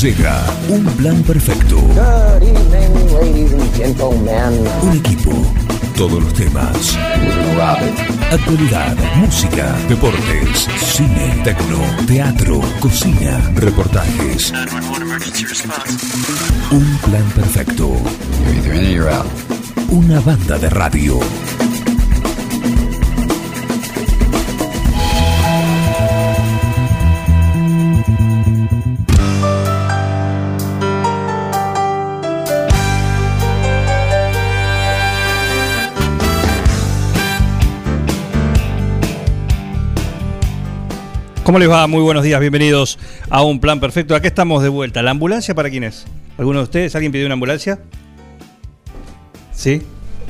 Llega un plan perfecto. Good evening, ladies and gentlemen. Un equipo. Todos los temas. Actualidad, música, deportes, cine, tecno, teatro, cocina, reportajes. Un plan perfecto. Una banda de radio. ¿Cómo les va? Muy buenos días, bienvenidos a Un Plan Perfecto. Aquí estamos de vuelta. ¿La ambulancia para quién es? ¿Alguno de ustedes? ¿Alguien pidió una ambulancia? ¿Sí?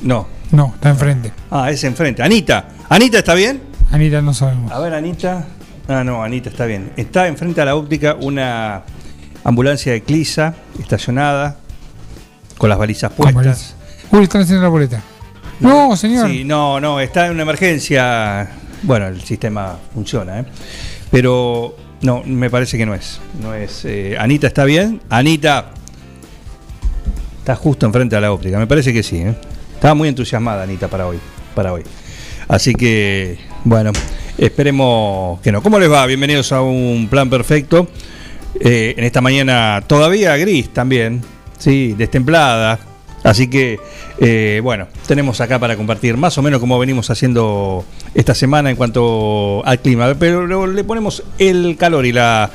No. No, está enfrente. Ah, es enfrente. Anita. ¿Anita está bien? Anita no sabemos. A ver, Anita. Ah, no, Anita está bien. Está enfrente a la óptica una ambulancia de Clisa estacionada con las balizas ¿Cómo puestas. es? Uy, están haciendo la boleta. No, señor. Sí, no, no, está en una emergencia. Bueno, el sistema funciona, ¿eh? Pero no, me parece que no es. No es. eh, Anita está bien. Anita está justo enfrente a la óptica. Me parece que sí. ¿eh? Estaba muy entusiasmada Anita para hoy. Para hoy. Así que, bueno, esperemos que no. ¿Cómo les va? Bienvenidos a un plan perfecto. Eh, en esta mañana todavía gris también, sí, destemplada. Así que, eh, bueno, tenemos acá para compartir más o menos como venimos haciendo esta semana en cuanto al clima. Pero le ponemos el calor y la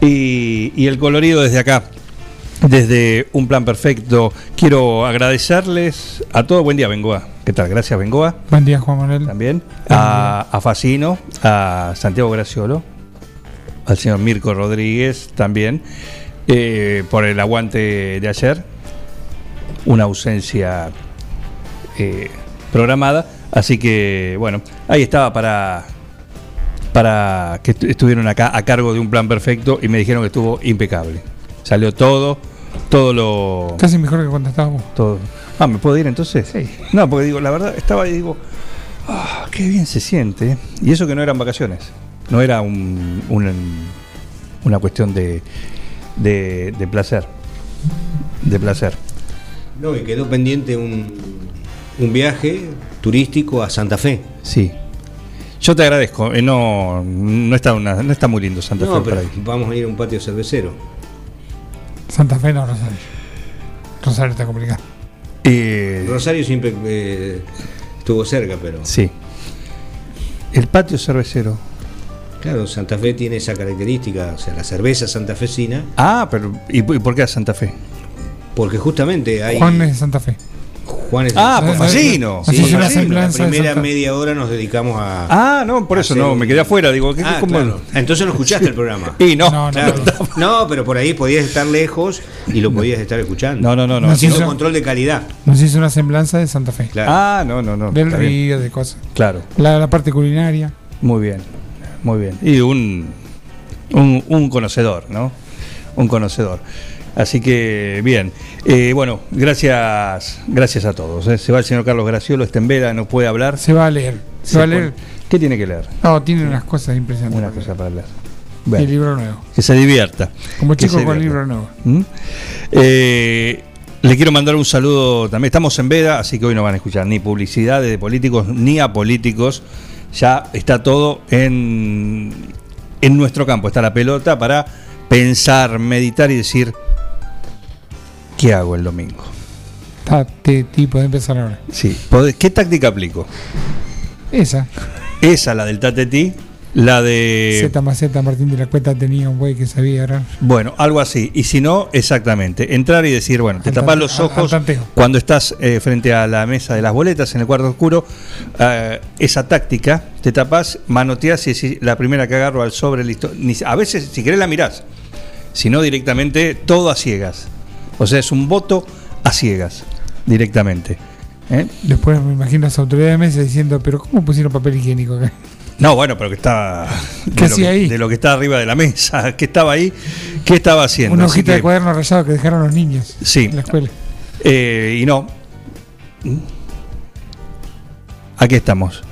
y, y el colorido desde acá. Desde un plan perfecto, quiero agradecerles a todo. Buen día, Bengoa. ¿Qué tal? Gracias, Bengoa. Buen día, Juan Manuel. También. A, a Facino, a Santiago Graciolo, al señor Mirko Rodríguez también, eh, por el aguante de ayer. Una ausencia eh, programada. Así que, bueno, ahí estaba para, para que estu- estuvieron acá a cargo de un plan perfecto y me dijeron que estuvo impecable. Salió todo, todo lo... Casi mejor que cuando estabas vos. Todo. Ah, ¿me puedo ir entonces? Sí. No, porque digo, la verdad, estaba y digo, ah, qué bien se siente. Y eso que no eran vacaciones. No era un, un- una cuestión de, de, de placer. De placer. No, y quedó pendiente un, un viaje turístico a Santa Fe. Sí. Yo te agradezco. eh, no, no, está una, no está muy lindo Santa No, Fe pero por ahí. vamos a ir a un patio cervecero. Santa Fe no, Rosario. Rosario está complicado. Eh, Rosario siempre eh, estuvo cerca, pero sí. El patio cervecero. claro, Santa Fe tiene esa característica, o sea, la cerveza santafesina, Ah, pero ¿y, y por qué a Santa Fe? Porque justamente hay Juan es de Santa Fe. Juan es- Ah, por no, Facino. no, Sí, no, la primera media hora nos dedicamos a Ah, no, por eso hacer no, me quedé afuera. Digo, ¿qué, Ah, cómo- claro. Entonces no escuchaste el programa. Y no, No, no, Claro. no. No, pero por ahí podías estar lejos y lo podías estar escuchando. No, no, no, no. Haciendo sí, sí. control de calidad. Nos hizo una semblanza de Santa Fe. Claro. Ah, no, no, no. Del río, de cosas. Claro, La, la parte culinaria. muy bien, muy bien. Y un, un, un conocedor, ¿no? Un conocedor. Así que, bien. Eh, bueno, gracias gracias a todos. ¿eh? Se va el señor Carlos Graciolo, está en veda, no puede hablar. Se va a leer. Se, va a leer. ¿Qué tiene que leer? No, tiene unas cosas impresionantes. Una cosa para leer. Bueno, el libro nuevo. que se divierta. Como chico con divierta. libro nuevo. ¿Mm? Eh, le quiero mandar un saludo también. Estamos en veda, así que hoy no van a escuchar ni publicidades de políticos ni a políticos. Ya está todo en, en nuestro campo. Está la pelota para pensar, meditar y decir: ¿Qué hago el domingo? Está, te, de empezar ahora. Sí, podés- ¿qué táctica aplico? Esa. Esa, la del tatetí, la de. Z más Z, Martín de la Cuenta tenía un güey que sabía agarrar. Bueno, algo así. Y si no, exactamente. Entrar y decir, bueno, te tapas los ojos al cuando estás eh, frente a la mesa de las boletas en el cuarto oscuro. eh, esa táctica, te tapas, manoteas y decís, la primera que agarro al sobre, listo. Ni- a veces, si querés, la mirás. Si no, directamente, todo a ciegas. O sea, es un voto a ciegas, directamente. ¿Eh? Después me imagino a las autoridades de mesa diciendo, pero ¿cómo pusieron papel higiénico acá? No, bueno, pero que está. ¿Qué de, lo que, ahí? de lo que está arriba de la mesa, que estaba ahí, ¿qué estaba haciendo? Una hojita que- de cuaderno rayado que dejaron los niños Sí. en la escuela. Eh, y no. Aquí estamos.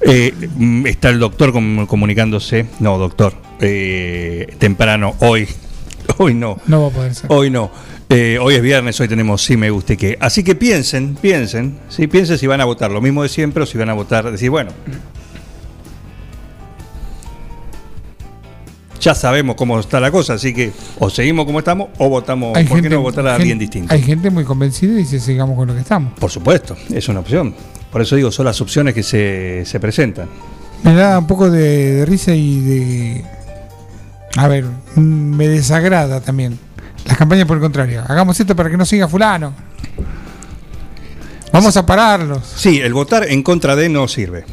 Eh, mm, está el doctor com- comunicándose. No, doctor. eh, temprano, hoy. hoy no. No va a poder ser. Hoy no. Eh, hoy es viernes, hoy tenemos sí me guste que. Así que piensen, piensen, sí, piensen si van a votar lo mismo de siempre o si van a votar, decir, bueno, ya sabemos cómo está la cosa, así que o seguimos como estamos o votamos, ¿por qué no votar a gente- alguien distinto? Hay gente muy convencida y dice sigamos con lo que estamos. Por supuesto, es una opción. Por eso digo, son las opciones que se, se presentan. Me da un poco de, de risa y de. A ver, me desagrada también. Las campañas por el contrario. Hagamos esto para que no siga Fulano. Vamos a pararlos. Sí, el votar en contra de no sirve.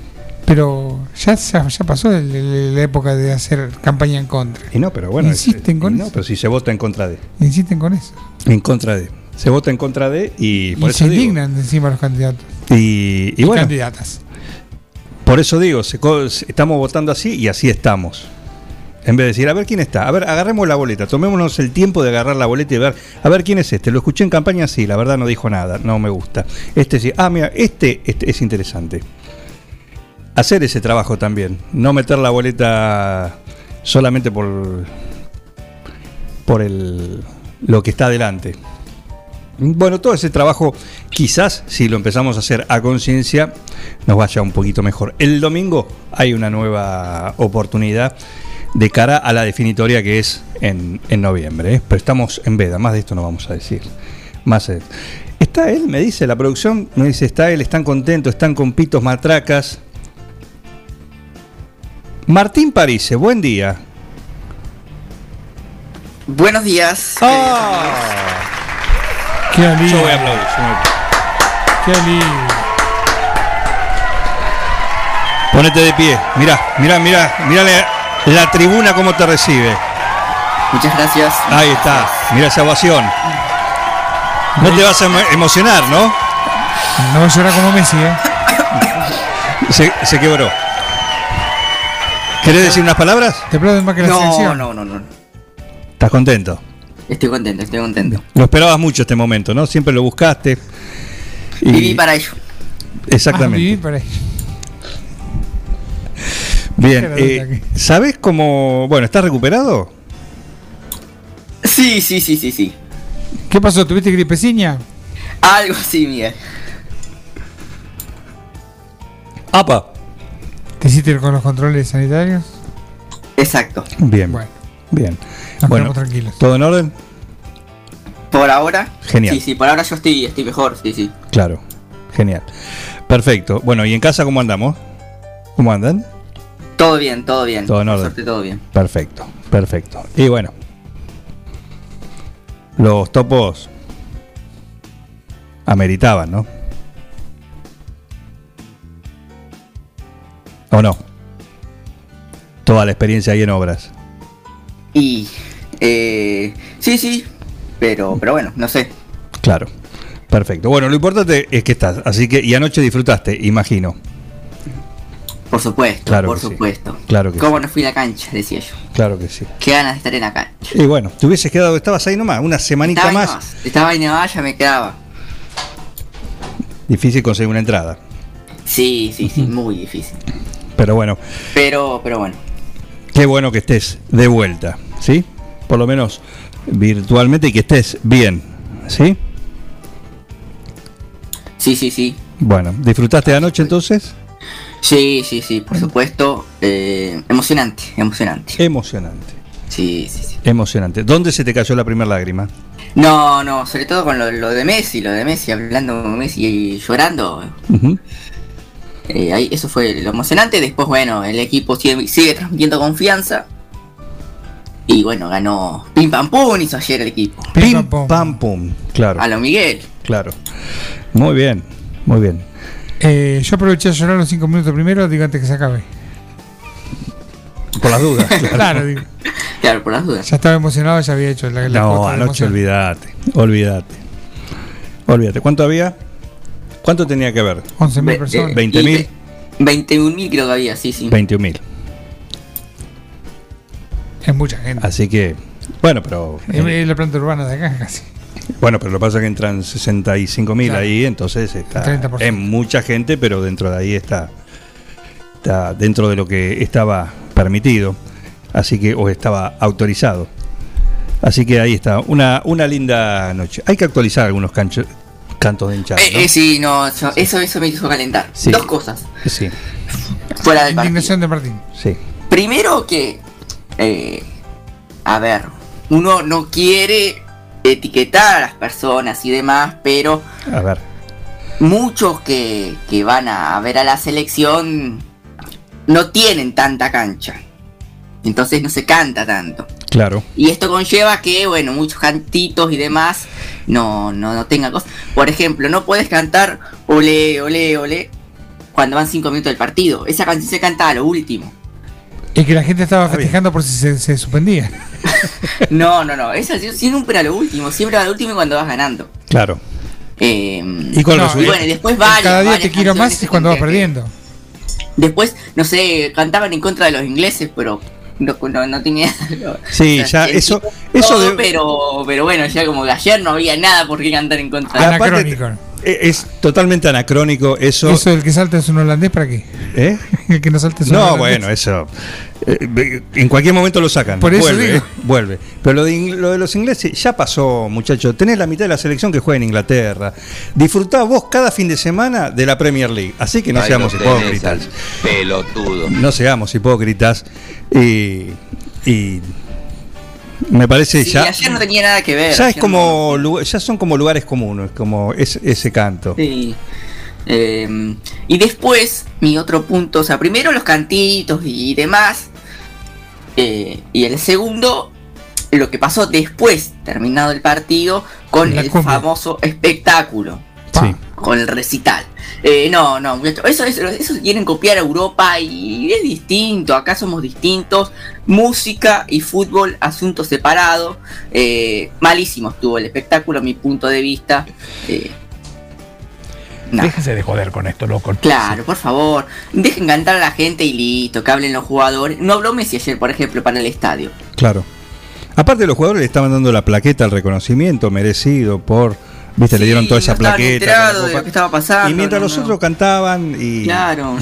Pero ya, ya, pasó el- el- la época de hacer campaña en contra. Y no, pero bueno. Insisten es- con y no, eso. pero si se vota en contra de. Insisten con eso. En contra de. Se vota en contra de y Y, por se eso digo. indignan encima los candidatos Y, y y bueno, candidatas. por eso digo, se se- estamos votando así y así estamos. En vez de decir, a ver quién está, a ver, agarremos la boleta, tomémonos el tiempo de agarrar la boleta y ver, a ver quién es este. Lo escuché en campaña, sí, la verdad no dijo nada, no me gusta. Este sí, ah, mira, este, este es interesante. Hacer ese trabajo también, no meter la boleta solamente por, por el, lo que está adelante. Bueno, todo ese trabajo, quizás si lo empezamos a hacer a conciencia, nos vaya un poquito mejor. El domingo hay una nueva oportunidad de cara a la definitoria que es en, en noviembre. ¿eh? Pero estamos en veda, más de esto no vamos a decir. Más de- Está él, me dice, la producción me dice, está él, están contentos, están con pitos, matracas. Martín Parise, buen día. Buenos días. Qué alivio. Yo voy a aplaudir. Qué alivio. Ponete de pie. Mirá, mirá, mirá, mirá la, tribuna cómo te recibe. Muchas gracias. Ahí está, mira esa ovación. No te vas a emo- emocionar, ¿no? No va a llorar como Messi, ¿eh? Se, se quebró. ¿Querés decir unas palabras? Te aplauden más que la No, selección. no, no, no. ¿Estás contento? Estoy contento, estoy contento. Lo esperabas mucho este momento, ¿no? Siempre lo buscaste. Y- Viví para ello. Ah, Exactamente. viví para ahí. Bien, eh, ¿sabes cómo... Bueno, ¿estás recuperado? Sí, sí, sí, sí, sí. ¿Qué pasó? ¿Tuviste gripeciña? Algo así, Miguel. ¡Apa! ¿Te hiciste con los controles sanitarios? Exacto. Bien, Bueno, bien. nos Bueno, tranquilos. ¿todo en orden? Por ahora. Genial. Sí, sí, por ahora yo estoy, estoy mejor, sí, sí. Claro, genial. Perfecto. Bueno, ¿y en casa cómo andamos? ¿Cómo andan? Todo bien, todo bien. Todo en orden. suerte, todo bien. Perfecto, perfecto. Y bueno, los topos ameritaban, ¿no? ¿O no? Toda la experiencia ahí en obras. Y. Eh, sí, sí. Pero, pero bueno, no sé. Claro. Perfecto. Bueno, lo importante es que estás. Así que, y anoche disfrutaste, imagino. Por supuesto, Claro por que sí. supuesto. Claro que ¿Cómo no fui a la cancha? Decía yo. Claro que sí. Qué ganas de estar en la cancha. Y bueno, te hubieses quedado, estabas ahí nomás, una semanita Estaba más. Estaba ahí nomás, ya me quedaba. Difícil conseguir una entrada. Sí, sí, sí, muy difícil. Pero bueno, Pero, pero bueno. Qué bueno que estés de vuelta, ¿sí? Por lo menos virtualmente y que estés bien, ¿sí? Sí, sí, sí. Bueno, ¿disfrutaste de anoche entonces? Sí, sí, sí, por supuesto. Eh, emocionante, emocionante. Emocionante, Sí, sí, sí. emocionante. ¿Dónde se te cayó la primera lágrima? No, no, sobre todo con lo, lo de Messi, lo de Messi, hablando con Messi y llorando. Eh, ahí, eso fue lo emocionante. Después, bueno, el equipo sigue, sigue transmitiendo confianza. Y bueno, ganó Pim Pam Pum hizo ayer el equipo. Pim, pam, pum. Claro, A lo Miguel. claro. Muy bien, muy bien. Eh, yo aproveché a llorar los cinco minutos primero, digo antes que se acabe. Por las dudas. Claro, digo. Claro, por las dudas. Ya estaba emocionado, ya había hecho la, la No, anoche olvídate, olvídate. Olvídate. ¿Cuánto había? ¿Cuánto tenía que ver? 11.000 Ve- personas. eh, 20.000. y- 21.000 creo que había, sí, sí. 21.000. Es mucha gente. Así que, bueno, pero... Es es la planta urbana de acá casi. Bueno, pero lo que pasa es que entran 65 mil Claro. ahí, entonces está, 30%. es mucha gente, pero dentro de ahí está, está dentro de lo que estaba permitido, así que o estaba autorizado. Así que ahí está, una, una linda noche. Hay que actualizar algunos cancho- cantos de hinchada. Eh, ¿no? eh, sí, no, yo- eso, eso me hizo calentar. Sí. Dos cosas. Sí, Fuera del. Indignación de Martín. sí. Primero que, eh, a ver, uno no quiere etiquetar a las personas y demás, pero A ver, muchos que, que van a ver a la selección no tienen tanta cancha. Entonces no se canta tanto. claro. Y esto conlleva que, bueno, muchos cantitos y demás no, no, no tengan cosas. Por ejemplo, no puedes cantar ole, ole, ole cuando van 5 minutos del partido. Esa canción se canta a lo último. Es que la gente estaba festejando por si se, se suspendía. No, no, no. Esa canción siempre a lo último. Siempre a lo último cuando vas ganando. Claro. Eh, ¿Y cuál No, y bueno, y después varias. Cada día varias te quiero más es cuando vas perdiendo. Después, no sé, cantaban en contra de los ingleses, pero no, no, no tenía. Sí, o sea, ya eso, todo, eso de- pero, pero bueno, ya como que ayer no había nada por qué cantar en contra de aparte- e- es totalmente anacrónico eso. Eso del que salta es un holandés, ¿para qué? ¿Eh? El que no salta es un No, holandés. bueno, eso. eh, en cualquier momento lo sacan. Por eso vuelve, digo. eh, vuelve. Pero lo de, ing- lo de los ingleses ya pasó, muchachos. Tenés la mitad de la selección que juega en Inglaterra. Disfrutá vos cada fin de semana de la Premier League. Así que no seamos hipócritas. Pelotudo. No seamos hipócritas. Y, y me parece Sí, ya. ayer no tenía nada que ver. Ya es como no- ya son como lugares comunes, como es, ese canto. Sí. Eh, y después, mi otro punto, o sea, primero los cantitos y demás. eh, y el segundo, lo que pasó después, terminado el partido, con La el cumbia. famoso espectáculo. Sí. Con el recital. Eh, no, no, muchachos, eso, eso, eso quieren copiar a Europa y es distinto. Acá somos distintos. Música y fútbol, asuntos separados. Eh, malísimo estuvo el espectáculo, a mi punto de vista. Eh, nada. Déjense de joder con esto, loco. Claro, por favor. Dejen cantar a la gente y listo, que hablen los jugadores. No habló Messi ayer, por ejemplo, para el estadio. Claro. Aparte los jugadores le estaban dando la plaqueta al reconocimiento merecido por, viste, le dieron toda esa plaqueta. de lo que estaba pasando, Y mientras no, los no. otros cantaban y, Claro.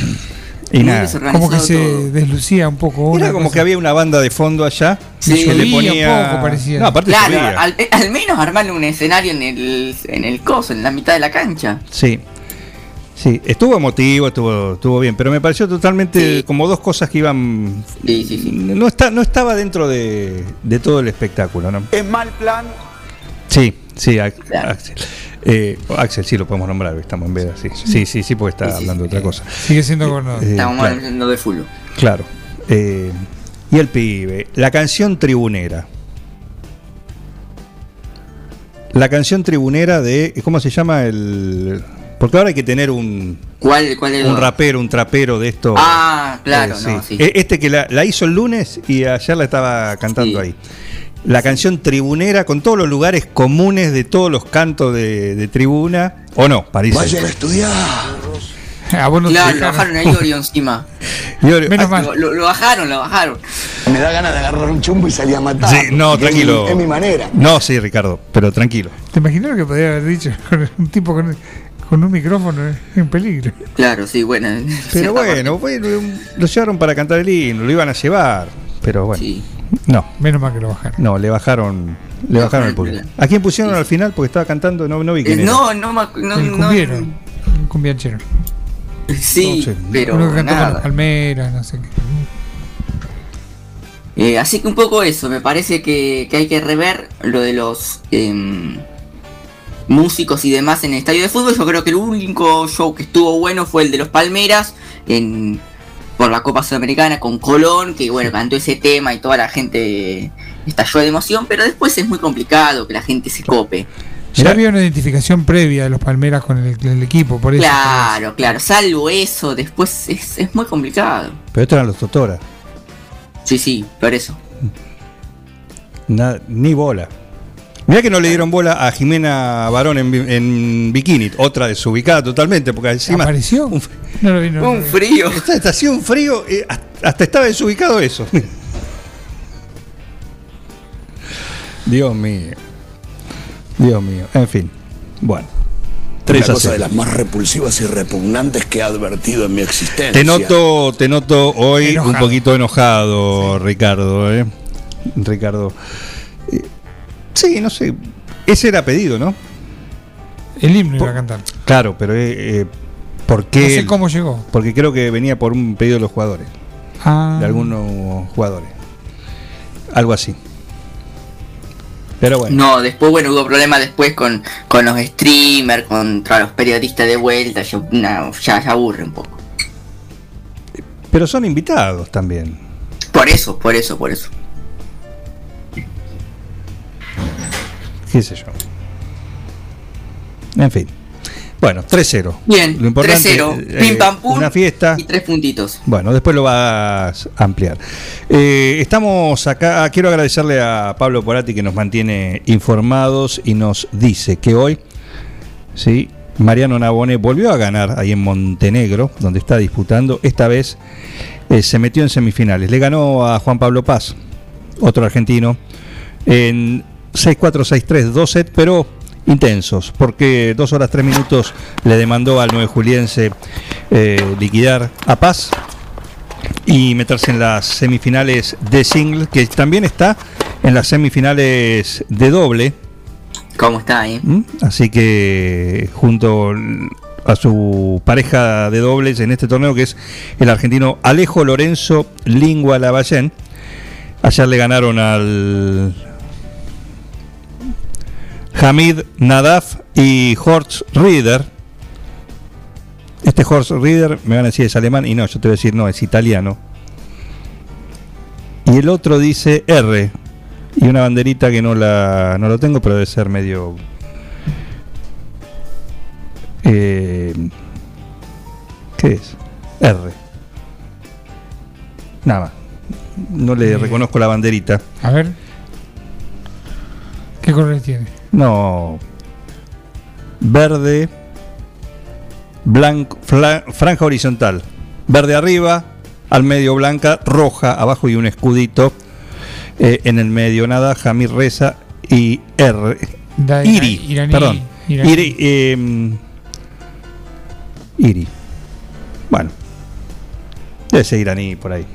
y Muy nada. Como que se deslucía un poco. Era como cosa. que había una banda de fondo allá Sí. que le ponía. poco, parecía. No, aparte Claro, llovía. al, al menos armarle un escenario en el, en el coso, en la mitad de la cancha. Sí. Sí, estuvo emotivo, estuvo, estuvo bien, pero me pareció totalmente Sí. como dos cosas que iban. Sí, sí, sí. No, está, no estaba dentro de, de todo el espectáculo, ¿no? Es mal plan. Sí, sí, Ac- Claro. Axel. Eh, Axel, sí lo podemos nombrar, estamos en veda, sí. Sí, sí, sí, porque está Sí, sí, hablando de sí. otra cosa. Sigue siendo gobernador. Eh, Estamos claro. hablando de fútbol. Claro. Eh, y el pibe, la canción tribunera. La canción tribunera de. ¿Cómo se llama el.? Porque ahora hay que tener un, ¿Cuál, cuál es un rapero, un trapero de esto. Ah, claro, Eh, no, sí. Eh, Este que la, la hizo el lunes y ayer la estaba cantando Sí. ahí. La canción tribunera con todos los lugares comunes de todos los cantos de, de tribuna. ¿O no? París. Ah, vos no te Claro, lo bajaron a Iorio encima. Menos mal. Lo, bajaron, lo bajaron. Me da ganas de agarrar un chumbo y salir a matar. Sí, no, porque es mi- tranquilo. Es mi manera. No, sí, Ricardo, pero tranquilo. ¿Te imaginas lo que podría haber dicho un tipo con, con un micrófono eh, en peligro? Claro, sí, bueno. Pero bueno, bueno, lo llevaron para cantar el himno, lo iban a llevar. Pero bueno, Sí. No, Menos mal que lo bajaron. no, le bajaron, le bajaron el el- ¿A quién pusieron al final? Porque estaba cantando, no, no vi Eh, quién era. no, no, no, no- cumbiero. Un cumbianchero. Sí, No sé, pero Uno que nada. las palmeras, no sé qué. Eh, así que un poco eso, me parece que, que hay que rever lo de los em, músicos y demás en el estadio de fútbol. Yo creo que el único show que estuvo bueno fue el de los Palmeras en, por la Copa Sudamericana con Colón, que bueno, cantó ese tema y toda la gente estalló de emoción, pero después es muy complicado que la gente se cope. Ya había una identificación previa de los Palmeras con el, el equipo, por eso. Claro, claro, salvo eso, después es, es muy complicado. Pero estos eran los Totora. Sí, sí, por eso. Nada- ni bola. Mirá que no le dieron bola a Jimena Barón en, bi- en bikini, otra desubicada totalmente, porque encima. ¿Apareció? Un, No lo vi, no lo Un frío. esta estación frío, eh, hasta- estaba desubicado eso. Dios mío. Dios mío. En fin. Bueno. Una 3 a cosa 0. de las más repulsivas y repugnantes que he advertido en mi existencia. Te noto, te noto hoy Enojado. un poquito enojado, Ricardo, ¿eh? Ricardo. Sí, no sé. Ese era pedido, ¿no? El himno iba a cantar. Claro, pero eh, eh, ¿por qué? No sé cómo llegó. Porque creo que venía por un pedido de los jugadores, Ah, de algunos jugadores. Algo así. Pero bueno. No, después, bueno, hubo problemas después con, con los streamers, contra los periodistas de vuelta. Yo, no, ya, ya aburre un poco. Pero son invitados también. Por eso, por eso, por eso. Qué sé yo. En fin. Bueno, 3-0. Bien, Lo importante, 3-0. eh, Pim pam pum. Una fiesta. Y tres puntitos. Bueno, después lo vas a ampliar. Eh, estamos acá, quiero agradecerle a Pablo Porati que nos mantiene informados y nos dice que hoy, sí, Mariano Nabone volvió a ganar ahí en Montenegro, donde está disputando. Esta vez eh, se metió en semifinales. Le ganó a Juan Pablo Paz, otro argentino, en 6-4, 6-3, 2 sets, pero intensos, porque dos horas tres minutos le demandó al 9 Juliense eh, liquidar a Paz y meterse en las semifinales de single, que también está en las semifinales de doble. ¿Cómo está, eh? ¿m? Así que junto a su pareja de dobles en este torneo, que es el argentino Alejo Lorenzo Lingua Lavallén. Ayer le ganaron al Hamid Nadaf y Horst Rieder. Este Horst Rieder me van a decir es alemán y no, yo te voy a decir no, es italiano. Y el otro dice R. Y una banderita que no la no lo tengo, pero debe ser medio. eh, ¿Qué es? R. Nada más. No le Eh. reconozco la banderita. a ver. ¿Qué colores tiene? No. Verde. Blanco. franja horizontal. Verde arriba. Al medio blanca. Roja abajo y un escudito. eh, en el medio nada. Jamir Reza y R. Da- Iri. iraní, perdón. iraní. Iri. eh, Iri. Bueno. Debe ser iraní por ahí.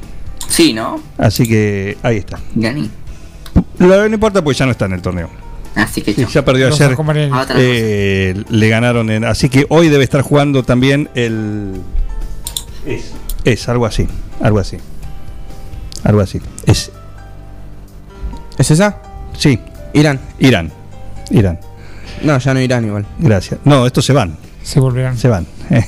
Sí, ¿no? Así que ahí está. Ganí. Lo, no importa porque ya no está en el torneo. Así que Sí, ya perdió ayer. Eh, le ganaron en, así que hoy debe estar jugando también el es, es algo así algo así. Algo así. Es. ¿Es esa? sí. Irán. Irán. Irán. No, ya no Irán igual. gracias. No estos se van. Se volverán. se van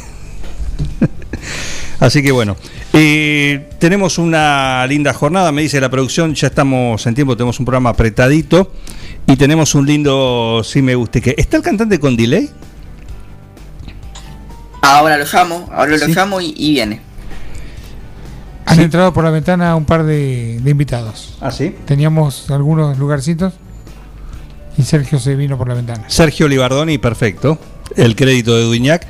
así que bueno. Eh, tenemos una linda jornada me dice la producción. Ya estamos en tiempo tenemos un programa apretadito y tenemos un lindo si me guste que está el cantante con delay Ahora lo llamo, ahora Sí. lo llamo y, y viene. Han Sí. entrado por la ventana un par de, de invitados. ah sí Teníamos algunos lugarcitos y Sergio se vino por la ventana. Sergio Libardoni, perfecto. El crédito de Duñac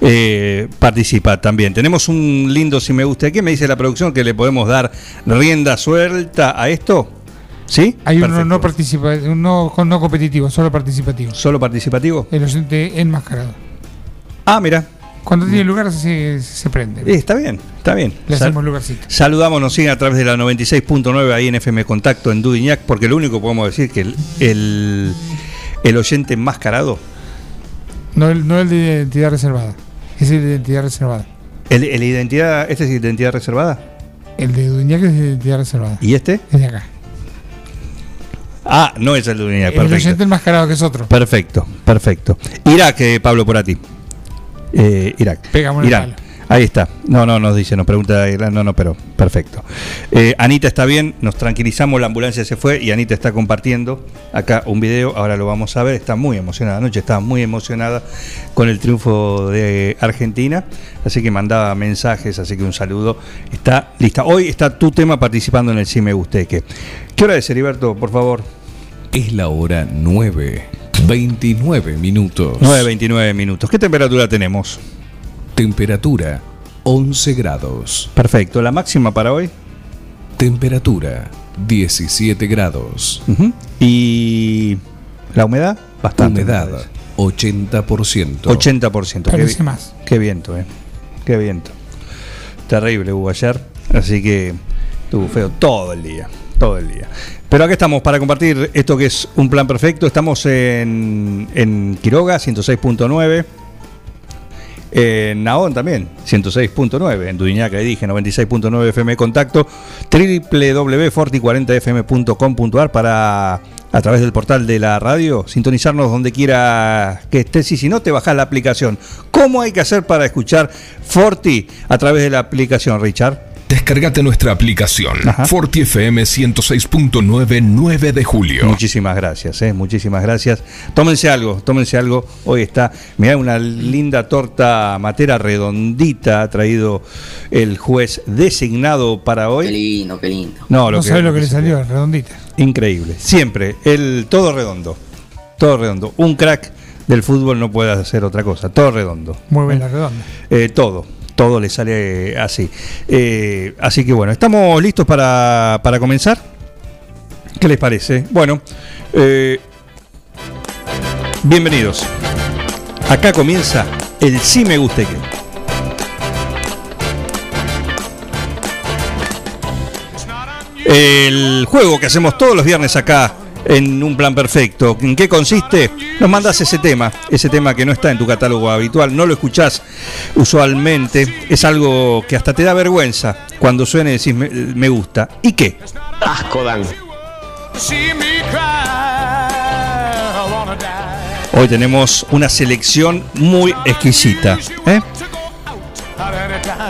eh, participa también. Tenemos un lindo si me gusta. ¿Qué me dice la producción que le podemos dar rienda suelta a esto? ¿Sí? Hay uno no participa, uno no competitivo, solo participativo. ¿Solo participativo? El oyente enmascarado. Ah, mira. Cuando tiene lugar se, se prende. Eh, está bien, está bien. Le Sal- hacemos lugarcito. Saludamos, nos siguen a través de la 96.9 ahí en FM Contacto en Dudignac, porque lo único que podemos decir es que el, el, el oyente enmascarado, No el, no el de identidad reservada. Es el de identidad reservada. el, el identidad, ¿este es identidad reservada? El de Duñac es de identidad reservada. ¿Y este? Es de acá. Ah, no es el de El perfecto. oyente enmascarado que es otro. Perfecto, perfecto. Irak, eh, Pablo, por a ti. Eh, Irak. Pegamos el Irán. Ahí está. No, no, nos dice, nos pregunta. No, no, pero perfecto. Eh, Anita está bien, nos tranquilizamos, la ambulancia se fue y Anita está compartiendo acá un video. Ahora lo vamos a ver. Está muy emocionada. Anoche estaba muy emocionada con el triunfo de Argentina. Así que mandaba mensajes, así que un saludo. Está lista. Hoy está tu tema participando en el Sí Me Gusteque. ¿Qué hora es, Heriberto, por favor? Es la hora 9, 29 minutos. 9.29 minutos. ¿Qué temperatura tenemos? Temperatura 11 grados. Perfecto. ¿La máxima para hoy? Temperatura 17 grados. Ujú. ¿Y la humedad? Bastante. Humedad me parece. 80%. 80%. Qué, Parece más. qué viento, ¿eh? Qué viento. Terrible hubo ayer. Así que estuvo feo todo el día. todo el día. Pero aquí estamos para compartir esto que es un plan perfecto. Estamos en, en Quiroga, 106.9. En Naón también, 106.9. En Dudiñaca, ahí dije, 96.9 FM Contacto. www.forti40fm.com.ar para, a través del portal de la radio, sintonizarnos donde quiera que estés. Y si no, te bajas la aplicación. ¿Cómo hay que hacer para escuchar Forti a través de la aplicación, Richard? Descargate nuestra aplicación. Ajá. Forti FM 106.9 9 de julio. Muchísimas gracias, eh, muchísimas gracias. Tómense algo, tómense algo. Hoy está, mirá, una linda torta matera redondita, ha traído el juez designado para Qué hoy. lindo, qué lindo. No, No sabes lo que le salió, redondita. Increíble, siempre, el todo redondo, todo redondo. Un crack del fútbol no puede hacer otra cosa, todo redondo. Muy bien la redonda. Eh, todo, todo le sale así. Eh, así que bueno, ¿estamos listos para, para comenzar? ¿Qué les parece? Bueno, eh, bienvenidos. Acá comienza el Sí Me Guste Que. El juego que hacemos todos los viernes acá en un plan perfecto. ¿En qué consiste? Nos mandas ese tema, ese tema que no está en tu catálogo habitual, no lo escuchás usualmente, es algo que hasta te da vergüenza cuando suene y decís me, me gusta. ¿Y qué? Asco dan. Hoy tenemos una selección muy exquisita. ¿eh?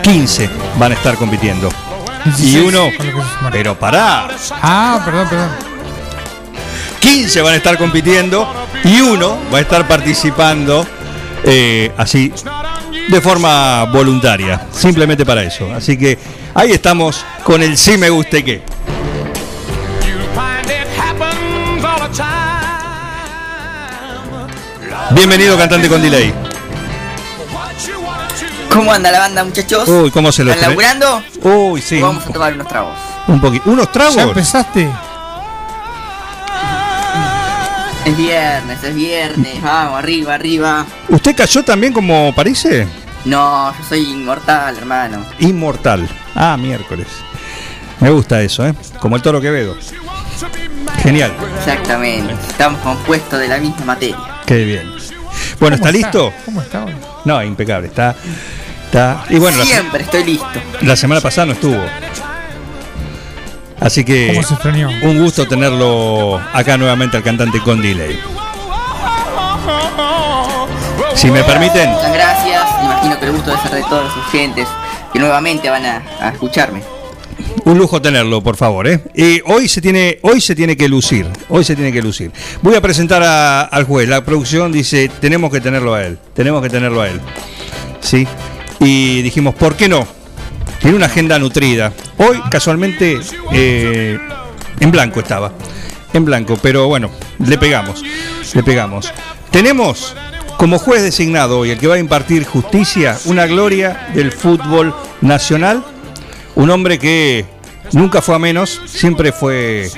15 van a estar compitiendo. Y 16 uno, pero pará, Ah, perdón, perdón. 15 van a estar compitiendo y uno va a estar participando eh, así de forma voluntaria, simplemente para eso. Así que ahí estamos con el sí me guste que. Bienvenido cantante con delay. ¿Cómo anda la banda, muchachos? Uy, cómo se lo ¿Están laburando? Uy, sí. Vamos a tomar unos tragos. Un poquito. ¿Unos ¿Ya tragos? empezaste? Es viernes, es viernes. Vamos, arriba, arriba. ¿Usted cayó también como parece? No, yo soy inmortal, hermano. Inmortal. Ah, miércoles. Me gusta eso, ¿eh? Como el toro Quevedo. Genial. Exactamente. Estamos compuestos de la misma materia. Qué bien. Bueno, ¿está ¿Cómo listo? ¿Cómo está hoy? No, impecable. Está. está y bueno, la, Siempre estoy listo. la semana pasada no estuvo. Así que un gusto tenerlo acá nuevamente al cantante con delay. Si me permiten, Muchas gracias. Imagino que el gusto debe ser de todos los oyentes que nuevamente van a, a escucharme. un lujo tenerlo, por favor, ¿eh? Y hoy se tiene, hoy se tiene que lucir, hoy se tiene que lucir. Voy a presentar a- al juez. La producción dice, tenemos que tenerlo a él, tenemos que tenerlo a él. ¿Sí? Y dijimos, ¿por qué no? Tiene una agenda nutrida. Hoy, casualmente, eh, en blanco estaba. En blanco, pero bueno, le pegamos. Le pegamos. Tenemos como juez designado hoy, el que va a impartir justicia, una gloria del fútbol nacional. Un hombre que nunca fue a menos, siempre fue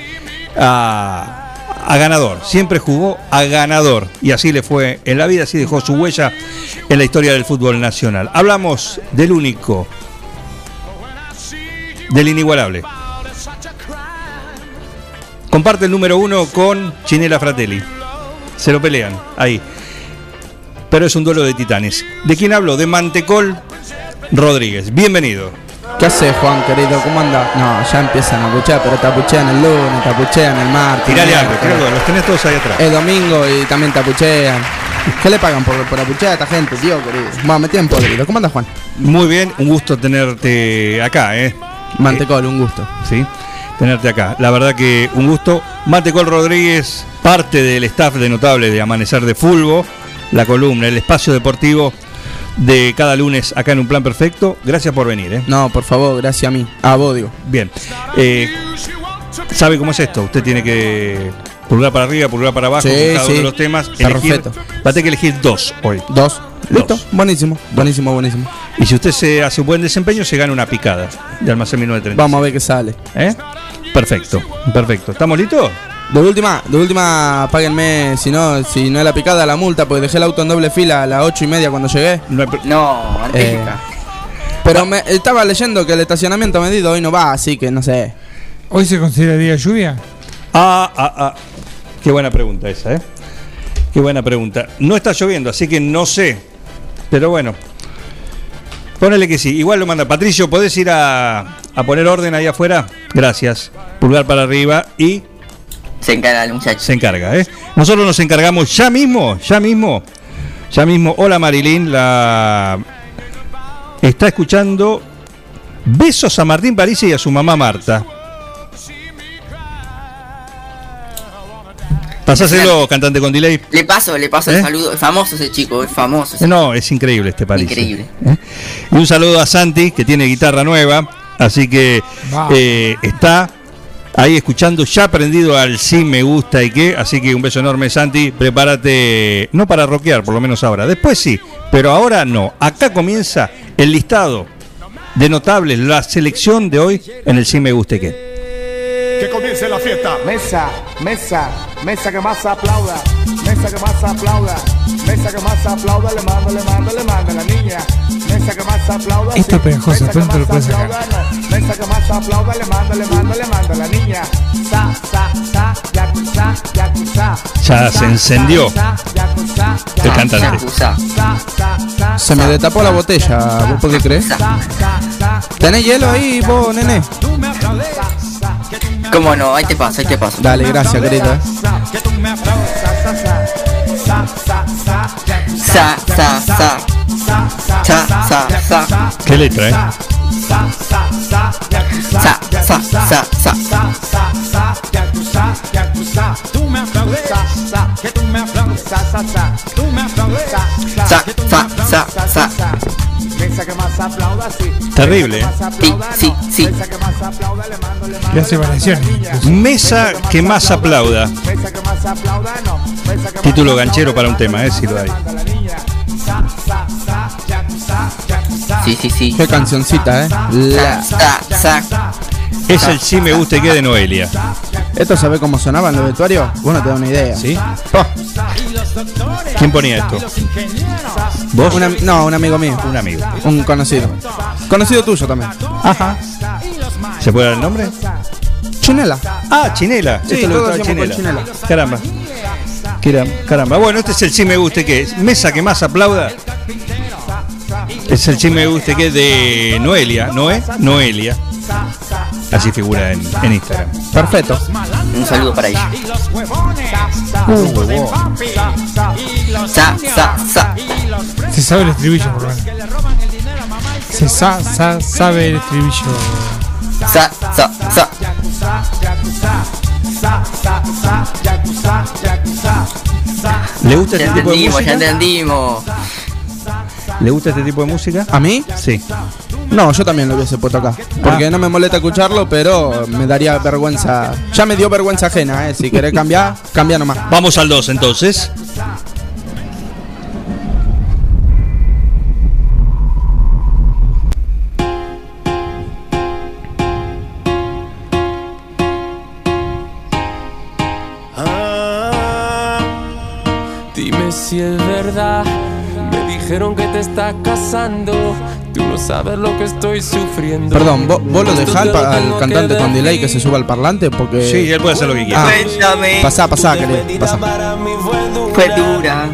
a, a ganador, siempre jugó a ganador. Y así le fue en la vida, así dejó su huella en la historia del fútbol nacional. Hablamos del único, del inigualable. Comparte el número uno con Chinela Fratelli. Se lo pelean, ahí. Pero es un duelo de titanes. ¿De quién hablo? De Mantecol Rodríguez. Bienvenido. ¿Qué haces, Juan, querido? ¿Cómo anda? No, ya empiezan a puchear, pero tapuchean el lunes, tapuchean el martes. Tirale algo, algo, los tenés todos ahí atrás. Es domingo y también tapuchean. ¿Qué le pagan por, por apuchear a esta gente, tío, querido? Bueno, me tienen podrido. ¿Cómo anda, Juan? Muy bien, un gusto tenerte acá, ¿eh? Mantecol, un gusto. Sí, tenerte acá. La verdad que un gusto. Matecol Rodríguez, parte del staff de Notable de Amanecer de Fulbo, la columna, el espacio deportivo de cada lunes acá en Un Plan Perfecto. Gracias por venir, ¿eh? No, por favor, gracias a mí. A vos, digo. Bien. Eh, ¿Sabe cómo es esto? Usted tiene que pulgar para arriba, pulgar para abajo Sí, cada uno sí. de los temas. Elegir, perfecto. va a tener que elegir dos hoy. Dos. ¿Listo? Dos. Buenísimo, buenísimo, buenísimo. Y si usted se hace un buen desempeño, se gana una picada de almacén 1930. Vamos a ver qué sale. ¿Eh? Perfecto, perfecto. ¿Estamos listos? De última, de última, páguenme, si no, si no es la picada, la multa, porque dejé el auto en doble fila a las ocho y media cuando llegué. No No, Eh, Pero me, estaba leyendo que el estacionamiento medido hoy no va, así que no sé. ¿Hoy se considera día de lluvia? Ah, ah, ah. Qué buena pregunta esa, ¿eh? Qué buena pregunta. No está lloviendo, así que no sé. Pero bueno. Ponele que sí. Igual lo manda. Patricio, ¿podés ir a, a poner orden ahí afuera? Gracias. Pulgar para arriba y Se encarga el muchacho. se encarga, ¿eh? Nosotros nos encargamos ya mismo, ya mismo, ya mismo. Hola Marilyn, la está escuchando besos a Martín París y a su mamá Marta. Pasáselo, cantante con delay. Le paso, le paso ¿Eh? el saludo. Es famoso ese chico, es famoso. ese- No, es increíble este París. Increíble. ¿eh? Y un saludo a Santi, que tiene guitarra nueva, así que eh, está ahí escuchando, ya aprendido al sí me gusta y qué, así que un beso enorme Santi, prepárate, no para rockear, por lo menos ahora, después sí, pero ahora no. Acá comienza el listado de notables, la selección de hoy en el sí me gusta y qué. Comience la fiesta. Mesa, mesa, mesa que más aplauda, mesa que más aplauda, mesa que más aplauda, le mando, le mando, le mando a la niña. Mesa que más aplauda, Esto es pegajoso, mesa que pronto lo puedes sacar. aplauda, no. Mesa que más aplauda, le mando, le mando, le mando a la niña. Sa, sa, sa, yakuza, yakuza. Ya se encendió el cantante. Se me destapó la botella, ¿vos por qué crees? ¿Tenés hielo ahí, vos, nene? ¿Cómo no? Ahí te paso, ahí te paso. Dale, gracias, aplaudas, sa, sa, sa, sa, sa. Sa, sa, sa. Sa, sa, sa. Qué letra, ¿eh? Sa, sa, sa, Sa, sa, sa, sa. sa. Terrible, más Sí, sí, sí. Le hace variaciones. Mesa que más aplauda. Título ganchero para un tema, eh, si lo hay. Sí, sí, sí. Qué cancioncita, ¿eh? La- Sa, sa, sa. Es el sí me gusta y qué de Noelia. ¿Esto sabe cómo sonaba en los vestuarios? Vos no te da una idea. ¿Sí? ¿Quién ponía esto? ¿Vos? No, un amigo mío. Un amigo. Un conocido. Conocido tuyo también. Ajá. ¿Se puede dar el nombre? Chinela. Ah, Chinela. Sí, Esto lo todos con Chinela. Caramba. Caramba. Bueno, este es el sí me guste que es. Mesa que más aplauda. Es el sí me guste que es de Noelia. ¿Noé? Noelia. Así figura en, en Instagram. Perfecto. Un saludo para ella. Sa, sa, sa. Se sabe el estribillo, por. Se sa- sa- sabe el estribillo. Sa. ¿Le gusta Ya este tipo de entendimos, ya música? entendimos. ¿Le gusta este tipo de música? ¿A mí? Sí. No, yo también lo hubiese puesto acá. Porque no me molesta escucharlo, pero me daría vergüenza. Ya me dio vergüenza ajena, ¿eh? Si querés cambiar, cambia nomás. Vamos al 2 entonces. Estás casando. Tú no sabes lo que estoy sufriendo. Perdón, ¿vos, vos lo dejás al, pa- al cantante con delay que se suba al parlante? Porque. Sí, él puede hacer lo que quiera. Ah, pasá, pasá, querido. Pasá. Fue dura.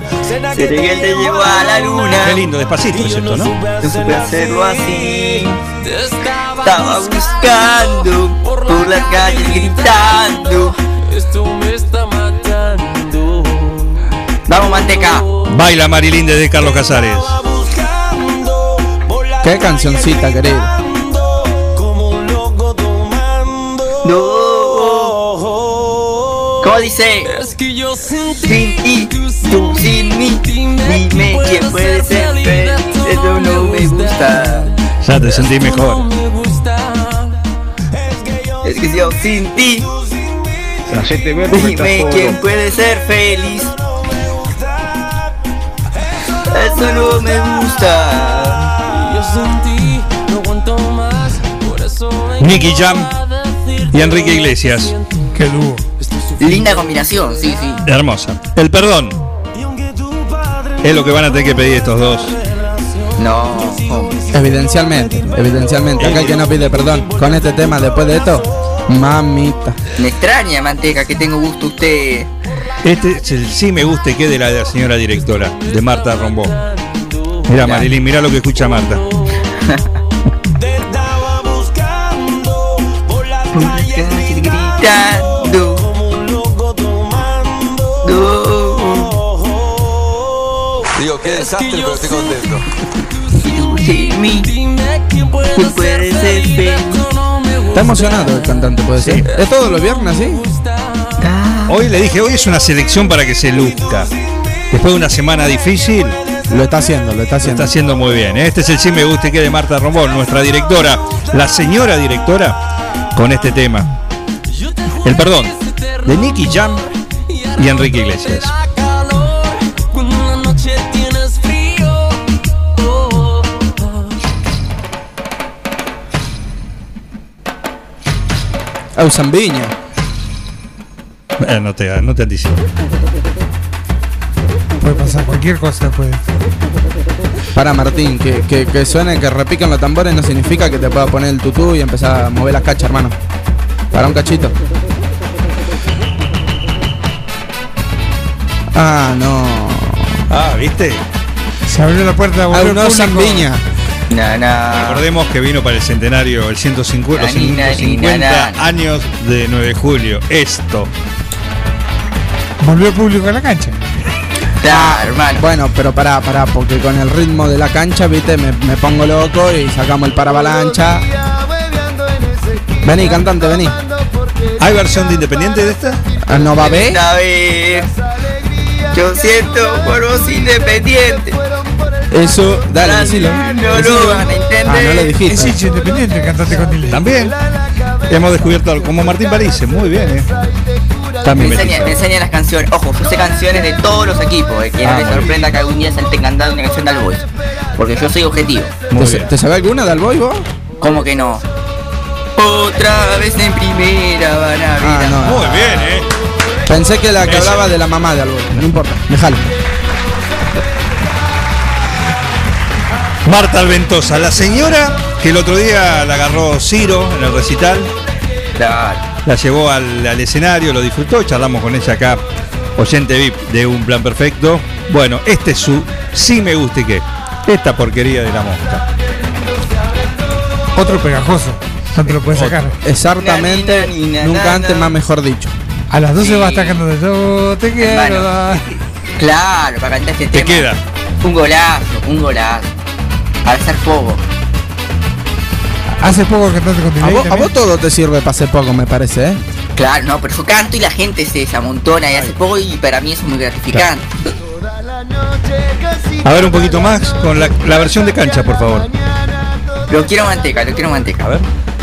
Seré que te llevó a la luna. Qué lindo, despacito es esto, ¿no? No supe hacerlo así. Estaba buscando por las calles gritando. Esto me está matando. Vamos, manteca. Baila Marilyn desde Carlos Casares. Qué cancioncita, querido. No. ¿Cómo dice? Es que yo sin Sin ti, tú sin mí. Dime quién puede ser feliz. Eso no me gusta. Ya te sentí mejor. Es que yo sin ti. Dime quién puede ser feliz. Eso no me gusta. Nicky Jam y Enrique Iglesias. Qué dúo. Linda combinación, sí, sí. Hermosa. El perdón. Es lo que van a tener que pedir estos dos. No. oh. Evidencialmente, evidencialmente. Acá el que no pide perdón con este tema después de esto, mamita. Me extraña, Manteca, que tengo gusto usted. Este es el sí me guste que de la, de la señora directora, de Marta Rombó. Mira, Marilyn, mira lo que escucha Marta. Gritando. Digo, qué desastre, pero estoy contento. Sin mí, tú puedes ser feliz. Está emocionado el cantante, puede ser. Es todos los viernes, ¿sí? Hoy le dije, hoy es una selección para que se luzca. Después de una semana difícil, Lo está haciendo, lo está lo haciendo. está haciendo muy bien. ¿eh? Este es el sí me guste que de Marta Rombó, nuestra directora, la señora directora, con este tema. El perdón, de Nicky Jam y Enrique Iglesias. Au Zambiña. Eh, no te, no te anticipo. Puede pasar cualquier cosa, puede. Para Martín, que, que, que suene, que repiquen los tambores no significa que te pueda poner el tutú y empezar a mover las cachas, hermano. Para un cachito. Ah, no. Ah, ¿viste? Se abrió la puerta, volvió no. Zambiña. Na, na. Recordemos que vino para el centenario, el 150, los Nani, nani, 150 nani. años de 9 de julio. Esto. Volvió el público a la cancha. Hermano. Bueno, pero pará, pará, porque con el ritmo de la cancha, viste, me, me pongo loco y sacamos el paravalancha. Vení, cantante, vení. ¿Hay versión de Independiente de esta? Ah, ¿No va a ver? Yo siento por vos independiente. Eso, dale, decilo. No lo van a entender. Ah, no lo Es dijiste. hincha independiente cantante con delay. También. Hemos descubierto algo como Martín París. Muy bien, ¿eh? Me También enseña, me enseña las canciones. Ojo, yo sé canciones de todos los equipos. Eh, que no Ah, les sorprenda que algún día se esté cantando una canción de All Boys. Porque yo soy objetivo. ¿Te. ¿Te sabés alguna de Alboy vos? ¿Cómo que no? Otra vez en primera van a ver. Ah, no. Muy bien, ¿eh? Pensé que la que hablaba de la mamá de Alboy. No importa, déjalo. Marta Alventosa, la señora que el otro día la agarró Ciro en el recital, la llevó al, al escenario, lo disfrutó, charlamos con ella acá, oyente VIP de Un Plan Perfecto. Bueno, este es su sí me guste que, esta porquería de la mosca. Otro pegajoso. No te lo puedes sacar. Exactamente, nunca antes más mejor dicho. A las 12 Sí. va a estar cantando Yo te quiero. Claro, para cantar este Te tema. queda. Un golazo, un golazo. Para hacer fuego. Hace poco cantaste con A vos, a vos todo te sirve para hacer poco, me parece, ¿eh? Claro, no, pero yo canto y la gente se, amontona y hace poco y para mí eso es muy gratificante. A ver un poquito más con la, la versión de cancha, por favor. Lo quiero manteca, lo quiero manteca. A ver.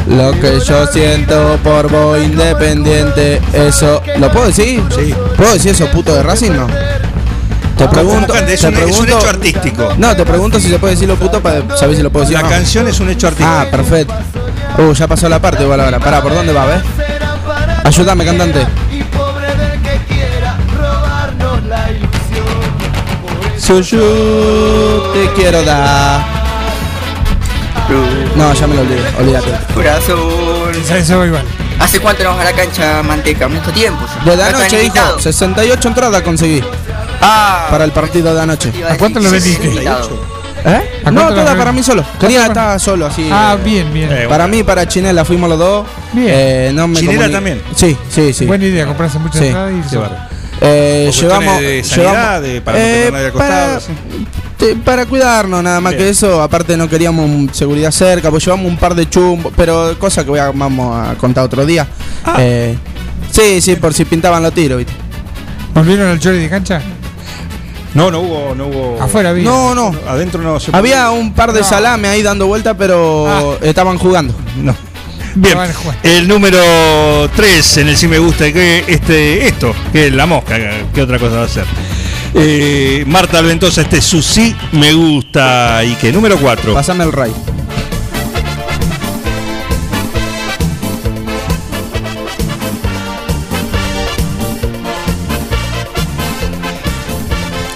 Lo que yo siento por vos independiente, eso. ¿Lo puedo decir? Sí. ¿Puedo decir eso puto de Racing? No. Te pregunto. Es te un- es un pregunto- hecho artístico. No, te pregunto si se puede decir lo puto para saber si lo puedo decir. La no. canción es un hecho artístico. Ah, perfecto. Uh, ya pasó la parte igual ahora. Pará, ¿por dónde va, ves? Ayúdame, cantante. So yo te quiero dar. No, ya me lo olvidé, olvídate. Corazón. Eso va igual. ¿Hace cuánto no vamos a la cancha manteca? Mucho tiempo. ya. Desde ¿No están anoche, hijo, invitados? 68 entradas conseguí Ah, para el partido de anoche. ¿A cuánto lo vendiste? 68. ¿Eh? ¿A No, toda la- para mí solo. Quería estar solo, así. Ah, eh, bien, bien. Eh, Para mí para Chinela fuimos los dos. Bien. Eh, no me ¿Chinela también? Sí, sí, sí. Buena idea, comprarse muchas Sí. entradas y bárbaro. Eh, Por llevamos, de sanidad, llevamos- de- para no tener nadie al costado, para, sí. Te- para cuidarnos nada más Bien. que eso. Aparte no queríamos seguridad cerca, pues llevamos un par de chumbos, pero cosa que voy a, vamos a contar otro día. Ah. Eh, sí, sí, por si pintaban los tiros, ¿viste? ¿Volvieron al chori de cancha? No, no hubo, no hubo. Afuera había. No, no. Adentro no se Había un par de No. salame ahí dando vuelta, pero estaban jugando. No. Bien, el número 3 en el sí me gusta que este esto, que es la mosca, ¿qué otra cosa va a ser? Eh, Marta Alventosa, este su sí me gusta. ¿Y qué? Número 4. Pásame el Ray.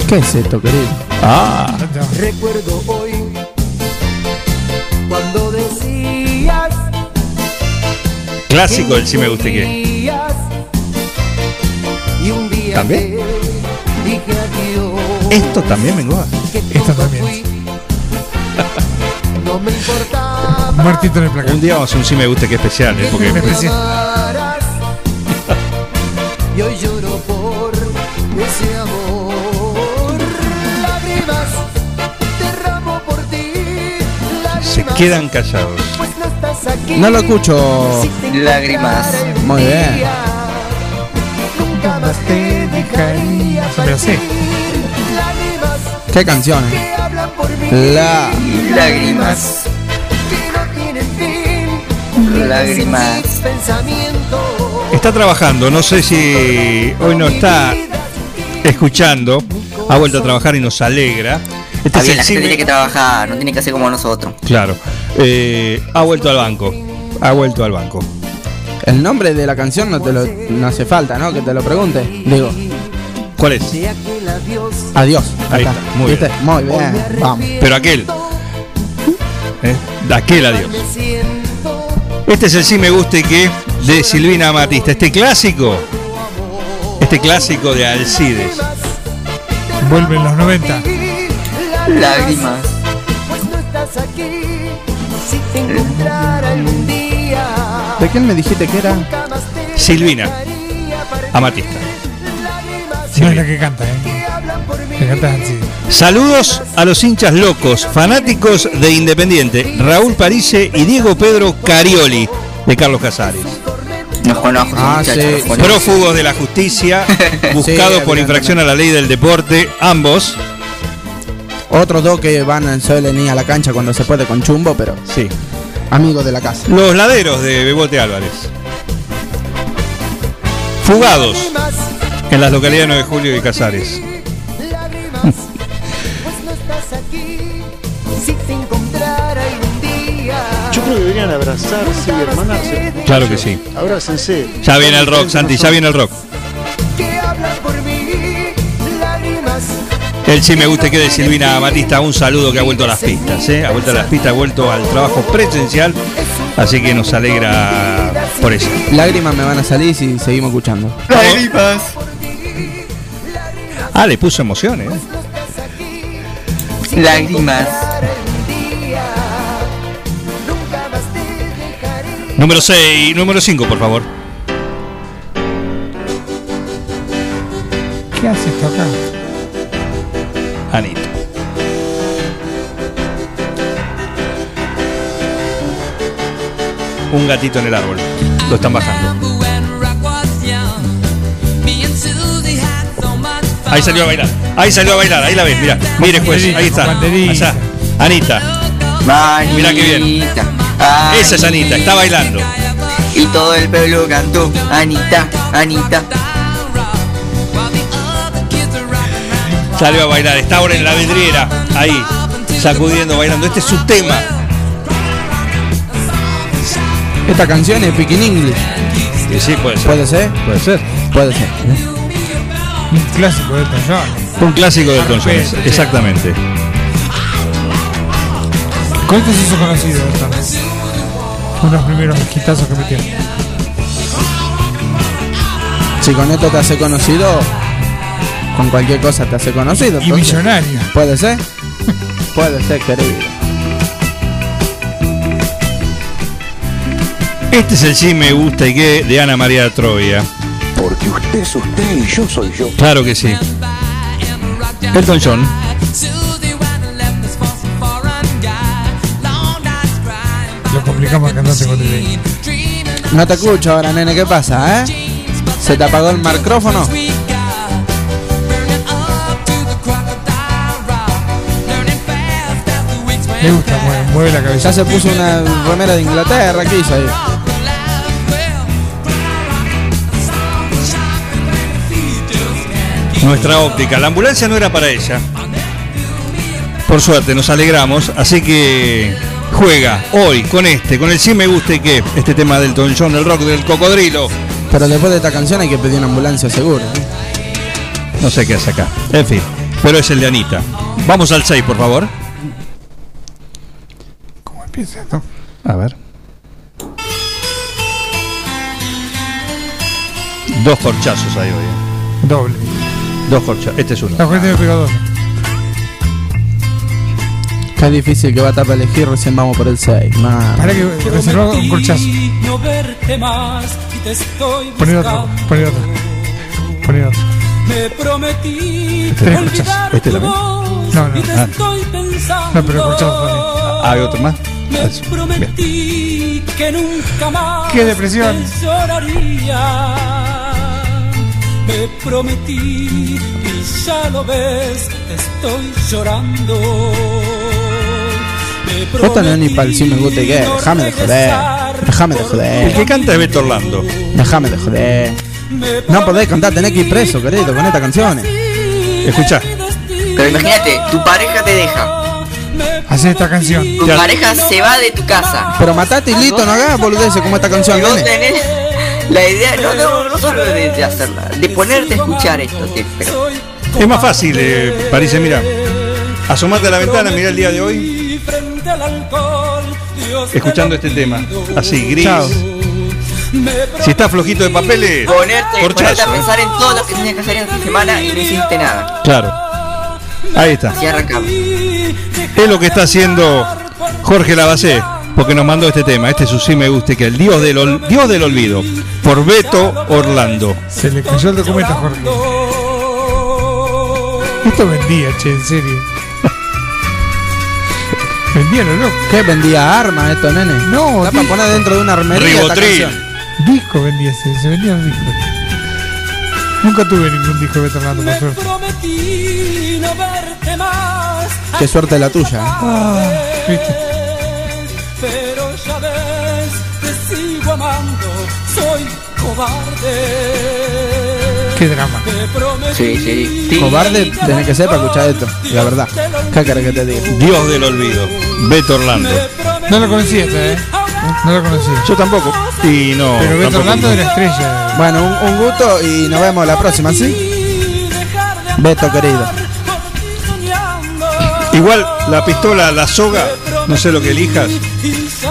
¿Qué es esto, querido? Ah. Recuerdo hoy cuando decías. Clásico del sí me gusta y que. También. Esto también Bengoa. Esto también. No me importaba Muertito en el placar. Un día vamos a un sí me gusta y qué especial, ¿eh? porque especial. Y hoy lloro por ese amor. Lágrimas derramo por ti. se quedan callados. pues no lo escucho. Lágrimas. Muy bien. Nunca más te dejaría Se me ¿Qué canciones? mí. La. Lágrimas. que no tienen fin. Lágrimas. Está trabajando, no sé si hoy no está escuchando. Ha vuelto a trabajar y nos alegra. Este Está es bien, el la sí gente me- tiene que trabajar, no tiene que hacer como nosotros. Claro. Eh, ha vuelto al banco. Ha vuelto al banco. El nombre de la canción no te lo no hace falta, ¿no? Que te lo pregunte. Digo, ¿Cuál es? Adiós. adiós. Ahí está, muy ¿Viste? Muy bien. Vamos. Pero aquel. ¿eh? Aquel adiós. Este es el sí me gusta y que de Silvina Matista. Este clásico. Este clásico de Alcides. Vuelve en los 90. Lágrimas. Pues no estás aquí. Si te encontrara algún día. ¿De quién me dijiste que era? Silvina. Amatista. Lágrimas No es la que canta, ¿eh? Saludos a los hinchas locos, fanáticos de Independiente, Raúl Parise y Diego Pedro Carioli, de Carlos Casares. Nos conozco, Ah, sí. Prófugos de la justicia, buscados por infracción a la ley del deporte, ambos. Otros dos que van suelen ir a la cancha cuando se puede con chumbo, pero Sí. amigos de la casa. Los laderos de Bebote Álvarez. Fugados en las localidades 9 de Julio y Casares. Abrazarse y hermanarse. Claro que sí. Abrácense. Ya viene el rock, Santi, ya viene el rock. El sí me gusta que de Silvina Batista, un saludo que ha vuelto a las pistas, ¿eh? ha vuelto a las pistas, ha vuelto al trabajo presencial, así que nos alegra por eso. Lágrimas me van a salir si seguimos escuchando. Lágrimas. Ah, le puso emoción, ¿eh? Lágrimas. Número 6, número 5, por favor. ¿Qué hace esto acá? Anita. Un gatito en el árbol. Lo están bajando. Ahí salió a bailar. Ahí salió a bailar. Ahí la ves, mira. Mire, juez. Ahí está. Allá. Anita. Mirá qué bien. Esa es Anita. Está bailando. Y todo el pueblo cantó. Anita, Anita. Salió a bailar. Está ahora en la vidriera. Ahí. Sacudiendo, bailando. Este es su tema. Esta canción es Picking English. Sí, sí, puede ser. ¿Puede ser? Puede ser. Puede ser. Un clásico de Elton John. Un clásico de Elton John. Exactamente. Con esto se hizo conocido Elton. Fue uno de los primeros hitazos que metió. Si con esto te hace conocido, con cualquier cosa te hace conocido. Y entonces. millonario. ¿Puede ser? Puede ser, querido. Este es el sí me gusta y qué de Ana María Troya. Porque usted es usted y yo soy yo. Claro que sí. Elton John. Cantante con delay. No te escucho ahora, nene, ¿qué pasa, eh? ¿Se te apagó el micrófono? Me gusta, mueve, mueve la cabeza. Ya se puso una remera de Inglaterra, ¿qué hizo ahí? Nuestra óptica. La ambulancia no era para ella. Por suerte, nos alegramos. Así que juega hoy con este, con el sí me gusta y qué. Este tema del John, el rock del cocodrilo. Pero después de esta canción hay que pedir una ambulancia seguro. ¿eh? No sé qué hace acá. En fin, pero es el de Anita. Vamos al 6, por favor. ¿Cómo empieza esto? A ver. Dos corchazos hay hoy. eh. Doble. Dos corchazos. Este es uno. La gente me pegó dos. Qué difícil que va a estar para elegir, recién vamos por el 6. Para que reservó un corchazo. No verte más y te estoy Poné otro, poné otro. Poné otro. Me prometí Tres olvidar corchazos. ¿Este tu voz No, no. y te Ah. estoy pensando. No, pero corchazo. Ah, ¿Hay otro más? Me Ah, sí. Bien. prometí que nunca más Qué depresión. te lloraría. Me prometí y ya lo ves, te estoy llorando. No es ni para el sí me gusta y qué. Déjame de joder. Déjame de El que joder. canta es Beto Orlando. Déjame de joder. No podés cantar, tenés que ir preso, querido, con estas canciones. Escucha. Pero imagínate, tu pareja te deja. Hace esta canción. Tu pareja se va de tu casa. Pero matate y listo, no hagas boludeces como esta canción, Y vos nene. tenés la idea, no, no, no solo de, de hacerla, de ponerte a escuchar esto, te- pero Es más fácil, eh, Parece, mira. Asomate a la ventana, mira el día de hoy, escuchando este tema. Así, gris. Chao. Si está flojito de papeles, ponerte, ponerte a eh. pensar en todo lo que tenías que hacer en esta semana y no hiciste nada. Claro. Ahí está. Así arrancamos. Es lo que está haciendo Jorge Lavacé, porque nos mandó este tema. Este es su sí me guste, que el Dios del, ol- Dios del Olvido, por Beto Orlando. Se le cayó el documento Jorge. Esto vendía, che, en serio. Vendía lo loco. ¿Qué vendía armas esto, nene? No, Está para poner dentro de una armería esta canción. disco vendía, se, se vendían discos. Nunca tuve ningún disco de Beto Orlando, por suerte. prometí no verte más. Qué suerte la tuya. ¿eh? Ah, ¿viste? Pero ya ves, te sigo amando, soy cobarde. Qué drama. Sí, sí. sí. Cobarde tenés que ser para escuchar esto, la verdad. ¿Qué querés que te diga? Dios del Olvido, Beto Orlando. No lo conocía este, ¿eh? No lo conocía. Yo tampoco. Y no. Pero Beto tampoco. Orlando era estrella. Bueno, un, un gusto y nos vemos la próxima, ¿sí? Beto querido. Igual la pistola, la soga, no sé lo que elijas,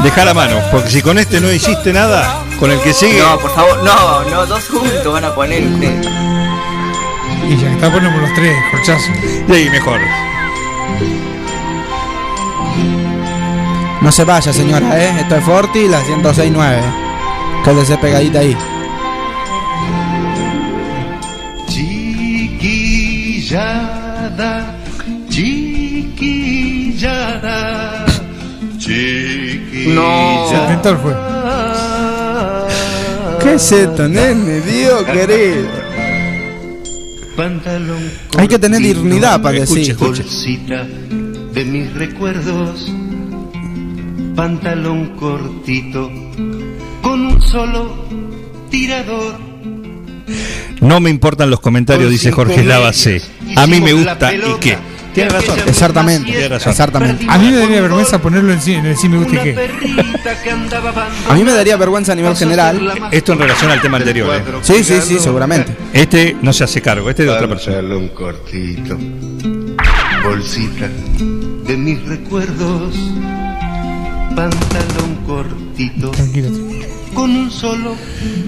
deja la mano, porque si con este no hiciste nada, con el que sigue. No, por favor, no, no, dos juntos van a poner ustedes. Y ya que está ponemos los tres, corchazo. Y ahí mejor. No se vaya, señora, ¿eh? Esto es Forti, la 1069. Quédese pegadita ahí. Chiquillada, chiquillada, chiquillada. Inventor fue. ¿Qué es esto, nene? Dios querido. Pantalón Hay que tener dignidad para decir. escuche. bolsita de mis recuerdos. Pantalón cortito con un solo tirador. No me importan los comentarios, dice Jorge Lavacé. A mí me gusta y qué. Tiene razón. Exactamente, Tiene razón. exactamente. A mí me daría vergüenza ponerlo en, sí- en el sí me gusta y qué. A mí me daría vergüenza a nivel general. Esto en relación al tema anterior. eh. Sí, sí, sí, seguramente. Este no se hace cargo, este es de otra persona. Pantalón cortito, bolsita de mis recuerdos. Pantalón cortito Tranquilo. Con un solo.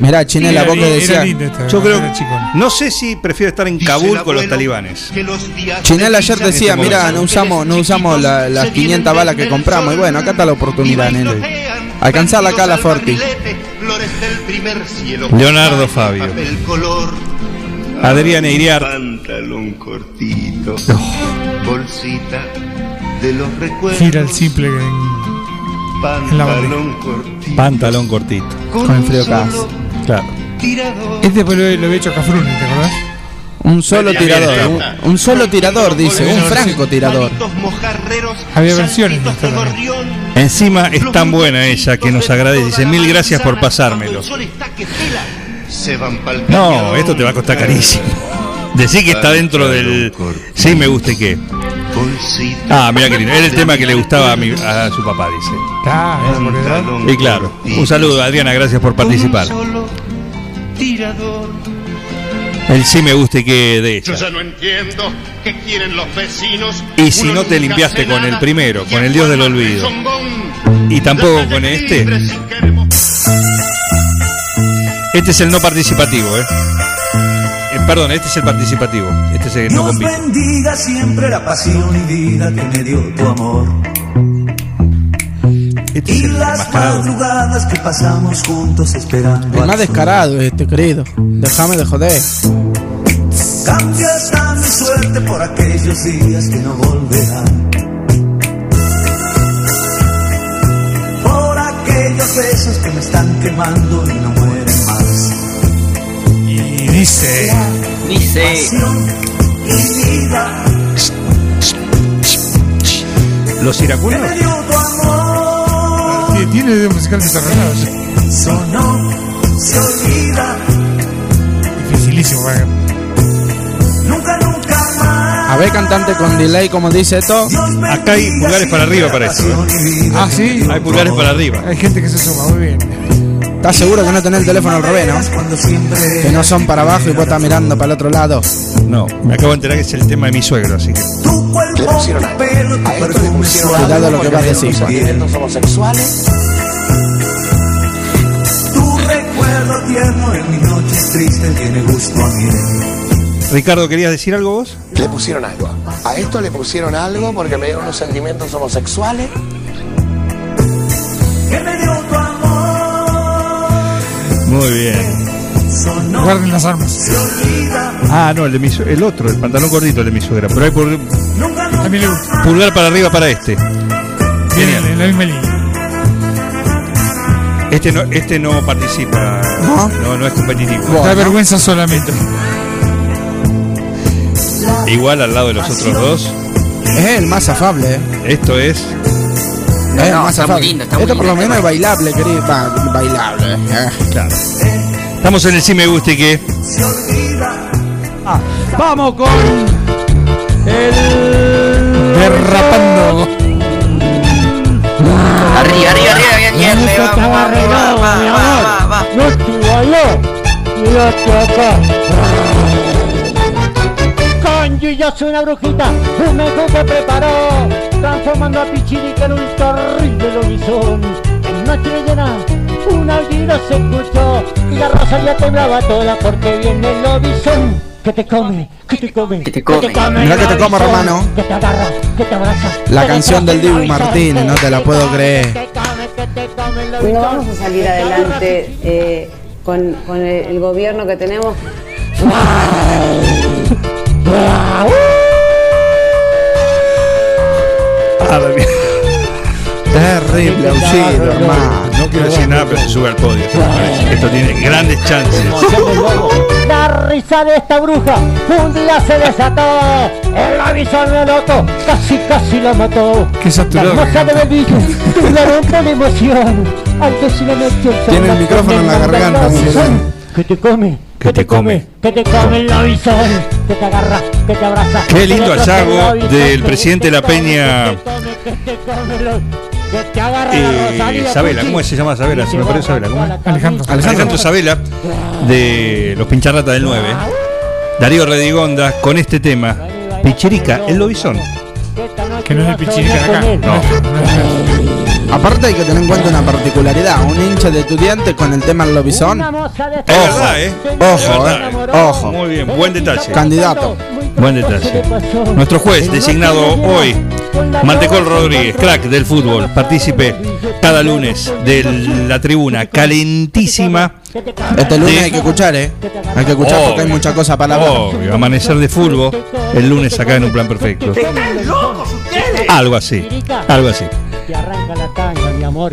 Mirá, Chinela, vos que Era decías. lindo esto, Yo creo chico. no sé si prefiero estar en Kabul con los talibanes. Que Chinel ayer decía, mira, no usamos, no usamos la- las 500 balas que compramos. Y bueno, acá está la oportunidad, nene. Alcanzarla acá a la Forti. Leonardo Fabio. Adrián Eiriar. Pantalón cortito. Bolsita de los recuerdos. Gira el simple en, en la cortito. Pantalón cortito. Con el frío un acá. solo Claro. Tirador. Este después lo, lo había hecho Cafrune, ¿te acordás? Un solo tirador, un, un solo tirador, dice, un franco tirador. Había versiones de también. Encima es tan buena ella que nos agradece. Dice mil gracias por pasármelo. No, esto te va a costar carísimo. Decir que está dentro del. Sí, me gusta y qué. Bolsita Ah, mira qué lindo. Era el tema que le gustaba a, mi- a su papá, dice. Edad. Y claro, un saludo, Adriana, gracias por participar. El sí me gusta y qué de Yo ella. ya no entiendo qué quieren los vecinos. Y si Uno no te limpiaste con el primero, con el Dios del olvido, y tampoco con este. Este es el no participativo, ¿eh? Eh, Perdón, este es el participativo. Este es el no Dios compite. bendiga siempre la pasión y vida que me dio tu amor. Este es Y las madrugadas que pasamos juntos esperando. El más descarado este, querido. Déjame de joder. Cambia hasta mi suerte por aquellos días que no volverán. Por aquellos besos que me están quemando y no dice. Dice. Pasión y vida Los que iracundos. amor. Tiene- de musical desarrollado. Sonó, se olvida. Dificilísimo. Nunca, nunca más. A ver, cantante con delay, como dice esto. Acá hay pulgares para arriba para esto. ¿eh? Ah, sí. Hay pulgares para arriba. Hay gente que se suma, muy bien. ¿Estás seguro que no tenés el teléfono al revés, no? Que no son para abajo y vos estás mirando para el otro lado. No, me acabo de enterar que es el tema de mi suegro, así que. tu cuerpo, tu pelo, tu perfume suave. Cuidado lo que vas a decir. homosexuales? Tu recuerdo tierno en mis noches tristes tiene gusto a miel. Ricardo, ¿querías decir algo vos? Le pusieron algo. A esto le pusieron algo porque me dieron unos sentimientos homosexuales. Que me dio. Muy bien. Guarden las armas. Ah, no, el, de mi su- el otro, el pantalón gordito, el de mi suegra. Pero hay pul- Nunca, nunca También le gusta. pulgar para arriba para este. Viene en la misma línea. Este no, este no participa. ¿No? No, no es competitivo. Da vergüenza solamente. Igual al lado de los otros dos. Es el más afable, ¿eh? Esto es. No, es el no, más está muy afable. lindo, está muy Esto por lo menos es bailable, querido. Va, bailable. eh. Claro. Estamos en el sí me gusta y que. olvida. Vamos con el Derrapando. Arriba, arriba, arriba, bien, bien, Eso va, estaba va, arreglado, va, mi va, va, amor. va. No. Mírate acá. Kanji ya soy una brujita, un mejor que preparó, transformando a Pichirica en un terrible lobizón. En noche de llena, un aullido se escuchó, y la rosa ya temblaba toda porque viene el lobizón. Que te come, que te come, Que te come. Que te el como, lobizón, hermano. Que te agarra, que te abraza. La que te canción come del el Dibu Martínez, no te la que puedo come, creer. que te come, que te come No vamos a salir que te adelante eh, con, con el, el gobierno que tenemos. Terrible aullido, hermano. No quiero decir nada, pero se sube al podio. Esto tiene grandes chances. La risa de esta bruja un día se desató. El avisor de loco casi casi lo mató. Qué La saturado. hermosa de Belvillo tuvieron con emoción. Antes Tiene el micrófono en la garganta. Que te come. Que te come. Que te come el lobizón. Que te agarra, que te abraza. Qué lindo hallazgo del presidente de la Peña. Que te come, que te come el lo- que te agarra la Eh, Sabela. ¿cómo se llama Sabela? Se me parece Sabela. ¿Cómo es? Alejandro. Alejandro Sabela, de los Pincharratas del 9. Darío Redigonda, con este tema. Pichirica, el lobizón. Que no es el pichirica de acá. No. Aparte hay que tener en cuenta una particularidad. Un hincha de estudiantes con el tema del lobizón. Es verdad, ¿eh? Ojo, Es eh. Ojo. Muy bien, buen detalle. Candidato. Buen detalle. Nuestro juez designado hoy, Mantecol Rodríguez, crack del fútbol, partícipe cada lunes de la tribuna calentísima. Este lunes de- hay que escuchar, ¿eh? Hay que escuchar porque hay mucha cosa para ver. Obvio, amanecer de fútbol el lunes acá en un plan perfecto. ¡Están locos ustedes! Algo así, algo así. Te arranca la tanga, mi amor.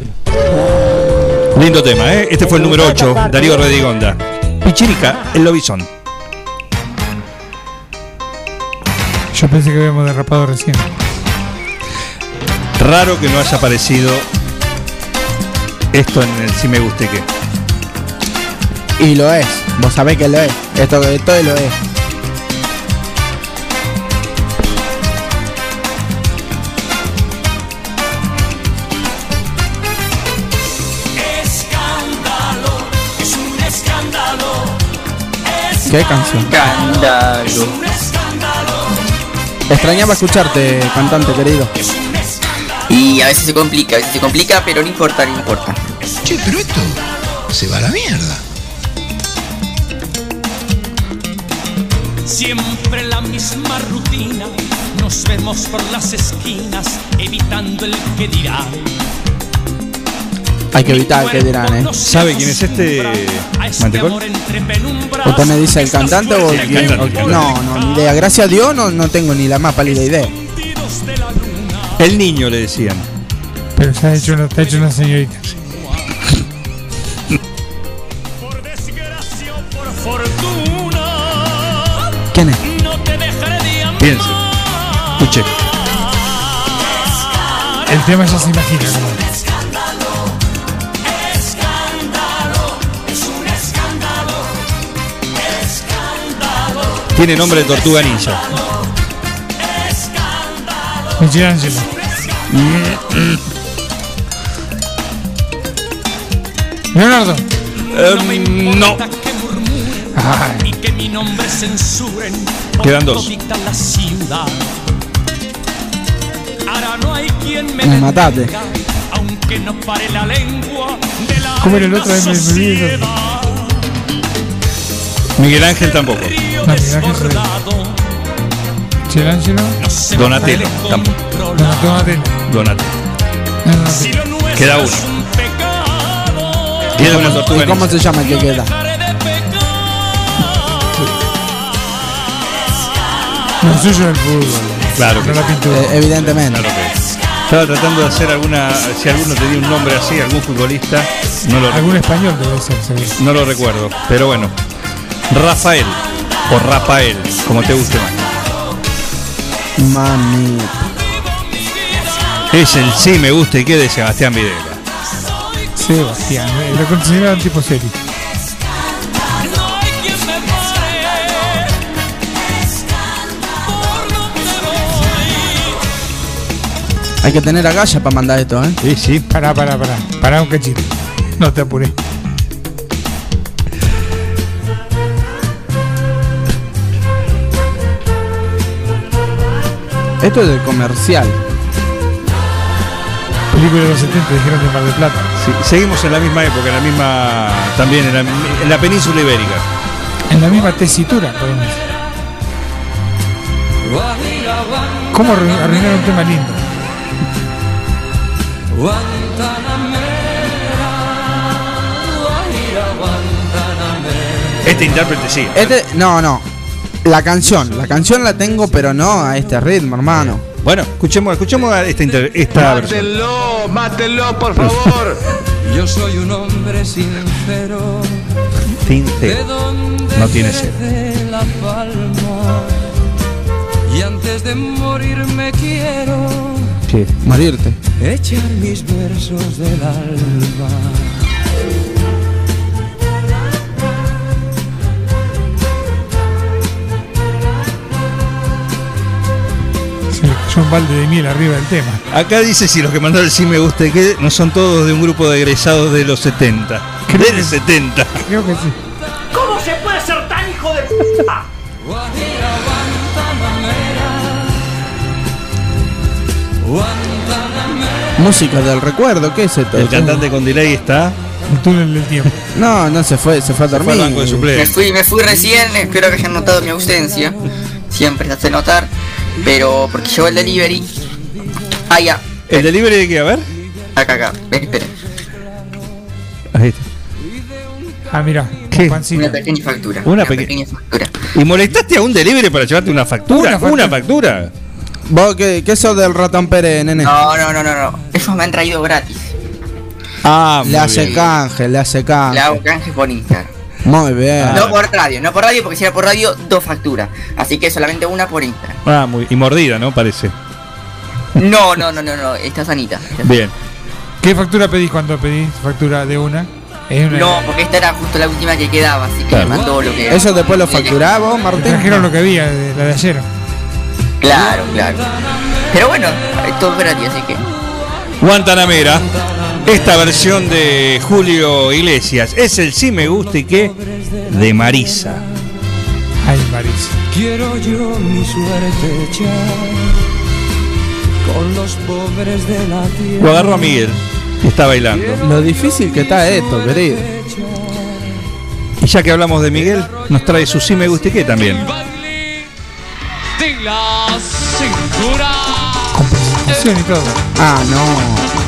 Lindo tema, ¿eh? Este fue el número 8, Darío Redigonda. Pichirica, el lobizón. Yo pensé que habíamos derrapado recién. Raro que no haya aparecido esto en el Si Me Guste Que. Y lo es. Vos sabés que lo es. Esto, esto lo es. qué. Escándalo. Extrañaba escucharte, cantante querido. Y a veces se complica, a veces se complica, pero no importa, no importa. Che, pero esto se va a la mierda. Siempre la misma rutina, nos vemos por las esquinas, evitando el que dirá. Hay que evitar que dirán, ¿eh? ¿Sabe quién es este Mantecol? ¿Usted me dice el cantante o el quién? cantante. No, no, ni idea. Gracias a Dios no, no tengo ni la más pálida idea. El niño le decían. Pero se ha hecho una, está hecho una señorita. ¿Quién es? Piense. Escuche. El tema ya se imagina. ¿no? Tiene nombre de tortuga ninja. Michelangelo. Leonardo. Em, no. Y que mi nombre censuren. Quedan dos. dicta la ciudad. Ahora no hay quien me Me mataste. detenga, Aunque no pare la lengua de la ¿Cómo era el otro? Miguel Ángel tampoco. Se- Michelangelo. Donatello tampoco. Donatello. Donatello. Queda uno. Queda una tortuga ¿Y cómo ninja. se llama el que queda? Lo suyo del fútbol. Claro que No la sí. pintura. Eh, evidentemente. Claro que sí. Estaba tratando de hacer alguna. Si alguno tenía un nombre así, algún futbolista. No lo, Algún español debe ser, seguro. no lo recuerdo. Pero bueno. Rafael. O Rafael, como te guste más. Mami. Es el sí me gusta y qué de Sebastián Videla. Sebastián. eh, Lo consideraban tipo serio. Hay que tener agallas para mandar esto, ¿eh? Sí, sí. Pará, pará, pará. Pará un cachito. No te apures. Esto es del comercial. Película de los 70, dijeron de Mar del Plata. Sí, Seguimos en la misma época, en la misma. También en la, en la península ibérica. En la misma tesitura, podemos decir. ¿Cómo arru- arruinar un tema lindo? Este intérprete sí. Este, no, no. La canción, la canción la tengo, pero no a este ritmo, hermano. Bueno, escuchemos, escuchemos a esta, inter- esta versión. Mátenlo, mátenlo, por favor. Yo soy un hombre sincero. Tinte. No tiene sed. De la palma. Y antes de morirme quiero Sí. Morirte. echar mis versos del alma. Cayó un balde de miel arriba del tema. Acá dice si los que mandaron el sí me gusta y qué no son todos de un grupo de egresados de los 70. Del 70. Creo que sí. ¿Cómo se puede ser tan hijo de p***? Música del recuerdo, ¿qué es esto? El cantante con delay está. El túnel del tiempo. No, no se fue, se fue a fue dormir. al banco de Me fui, me fui recién, espero que hayan notado mi ausencia. Siempre se hace notar. Pero porque llegó el delivery. Ah, ya. ¿El delivery de qué? A ver. Acá, acá. Ven, espera. Ahí está. Ah, mira. ¿Qué? Una pequeña factura. Una peque- factura. ¿Y molestaste a un delivery para llevarte una factura? Una ¿Una factura. factura? ¿Vos qué, qué sos del ratón Pérez, nene? No, no, no, no, no. Ellos me han traído gratis. Ah, le hace bien. canje, le hace Le canje. hago canje por Instagram. Muy bien. No por radio, no por radio, porque si era por radio, dos facturas. Así que solamente una por Instagram. Ah, muy. Y mordida, ¿no? Parece. No, no, no, no, no. Está sanita. Bien. ¿Qué factura pedís cuando pedís factura de una? Es una No, porque esta era justo la última que quedaba, así que Claro. me mandó lo que. ¿Eso después lo vos, Te Martín? trajeron lo que había, de, la de ayer. Claro, claro. Pero bueno, es todo gratis, así que. Guantanamera. Esta versión de Julio Iglesias es el sí me gusta y qué de Marisa. Ay, Marisa. Quiero yo mi suerte echar con los pobres de la tierra. Lo agarró a Miguel y está bailando. Lo difícil que está esto, querido. Y ya que hablamos de Miguel, nos trae su sí me gusta y qué también. sin la cintura. Presentación y todo. Ah, no.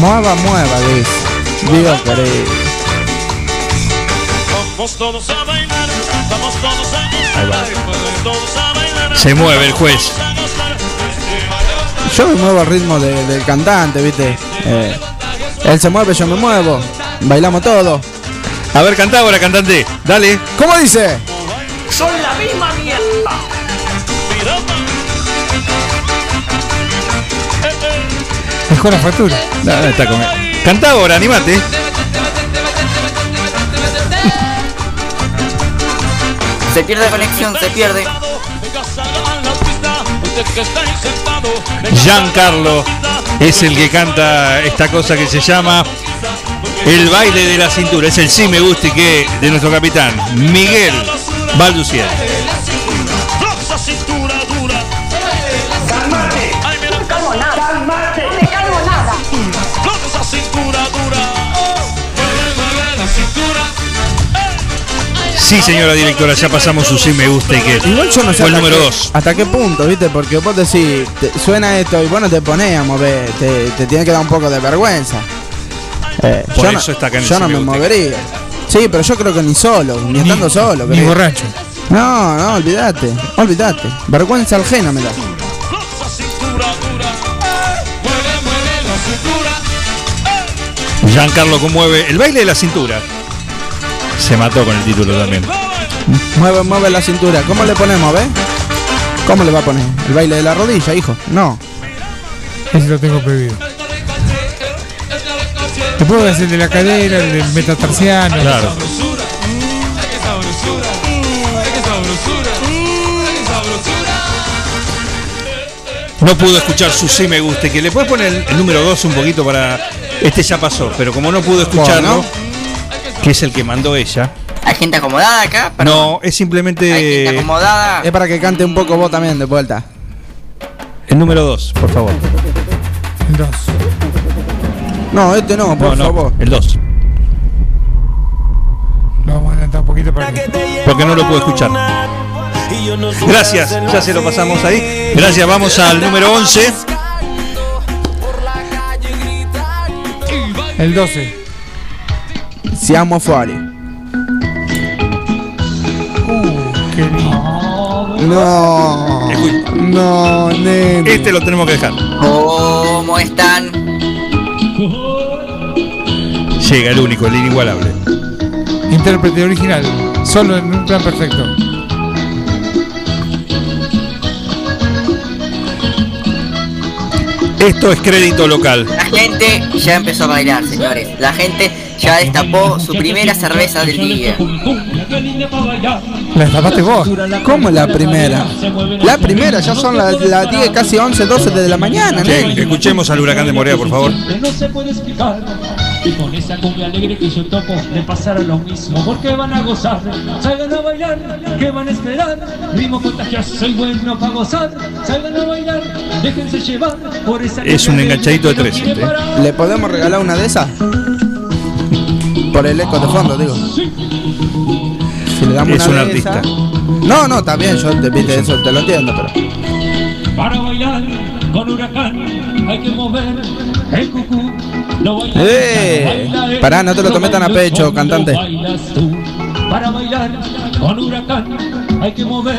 Mueva, mueva, dice. Dios querido. Vamos todos a bailar, vamos todos a vamos todos bailar. Se mueve el juez. Yo me muevo al ritmo de- del cantante, ¿viste? Eh, él se mueve, yo me muevo. Bailamos todo. A ver, cantá ahora, cantante. Dale. ¿Cómo dice? Dejó la factura. No, no, está con... Cantá ahora, animate. Se pierde conexión, se pierde. Giancarlo es el que canta esta cosa que se llama el baile de la cintura. Es el sí me gusta y que de nuestro capitán Miguel Balduciel. Sí, señora directora, ya pasamos su sí me gusta y que Igual yo no sé fue el hasta número qué- 2. ¿Hasta qué punto, viste? Porque vos decís, te- suena esto y bueno, te ponés a mover, te, te tiene que dar un poco de vergüenza. Eh, Por yo eso no, está acá en el Yo no me movería. Sí, pero yo creo que ni solo, ni, estando solo. Ni creo. borracho. No, no, olvídate, olvídate. Vergüenza ajena me da. Giancarlo conmueve el baile de la cintura. Se mató con el título también. Mueve, mueve la cintura. ¿Cómo le ponemos, ves? ¿Cómo le va a poner? ¿El baile de la rodilla, hijo? No. Ese lo tengo prohibido. Después voy a hacer de la cadera, el del metatarsiano. Claro. No pudo escuchar su sí me gusta. Que le puedes poner el, número 2 un poquito para. Este ya pasó, pero como no pudo escucharlo, Bueno. Que es el que mandó ella. Hay gente acomodada acá. No, es simplemente Hay gente acomodada. Es para que cante un poco vos también de vuelta. el número 2, por favor. El 2. No, este no, por No, no, favor. el 2. Lo vamos a adelantar un poquito para que. Porque no lo puedo escuchar. Gracias, ya se lo pasamos ahí. Gracias, vamos al número 11. El 12. Siamo fuori. Uh, qué lindo. No. No, nene. Este lo tenemos que dejar. ¿Cómo están? Llega el único, el inigualable. Intérprete original. Solo en un plan perfecto. Esto es crédito local. La gente ya empezó a bailar, señores. La gente ya destapó su primera cerveza del día. La tapaste vos. ¿Cómo la primera? La primera, ya son las las 10, casi 11, 12 de la mañana, escuchemos al huracán de Morea, por favor. No se puede explicar. Y con esa cumbia alegre que yo toco, le pasará lo mismo. Porque van a gozar, salgan a bailar, que van a esperar. Ritmo contagioso y bueno para gozar. Salgan a bailar, déjense llevar por esa Es un enganchadito de tres. ¿Le podemos regalar una de esas? Por el eco de fondo, digo. Si le damos Es una un artista. No, no, bien, yo te, viste, eso te lo entiendo, pero. Para bailar con huracán hay que mover el cucú. Lo bailas, ¡Eh! baila él, Pará, no te lo tomes tan a pecho, cantante. tú. Para bailar con huracán hay que mover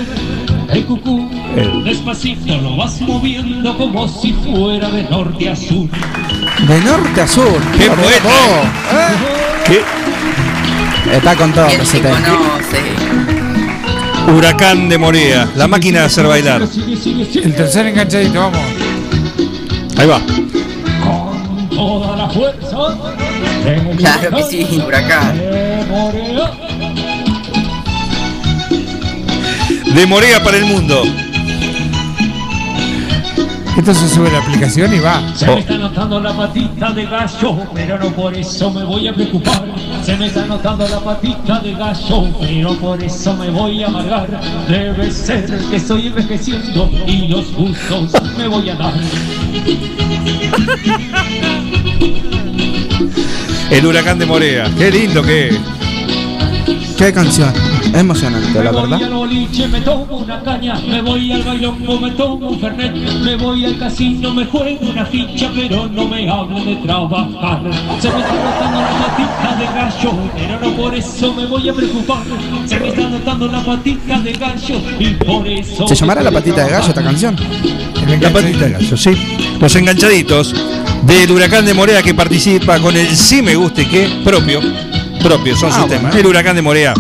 el cucú. El- Despacito lo vas moviendo como si fuera de norte a sur. De norte a sur. ¡Qué poeta! Está con todo, ¿Quién se pesete. conoce? Huracán de Morea, la máquina de hacer bailar. El tercer enganchadito, vamos. Ahí va. Con toda la fuerza. Claro que sí, huracán. de Morea. De Morea para el mundo. Esto se sube a la aplicación y va. Se me está notando la patita de gallo, pero no por eso me voy a preocupar. Se me está notando la patita de gallo, pero por eso me voy a amargar. Debe ser que estoy envejeciendo y los gustos me voy a dar. El huracán de Morea. Qué lindo que es. Qué canción. Es emocionante, la Me voy verdad. al boliche, me tomo una caña, me voy al bailongo, me tomo un fernet, me voy al casino, me juego una ficha, pero no me hablen de trabajar. Se me está notando la patita de gallo, pero no por eso me voy a preocupar. Se me está notando la patita de gallo y por eso... ¿Se llamará La Patita de Gallo esta canción? La patita de gallo, sí. Los enganchaditos del huracán de Morea que participa con el sí me guste que propio. Propio, son Ah, sistemas. bueno. El huracán de Morea.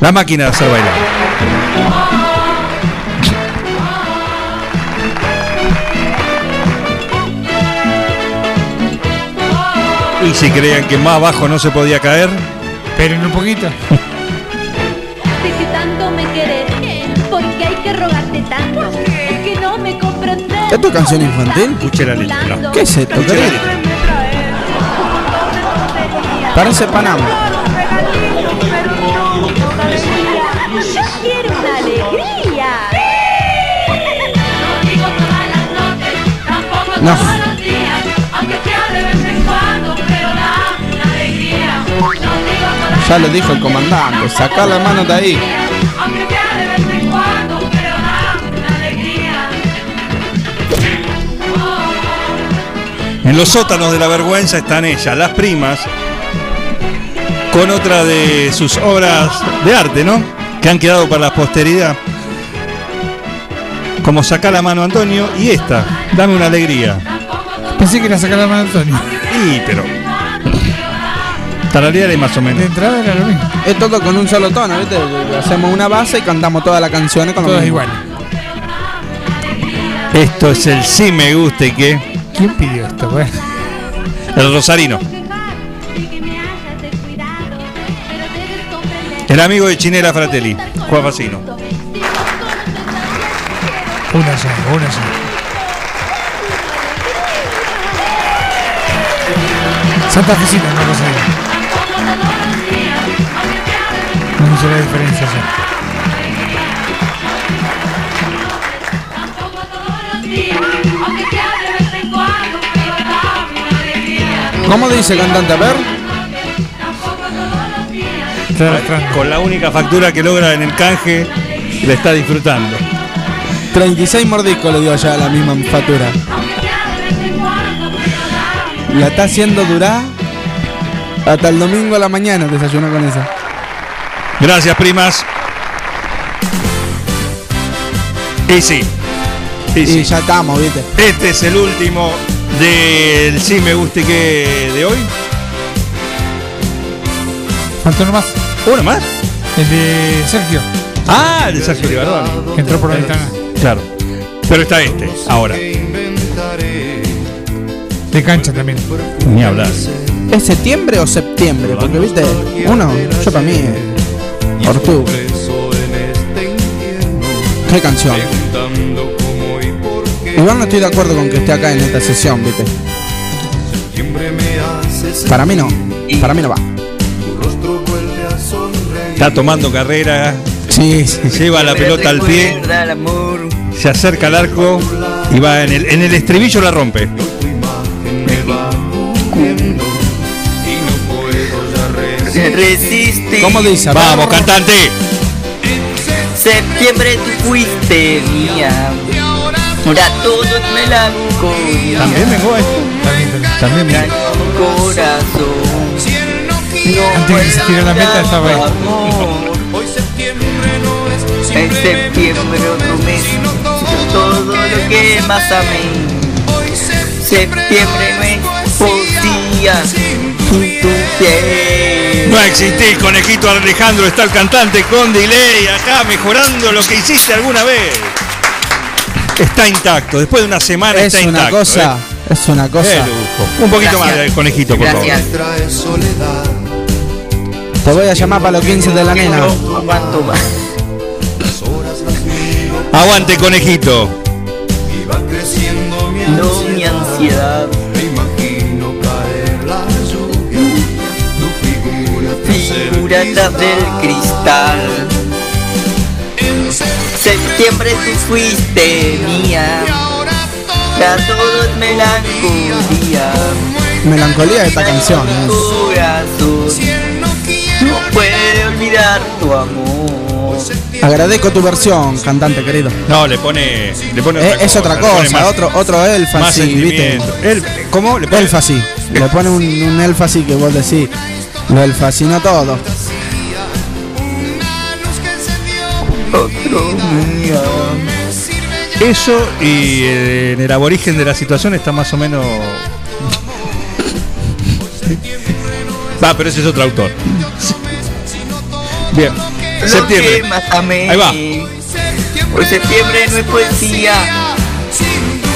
La máquina de hacer bailar. Y si creían que más bajo no se podía caer, Esperen un poquito. De que tanto me querés, porque hay que rogarte tanto. Es que no me comprendes. ¿Esto es canción infantil? escuche la letra. ¿Qué es esto? Parece Panamá. Ya lo dijo el comandante. Saca la mano de ahí. En los sótanos de la vergüenza están ellas, las primas, con otra de sus obras de arte, ¿no? Que han quedado para la posteridad. Como Saca la mano Antonio y esta, Dame una alegría. Pensé que era sacar la mano Antonio. Y, pero. Tararear más o De menos. entrada era lo mismo. Es todo con un solo tono, ¿viste? Hacemos una base y cantamos todas las canciones con lo Todas mismo. iguales. Esto es el sí me guste que. ¿Quién pidió esto? Bueno, El Rosarino. El amigo de Chinela Fratelli, Juan Facino. Una ya. Santa Oficina, no cosa No hice la diferencia ya. ¿Cómo dice cantante? A ver. Con la única factura que logra en el canje, le está disfrutando. 36 mordiscos le dio ya a la misma factura. La está haciendo durar hasta el domingo a la mañana. Desayuno con esa. Gracias, primas. Y sí. Y Y sí. ya estamos, ¿viste? Este es el último del sí me guste que de hoy. Faltó uno más. ¿Uno más? El de Sergio, Ah, el de Sergio Libardoni. que entró por la ventana. Claro. Pero está este, ahora. De cancha también. Ni hablar. ¿Es septiembre o septiembre? Porque, ¿viste? Uno, yo para mí, eh, octubre. ¿Qué canción? Igual no estoy de acuerdo con que esté acá en esta sesión, ¿viste? Para mí no. Para mí no va. Está tomando carrera, Sí, sí. lleva la pelota al pie. Se acerca al arco y va en el, en el estribillo la rompe. Resiste. ¿Cómo dice? Vamos, cantante. Septiembre tú fuiste mía. Ahora todo es melancolía. ¿También vengo esto? También me Corazón. No Antes que se la meta estaba ahí. En septiembre otro mes. Todo lo que más amé. Septiembre no es poesía. sin tu piel. No existís, conejito Alejandro, está el cantante con delay acá mejorando lo que hiciste alguna vez. Está intacto, después de una semana Es está una intacto. cosa. Es una ¿eh? cosa. Qué lujo. Un poquito más del conejito, por Gracias. favor. Te voy a llamar para los 15 de la nena. No aguanto más. Aguante, conejito. No mi ansiedad. Figura atrás del cristal. Septiembre tú fuiste mía. Ya todo es melancolía. melancolía de esta canción. ¿eh? Corazón no puede olvidar tu amor. Agradezco tu versión, cantante querido. No, le pone. Le pone Eh, es otra cosa, más- otro, otro más énfasis, ¿viste? El- ¿Cómo? Le pone- Énfasis. Le pone un, un énfasis que vos decís. Lo el fascinó todo. Eso y eh, en el aborigen de la situación está más o menos. Va, pero ese es otro autor. Bien. Septiembre. Mátame. Ahí va. Hoy septiembre no es poesía.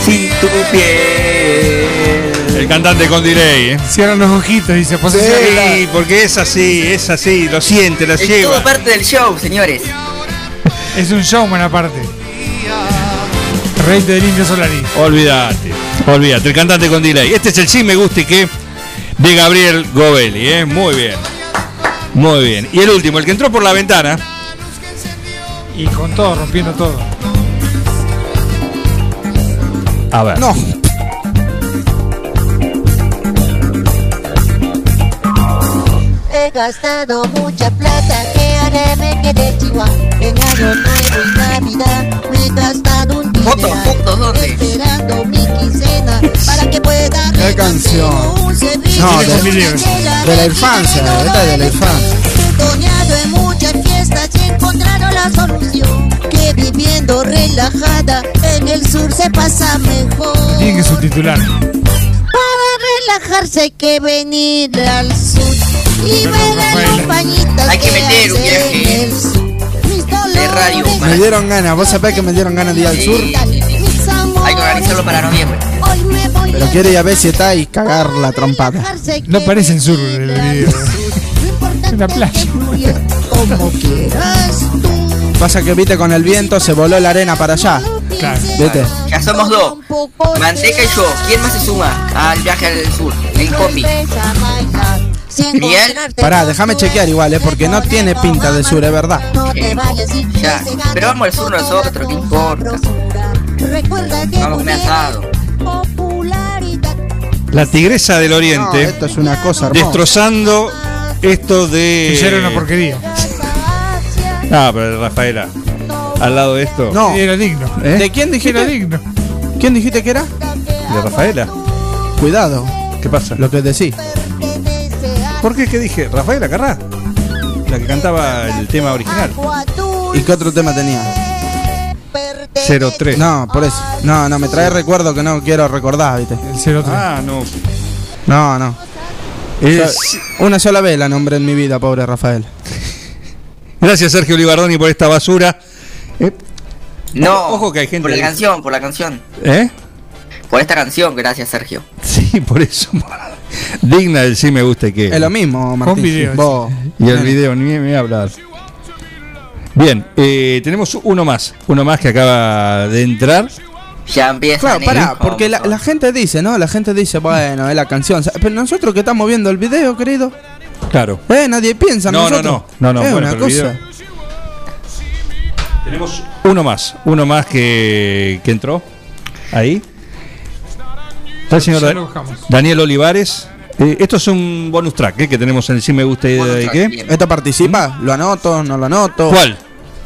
Sin tu piel. El cantante con delay, ¿eh? Cierran los ojitos, dice. Pues Sí, porque es así, es así, lo siente, la Es lleva. todo parte del show, señores. Es un showman aparte. Rey del Indio Solari. Olvídate, olvídate, el cantante con delay. Este es el sí me gusta y que de Gabriel Govelli, ¿eh? Muy bien. Muy bien. Y el último, el que entró por la ventana. Y con todo, rompiendo todo. A ver. No. He gastado mucha plata que ahora me quedé chihuahua. En año nuevo y navidad me he gastado esperando mi quincena para que pueda ¿Qué canción? No, de, de de la infancia, esta es de la infancia. Toneado en muchas fiestas y he encontrado la solución Que viviendo relajada en el sur se pasa mejor Tiene que subtitular. Para relajarse hay que venir al sur Y ver las compañitas Hay que meter un hacen viaje el sur. Mis de radio. dolores, Me dieron ganas, vos sabés que me dieron ganas de ir al sur, Hay que organizarlo para noviembre. Pero a quiero ir a ver si está y cagar la trompada. No parece el sur el video. Una playa. como quieras tú Pasa que viste con el viento se voló la arena para allá. Claro. ¿Viste? Ya somos dos. Manteca y yo. ¿Quién más se suma al viaje al sur? En combi. Miguel. Pará, déjame chequear igual, eh, porque no tiene pinta de sur, es verdad. No te vayas y Ya. Pero vamos al sur nosotros, ¿qué importa? recuerda que Vamos a comer asado. popularidad La tigresa del No, oriente. esto es una cosa hermosa. destrozando esto de. Que era una porquería. Ah, pero Rafaela. Al lado de esto. No. Era digno. ¿Eh? ¿De quién Era dijiste? digno. ¿Quién dijiste que era? ¿De Rafaela? Cuidado, ¿Qué pasa? lo que decís. ¿Por qué? ¿Qué dije? Rafaela Carrá. La que cantaba el tema original. ¿Y qué otro tema tenía? 03. No, por eso. No, no, me trae recuerdo que no quiero recordar, ¿viste? El 03. Ah, no. No, no. Es- una sola vez la nombré en mi vida, pobre Rafael. Gracias, Sergio Olivardoni, por esta basura. Eh, No. Ojo que hay gente Por la canción, por la canción. ¿Eh? Por esta canción, gracias Sergio. Sí, por eso. Digna del sí me gusta y que. Es lo mismo, Martín. video, Vos- Y el video, ni me hablar. Bien, eh, tenemos uno más. Uno más que acaba de entrar. Ya empieza. Claro, pará, porque la, la gente dice, ¿no? La gente dice, bueno, es la canción. Pero nosotros que estamos viendo el video, querido, Claro. eh, nadie piensa en No, no, nosotros. no. No, no, es bueno, una cosa. Tenemos uno más. Uno más que, que entró. Ahí. Está el señor Ya Da- lo buscamos. Daniel Olivares. Eh, esto es un bonus track eh, que tenemos en el Sí Me Gusta y de qué. bien. ¿Esto participa? ¿Lo anoto? ¿No lo anoto? ¿Cuál?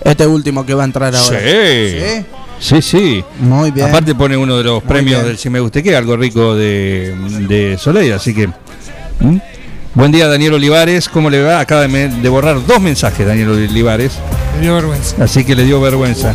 Este último que va a entrar ahora. Sí. Sí, sí. Muy bien. Aparte pone uno de los Muy premios bien. del Si Me Guste Que, algo rico de, de Soleil, así que... ¿Mm? Buen día Daniel Olivares, ¿cómo le va? Acaba de, me- de borrar dos mensajes Daniel Olivares, Me dio vergüenza. así que le dio vergüenza.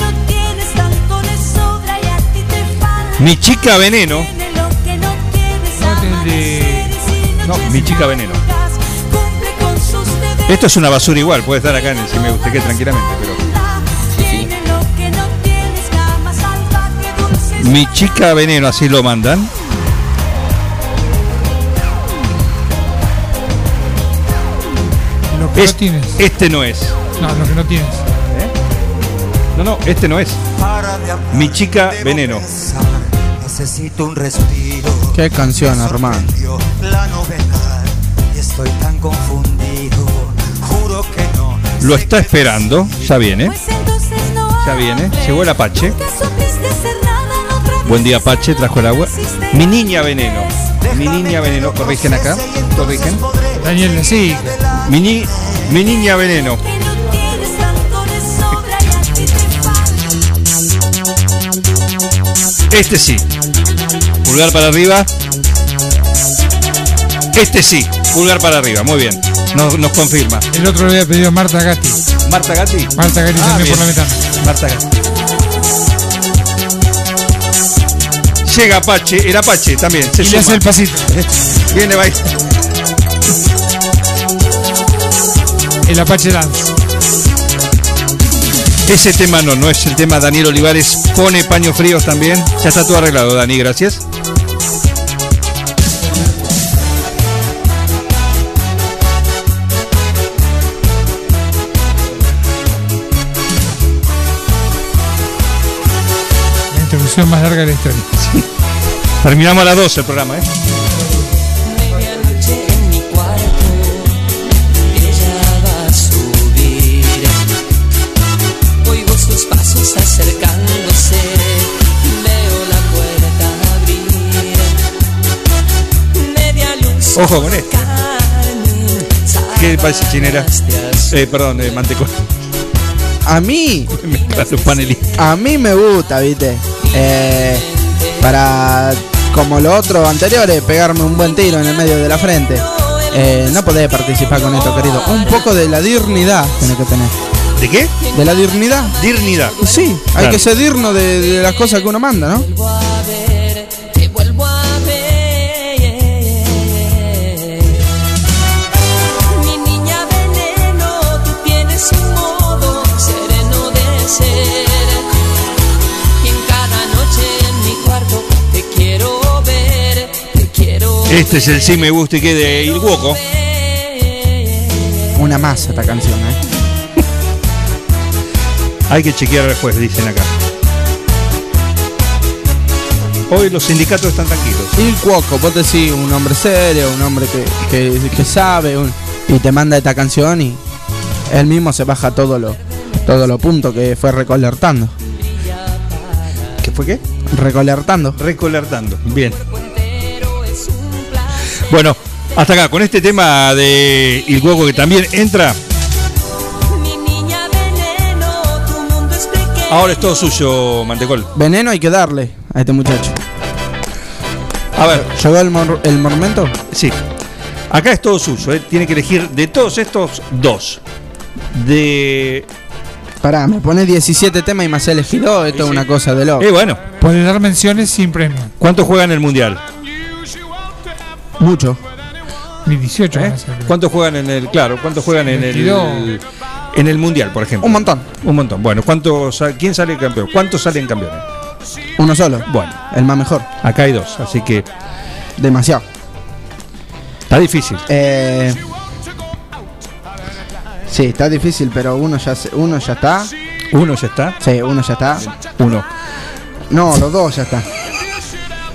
No tienes, tanto le sobra y a ti te falta. Mi chica veneno, no No, de- no, mi chica veneno. Esto es una basura igual, puede estar acá en el Si Me Guste Que tranquilamente, pero... Mi chica veneno, así lo mandan. Es- no tienes. este no es. No, lo que no tienes. No, no, este no es. Mi chica veneno. Necesito un respiro. Qué canción, hermano. La novedad y estoy tan confundido. Juro que no. Lo está esperando. Ya viene. Ya viene. Llegó el Apache. Buen día, Apache. Trajo el agua. Mi niña veneno. Mi niña veneno. Corrigen acá. Corrigen. Daniel sigue. Mi, ni- mi niña veneno. Este sí. Pulgar para arriba. Este sí. Pulgar para arriba. Muy bien. Nos, nos confirma. El otro le había pedido a Marta Gatti. Marta Gatti. Marta Gatti Ah, también bien. por la ventana. Marta Gatti. Llega Apache, el Apache también. Se Y le suma. hace el pasito. Viene, va. El Apache Dance. Ese tema no, no es el tema Daniel Olivares. Pone paños fríos también. Ya está todo arreglado, Dani, gracias. Más larga de la historia. Terminamos a las 12 el programa, ¿eh? Ojo con esto. ¿Qué parece, Chinera? Eh, perdón, eh, Mantecón. A mí, Mezcla los panelistas. a mí me gusta, ¿viste? Eh, para, como lo otro anteriores, pegarme un buen tiro en el medio de la frente. Eh, no podés participar con esto, querido. Un poco de la dignidad tenés que tener. ¿De qué? ¿De la dignidad? Dignidad. Sí, hay que ser digno de, de las cosas que uno manda, ¿no? Este es el sí me gusta y que de Ilguoco. Una más esta canción, ¿eh? Hay que chequear después, dicen acá. Hoy los sindicatos están tranquilos. Y Cuoco, vos decís un hombre serio, un hombre que, que, que sabe, un- y te manda esta canción y él mismo se baja todo lo, todo lo puntos que fue recolertando. ¿Qué fue qué? Recolertando. Recolertando. Bien. Bueno, hasta acá, con este tema de Ilguoco que también entra. Ahora es todo suyo, Mantecol. Veneno hay que darle a este muchacho. A ver. ¿Llegó el, mor- el momento? Sí. Acá es todo suyo, ¿eh? tiene que elegir de todos estos dos. De. Pará, me pone 17 temas y me has elegido. Esto es una cosa de loco. Eh, bueno. Puedes dar menciones sin premio. ¿Cuánto juegan en el mundial? Mucho. Ni 18 ¿Eh? ¿Cuántos juegan en el. Claro, cuántos juegan en el. 22. En el mundial, por ejemplo? Un montón. Un montón. Bueno, ¿cuántos, ¿quién sale campeón? ¿Cuántos salen campeones? Uno solo. Bueno, El más mejor. acá hay dos, así que Demasiado. está difícil. Eh, sí, está difícil, pero uno ya, se- uno ya está. Uno ya está. Sí, uno ya está. Uno. No, los dos ya están.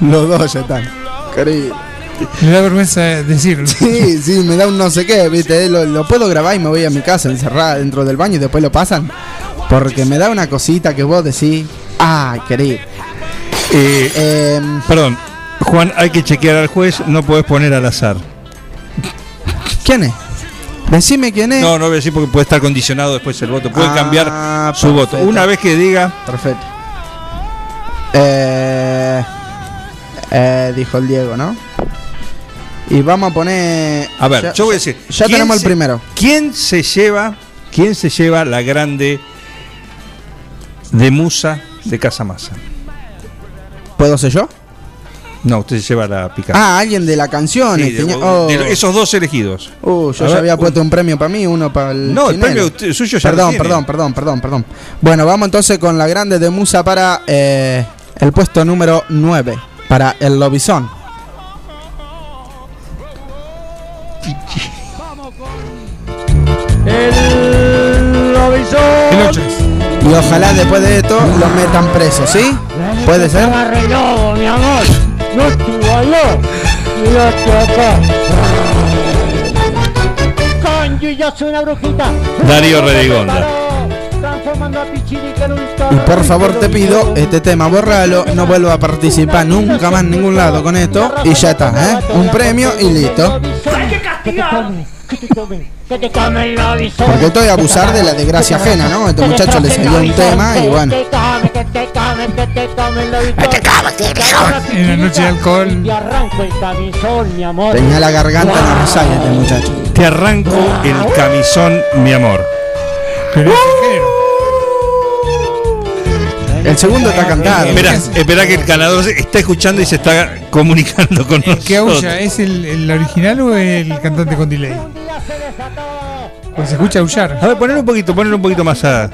Los dos ya están. Querido. Me da vergüenza decirlo. Sí, sí, me da un no sé qué, ¿viste? Lo, lo puedo grabar y me voy a mi casa encerrada dentro del baño y después lo pasan. Porque me da una cosita que vos decís, ah, querido. Eh, Em, Perdón, Juan, hay que chequear al juez, no podés poner al azar. ¿Quién es? Decime quién es. No, no voy a decir porque puede estar condicionado después el voto. Puede Ah, cambiar su voto. Una vez que diga. Perfecto. Eh, eh, dijo el Diego, ¿no? Y vamos a poner. A ver, ya- yo voy a decir. Ya ¿quién tenemos el primero. ¿Quién se lleva, quién se lleva la grande de Musa de Casa Masa? ¿Puedo ser yo? No, usted se lleva la picada. Ah, alguien de la canción. Sí, de- oh. de esos dos elegidos. Uh, yo A ya ver, había puesto un premio para mí, uno para el. No, el premio usted- suyo ya lo Perdón, tiene. perdón, perdón, perdón, perdón. Bueno, vamos entonces con la grande de Musa para eh, el puesto número 9. Para el Lobizón. chichi. Vamos con el Robinson. Y ojalá después de esto los metan presos, ¿sí? ¿Puede ser? Renovo, mi amor. No te valor. No te Yo soy una brujita. Darío Redigonda. Y por favor te pido, este tema borralo, no vuelvo a participar nunca más en ningún lado con esto y ya está, ¿eh? Un premio y listo. ¡Hay que castigar! Que te come, que te come el lobizón. Porque estoy a abusar de la desgracia ajena, ¿no? A este muchacho le salió un tema y bueno. En la noche de alcohol. Te arranco el camisón, mi amor. Tenía la garganta en la rosalla este muchacho. Te arranco el camisón, mi amor. Pero. El segundo está cantado. Espera, espera que el ganador está escuchando y se está comunicando con ¿El que nosotros. aulla es el, el original o el cantante con delay? Pues se escucha aullar. A ver, ponelo un poquito, ponelo un poquito más a.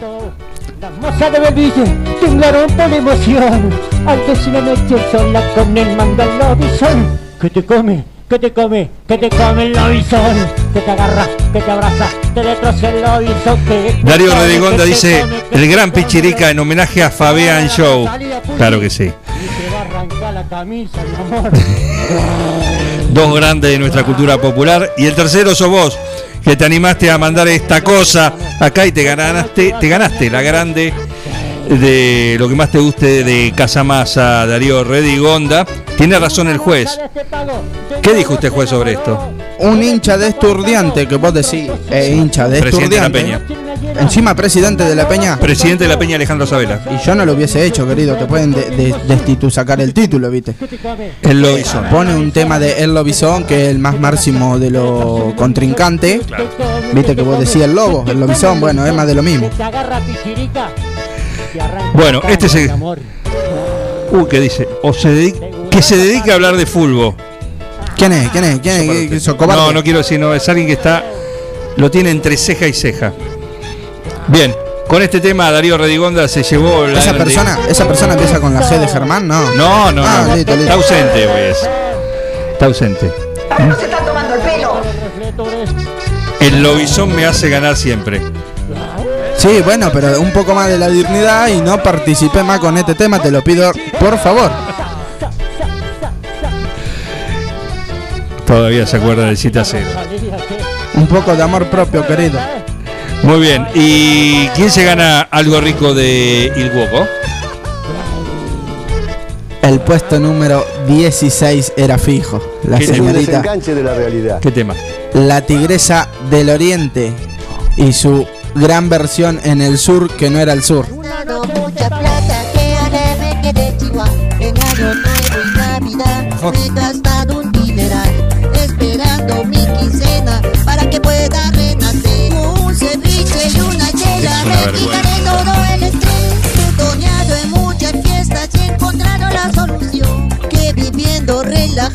Moza de Belville, temblaron por emoción Al decirle noche sola con el mando al lobizón Que te come, que te come, que te come el lobizón Que te agarra, que te abraza, te destroza el Darío Redigonda dice el gran Pichirica en homenaje a Fabián Show. Claro que sí. Y te va a arrancar la camisa, mi amor Dos grandes de nuestra cultura popular. Y el tercero sos vos, que te animaste a mandar esta cosa acá y te ganaste, te ganaste la grande de lo que más te guste de Casamasa, Darío Redigonda. Tiene razón el juez. ¿Qué dijo usted, juez, sobre esto? Un hincha de que vos decís, eh, hincha de Presidente de la Esturdiante. Encima presidente de la Peña. Presidente de la Peña Alejandro Sabela. Y yo no lo hubiese hecho, querido. Te pueden de, de- destitu- sacar el título, ¿viste? Él lo hizo. Pone un tema de El Lobizón, que es el más máximo de lo contrincante. Viste que vos decías el lobo, el lobizón, bueno, es más de lo mismo. Bueno, este se-. Uy, ¿qué dice? O se dedica, que se dedique a hablar de fútbol. ¿Quién es? ¿Quién es? ¿Quién es? No, no quiero decir, no, es alguien que está. Lo tiene entre ceja y ceja. Bien, con este tema Darío Redigonda se llevó la. ¿Esa persona, ¿Esa persona empieza con la G de Germán? No. No, no, Ah, no. listo, listo. Está ausente, pues. Está ausente. se está tomando el pelo. El lobizón me hace ganar siempre. Sí, bueno, pero un poco más de la dignidad y no participé más con este tema, te lo pido por favor. Todavía se acuerda del 7 a 0. Un poco de amor propio, querido. Muy bien. ¿Y quién se gana algo rico de Ilguoco? El puesto número 16 era fijo. La ¿Qué señorita, Desenganche de la realidad. ¿Qué tema? la tigresa del oriente y su gran versión en el sur que no era el sur.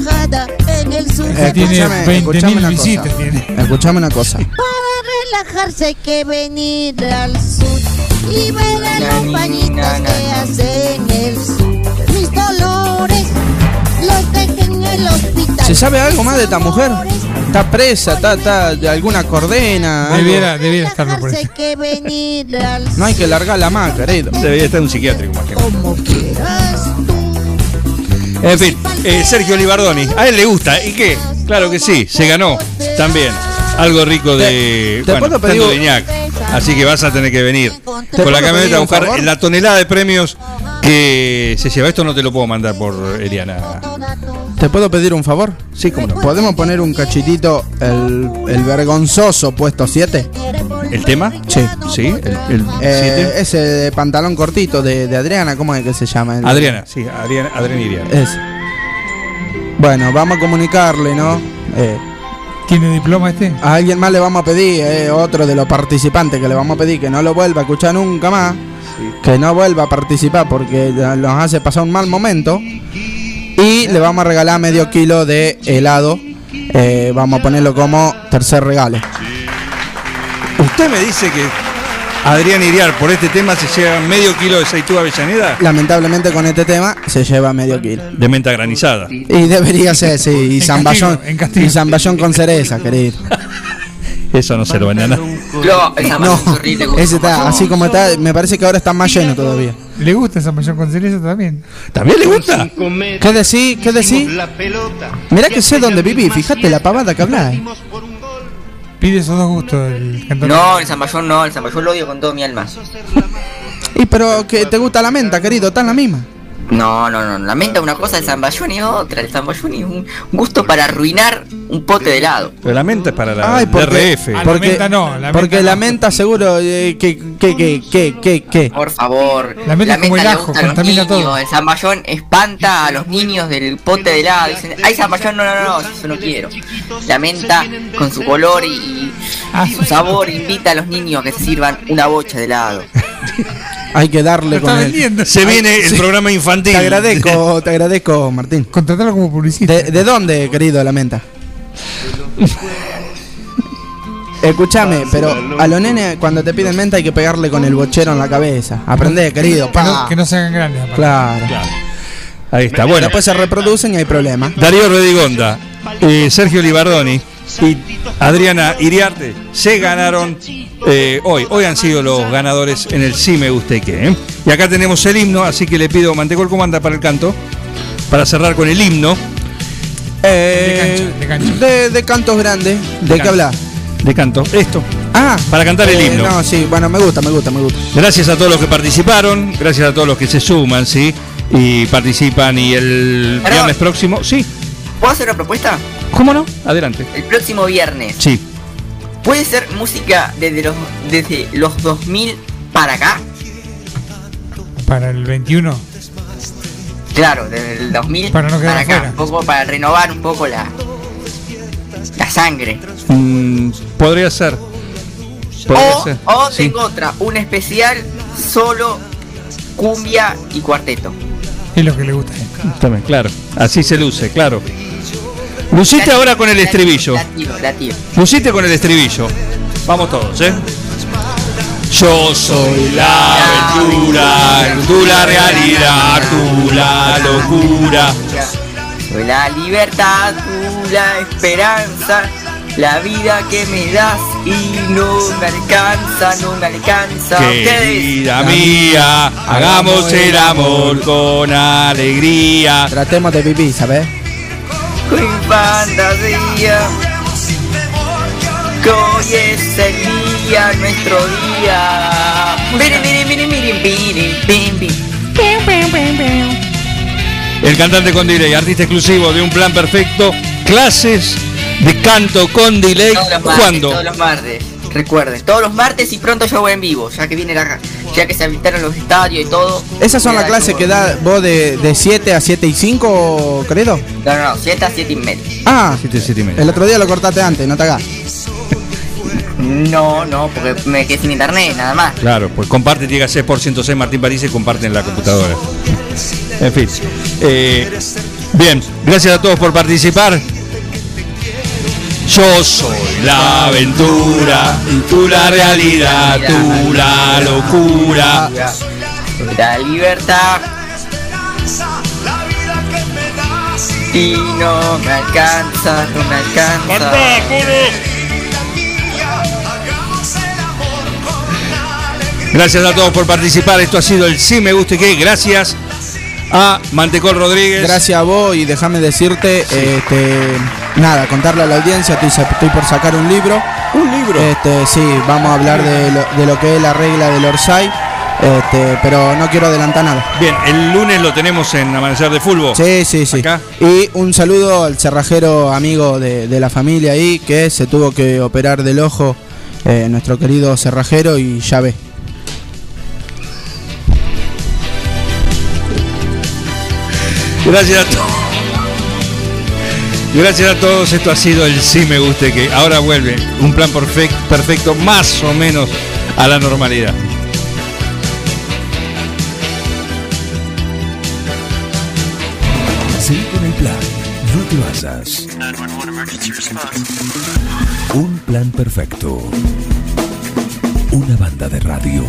Relajada en el sur Eh, tiene Escúchame, 20.000 escúchame una visitas, cosa. tiene. Escuchame una cosa. Para relajarse hay que venir al sur y ver a los pañitos que hacen el sur. Mis dolores los dejé en el hospital. ¿Se sabe algo más de esta mujer? ¿Está presa? ¿Está, está de alguna cordena? Debiera, debiera estarlo por hay que. No hay que largarla más, querido. Debería estar en un psiquiátrico más que. Como quieras. En fin, eh, Sergio Libardoni, a él le gusta. ¿Y qué? Claro que sí, se ganó también. Algo rico de. Te- te bueno, tanto de Iñak. Así que vas a tener que venir ¿Te con la camioneta a buscar favor? la tonelada de premios que se lleva. Esto no te lo puedo mandar por Eliana. ¿Te puedo pedir un favor? Sí, cómo no. ¿Podemos poner un cachitito el, el vergonzoso puesto 7? ¿El tema? Sí. Sí, el, el Eh, ese de pantalón cortito de, de Adriana, ¿cómo es que se llama? El- Adriana, sí, Adriana, Adriana. Ese. Bueno, vamos a comunicarle, ¿no? Eh, ¿Tiene diploma este? a alguien más le vamos a pedir, eh, otro de los participantes que le vamos a pedir que no lo vuelva a escuchar nunca más, que no vuelva a participar porque nos hace pasar un mal momento. Y le vamos a regalar medio kilo de helado. eh, vamos a ponerlo como tercer regalo. ¿Usted me dice que Adrián Iriar por este tema se lleva medio kilo de aceitúa avellaneda? Lamentablemente con este tema se lleva medio kilo. De menta granizada. Y debería ser, sí, y zamballón, y zamballón con cereza, querido. Eso no se lo van a dar. No, el zamballón es horrible. con ese está, así como está, me parece que ahora está más lleno todavía. ¿Le gusta esa mayor con cereza también? ¿También le gusta? ¿Qué decís? ¿Qué decís? Mirá que sé dónde viví, fíjate la pavada que hablás. Pide esos dos gustos el cantante. No, el zamballón no, el zamballón lo odio con toda mi alma. Y pero que te gusta la menta, querido, está en la misma. No, no, no, la menta es una cosa, el zamballón es otra. El zamballón es un gusto para arruinar un pote de helado. Pero la menta es para la Ay, porque, DRF. porque, porque la menta seguro eh, que, que, que, que, que, que. Por favor, La menta es como el ajo, contamina niños, todo. El zamballón espanta a los niños del pote de helado. Dicen, ay, zamballón, no, no, no, eso no quiero. La menta, con su color y, y su sabor, invita a los niños a que se sirvan una bocha de helado. Hay que darle con él. Se viene el programa infantil. Te agradezco, te agradezco, Martín. Contratarlo como publicista. ¿De, de dónde, querido, la menta? Escúchame, pero a los nenes cuando te piden menta hay que pegarle con el bochero en la cabeza. Aprende, querido, Que no, pa. que no se hagan grandes. aparte. Claro. Ahí está, bueno. Después se reproducen y hay problema. Darío Redigonda, eh, Sergio Libardoni y Adriana Iriarte se ganaron eh, hoy. Hoy han sido los ganadores en el Sí Me Guste Que. ¿eh? Y acá tenemos el himno, así que le pido Mantecol Comanda para el canto. Para cerrar con el himno. Eh, de, de cantos grandes. ¿De, qué hablas? De canto. Esto. Ah, Para cantar el eh, himno. No, sí, bueno, me gusta, me gusta, me gusta. Gracias a todos los que participaron, gracias a todos los que se suman, ¿sí? Y participan y el Pero- viernes próximo, sí, ¿Puedo hacer una propuesta? ¿Cómo no? Adelante. El próximo viernes. Sí. ¿Puede ser música desde los, desde los 2000 para acá? Para el 21. Claro, desde el 2000 Para no quedar acá. Un poco para renovar un poco la, la sangre. Mm, podría ser. Podría O, ser. o sí. tengo otra, un especial solo cumbia y cuarteto. Es lo que le gusta. a él. También, claro. Así se luce, claro. Lucite ahora con el estribillo. Lucite con el estribillo. Vamos todos, ¿eh? Yo soy la aventura, tú la realidad, tú la locura. Soy la libertad, tú la esperanza, la vida que me das y no me alcanza, no me alcanza. Querida mía, hagamos el amor con alegría. Tratemos de vivir, ¿sabes? Con fantasía. Que hoy es el día, nuestro día. Miren, miren, miren, miren, miren, miren, miren. El cantante con delay, artista exclusivo de un plan perfecto, clases de canto con delay. Todos los martes, ¿Cuándo? Todos los martes. Recuerden, todos los martes y pronto yo voy en vivo, ya que viene la, ya que se habilitaron los estadios y todo. ¿Esas son las clases que da vos de, de 7 a 7 y 5, querido? No, no, no, 7 a 7 y media. Ah, Siete, siete y media. el otro día lo cortaste antes, no te hagas. No, no, porque me quedé sin internet, nada más. Claro, pues comparte, llega 6% C Martín París y comparten la computadora. En fin. Eh, bien, gracias a todos por participar. Yo soy la aventura, tú la realidad, tú la locura. La libertad. Y no me alcanza, no me alcanza. Gracias a todos por participar. Esto ha sido el Sí Me Guste Que. Gracias a Mantecol Rodríguez. Gracias a vos y déjame decirte, este, nada, contarle a la audiencia, estoy, por sacar un libro. Un libro. Este, sí, vamos a hablar de lo, de lo que es la regla del Orsay, este, pero no quiero adelantar nada. Bien, el lunes lo tenemos en Amanecer de Fútbol. Sí, sí, sí. Acá. Y un saludo al cerrajero amigo de, de la familia ahí, que se tuvo que operar del ojo, eh, nuestro querido cerrajero, y ya ve. Gracias a todos. Gracias a todos, esto ha sido el sí me guste que ahora vuelve un plan perfecto, perfecto más o menos a la normalidad. Seguí con el plan. No te basas. Un plan perfecto. Una banda de radio.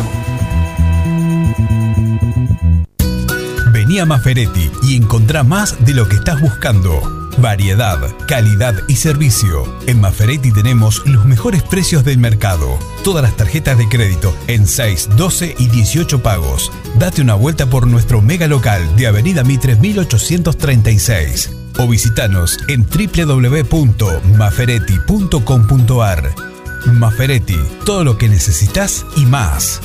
Vení a Maferetti y encontrá más de lo que estás buscando. Variedad, calidad y servicio. En Maferetti tenemos los mejores precios del mercado. Todas las tarjetas de crédito en 6, 12 y 18 pagos. Date una vuelta por nuestro mega local de Avenida Mitre 1836 o visitanos en www.maferetti.com.ar. Maferetti, todo lo que necesitas y más.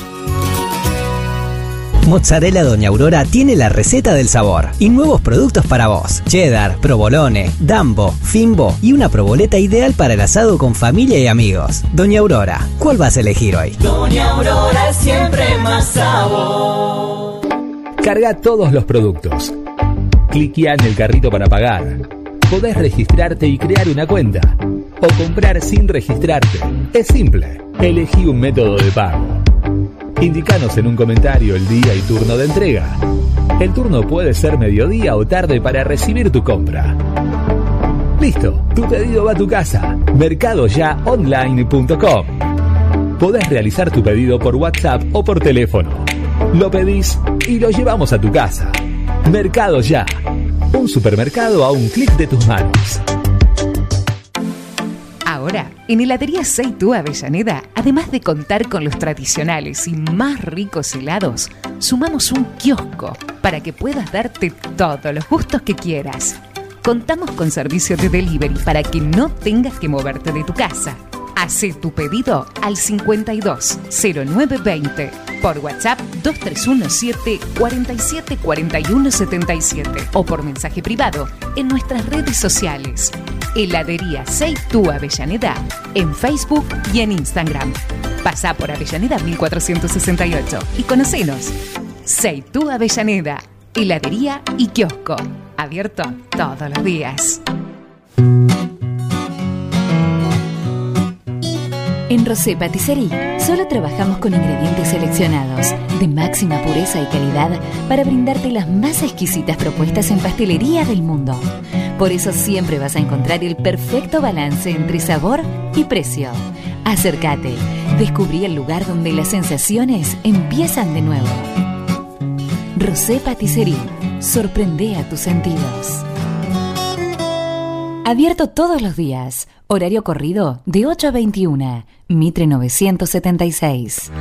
Mozzarella Doña Aurora tiene la receta del sabor y nuevos productos para vos. Cheddar, provolone, dambo, fimbo y una proboleta ideal para el asado con familia y amigos. Doña Aurora, ¿cuál vas a elegir hoy? Doña Aurora es siempre más sabor. Carga todos los productos. Cliquea en el carrito para pagar. Podés registrarte y crear una cuenta. O comprar sin registrarte. Es simple. Elegí un método de pago. Indicanos en un comentario el día y turno de entrega. El turno puede ser mediodía o tarde para recibir tu compra. Listo, tu pedido va a tu casa. Mercadoyaonline.com. Podés realizar tu pedido por WhatsApp o por teléfono. Lo pedís y lo llevamos a tu casa. Mercado Ya. Un supermercado a un clic de tus manos. Ahora, en Heladería Seitú Avellaneda, además de contar con los tradicionales y más ricos helados, sumamos un kiosco para que puedas darte todos los gustos que quieras. Contamos con servicio de delivery para que no tengas que moverte de tu casa. Hacé tu pedido al 520920 por WhatsApp 2317 47 41 77 o por mensaje privado en nuestras redes sociales. Heladería Seitú Avellaneda en Facebook y en Instagram. Pasá por Avellaneda 1468 y conocenos. Seitú Avellaneda, heladería y kiosco. Abierto todos los días. En Rosé Patisserie solo trabajamos con ingredientes seleccionados de máxima pureza y calidad para brindarte las más exquisitas propuestas en pastelería del mundo. Por eso siempre vas a encontrar el perfecto balance entre sabor y precio. Acércate, descubrí el lugar donde las sensaciones empiezan de nuevo. Rosé Patisserie, sorprende a tus sentidos. Abierto todos los días. Horario corrido de 8 a 21. Mitre 976.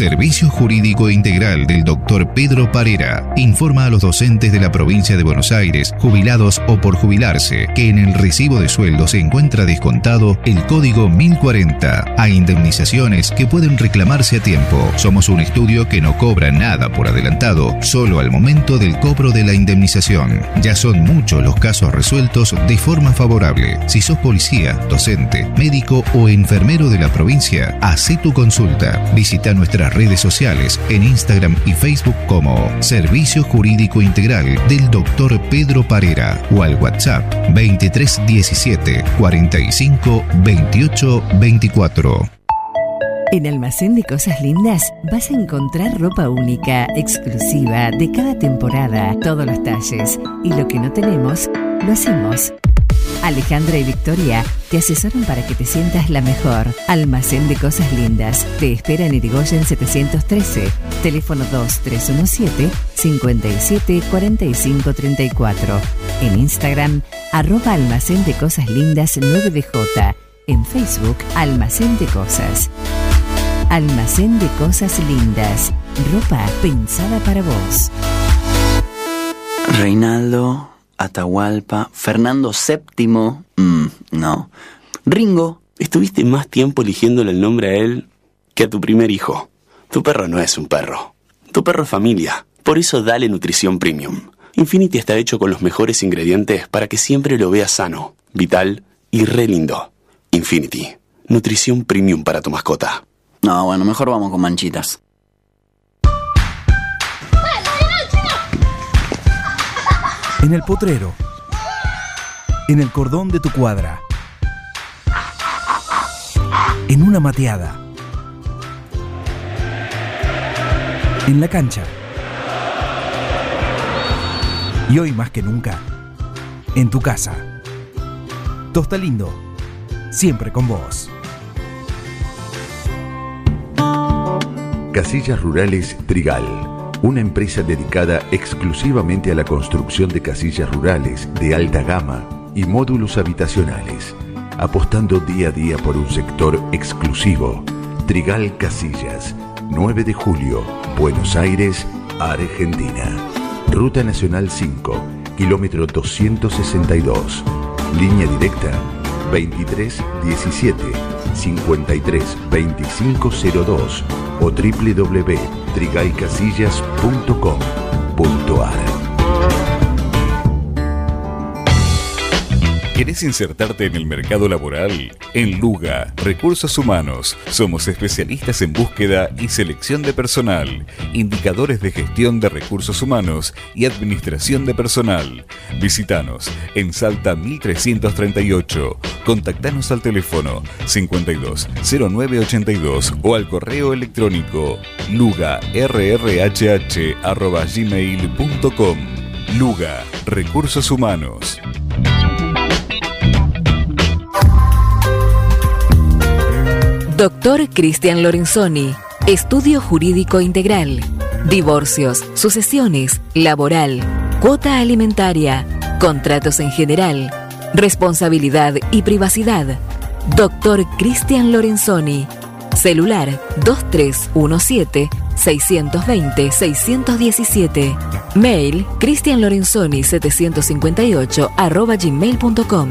Servicio Jurídico Integral del Dr. Pedro Parera informa a los docentes de la provincia de Buenos Aires, jubilados o por jubilarse, que en el recibo de sueldo se encuentra descontado el código 1040 a indemnizaciones que pueden reclamarse a tiempo. Somos un estudio que no cobra nada por adelantado, solo al momento del cobro de la indemnización. Ya son muchos los casos resueltos de forma favorable. Si sos policía, docente, médico o enfermero de la provincia, hace tu consulta. Visita redes sociales en Instagram y Facebook como Servicio Jurídico Integral del Dr. Pedro Parera o al WhatsApp 2317 45 28 24. En Almacén de Cosas Lindas vas a encontrar ropa única, exclusiva, de cada temporada, todos los talles. Y lo que no tenemos, lo hacemos. Alejandra y Victoria te asesoran para que te sientas la mejor. Almacén de Cosas Lindas. Te espera en Irigoyen 713. Teléfono 2317 57 45 34. En Instagram, arroba Almacén de Cosas Lindas 9DJ. En Facebook, Almacén de Cosas. Almacén de Cosas Lindas. Ropa pensada para vos. Reinaldo, Atahualpa, Fernando VII, mm, no. Ringo, estuviste más tiempo eligiéndole el nombre a él que a tu primer hijo. Tu perro no es un perro. Tu perro es familia. Por eso dale nutrición premium. Infinity está hecho con los mejores ingredientes para que siempre lo veas sano, vital y re lindo. Infinity. Nutrición premium para tu mascota. No, bueno, mejor vamos con manchitas. En el potrero. En el cordón de tu cuadra. En una mateada. En la cancha. Y hoy más que nunca, en tu casa. Tosta Lindo, siempre con vos. Casillas Rurales Trigal. Una empresa dedicada exclusivamente a la construcción de casillas rurales de alta gama y módulos habitacionales, apostando día a día por un sector exclusivo. Trigal Casillas, 9 de julio, Buenos Aires, Argentina. Ruta Nacional 5, kilómetro 262. Línea directa 2317 532502 o www.trigaycasillas.com.ar ¿Querés insertarte en el mercado laboral? En Luga, Recursos Humanos, somos especialistas en búsqueda y selección de personal, indicadores de gestión de recursos humanos y administración de personal. Visítanos en Salta 1338. Contactanos al teléfono 52 0982 o al correo electrónico lugarrhh@gmail.com. Luga, Recursos Humanos. Doctor Cristian Lorenzoni, Estudio Jurídico Integral, Divorcios, Sucesiones, Laboral, Cuota Alimentaria, Contratos en General, Responsabilidad y Privacidad. Doctor Cristian Lorenzoni, celular 2317-620-617, mail cristianlorenzoni758 arroba gmail.com.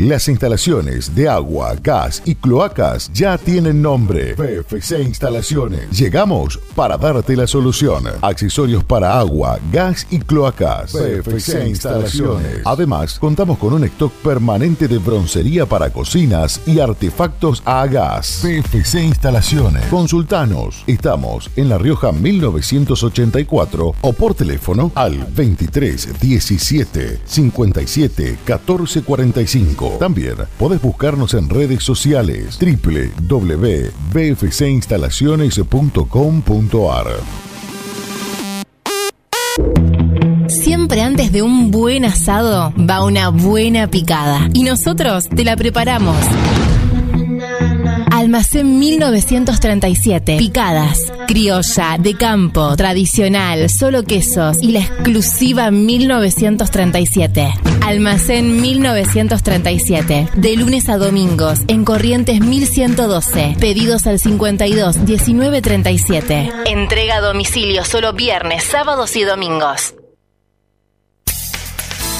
Las instalaciones de agua, gas y cloacas ya tienen nombre. PFC Instalaciones. Llegamos para darte la solución. Accesorios para agua, gas y cloacas. PFC Instalaciones. Además, contamos con un stock permanente de broncería para cocinas y artefactos a gas. PFC Instalaciones. Consultanos. Estamos en La Rioja 1984 o por teléfono al 23 17 57 14 45. También podés buscarnos en redes sociales www.bfcinstalaciones.com.ar. Siempre antes de un buen asado va una buena picada. Y nosotros te la preparamos. Almacén 1937. Picadas. Criolla, de campo, tradicional, solo quesos y la exclusiva 1937. Almacén 1937. De lunes a domingos en Corrientes 1112. Pedidos al 52 1937. Entrega a domicilio solo viernes, sábados y domingos.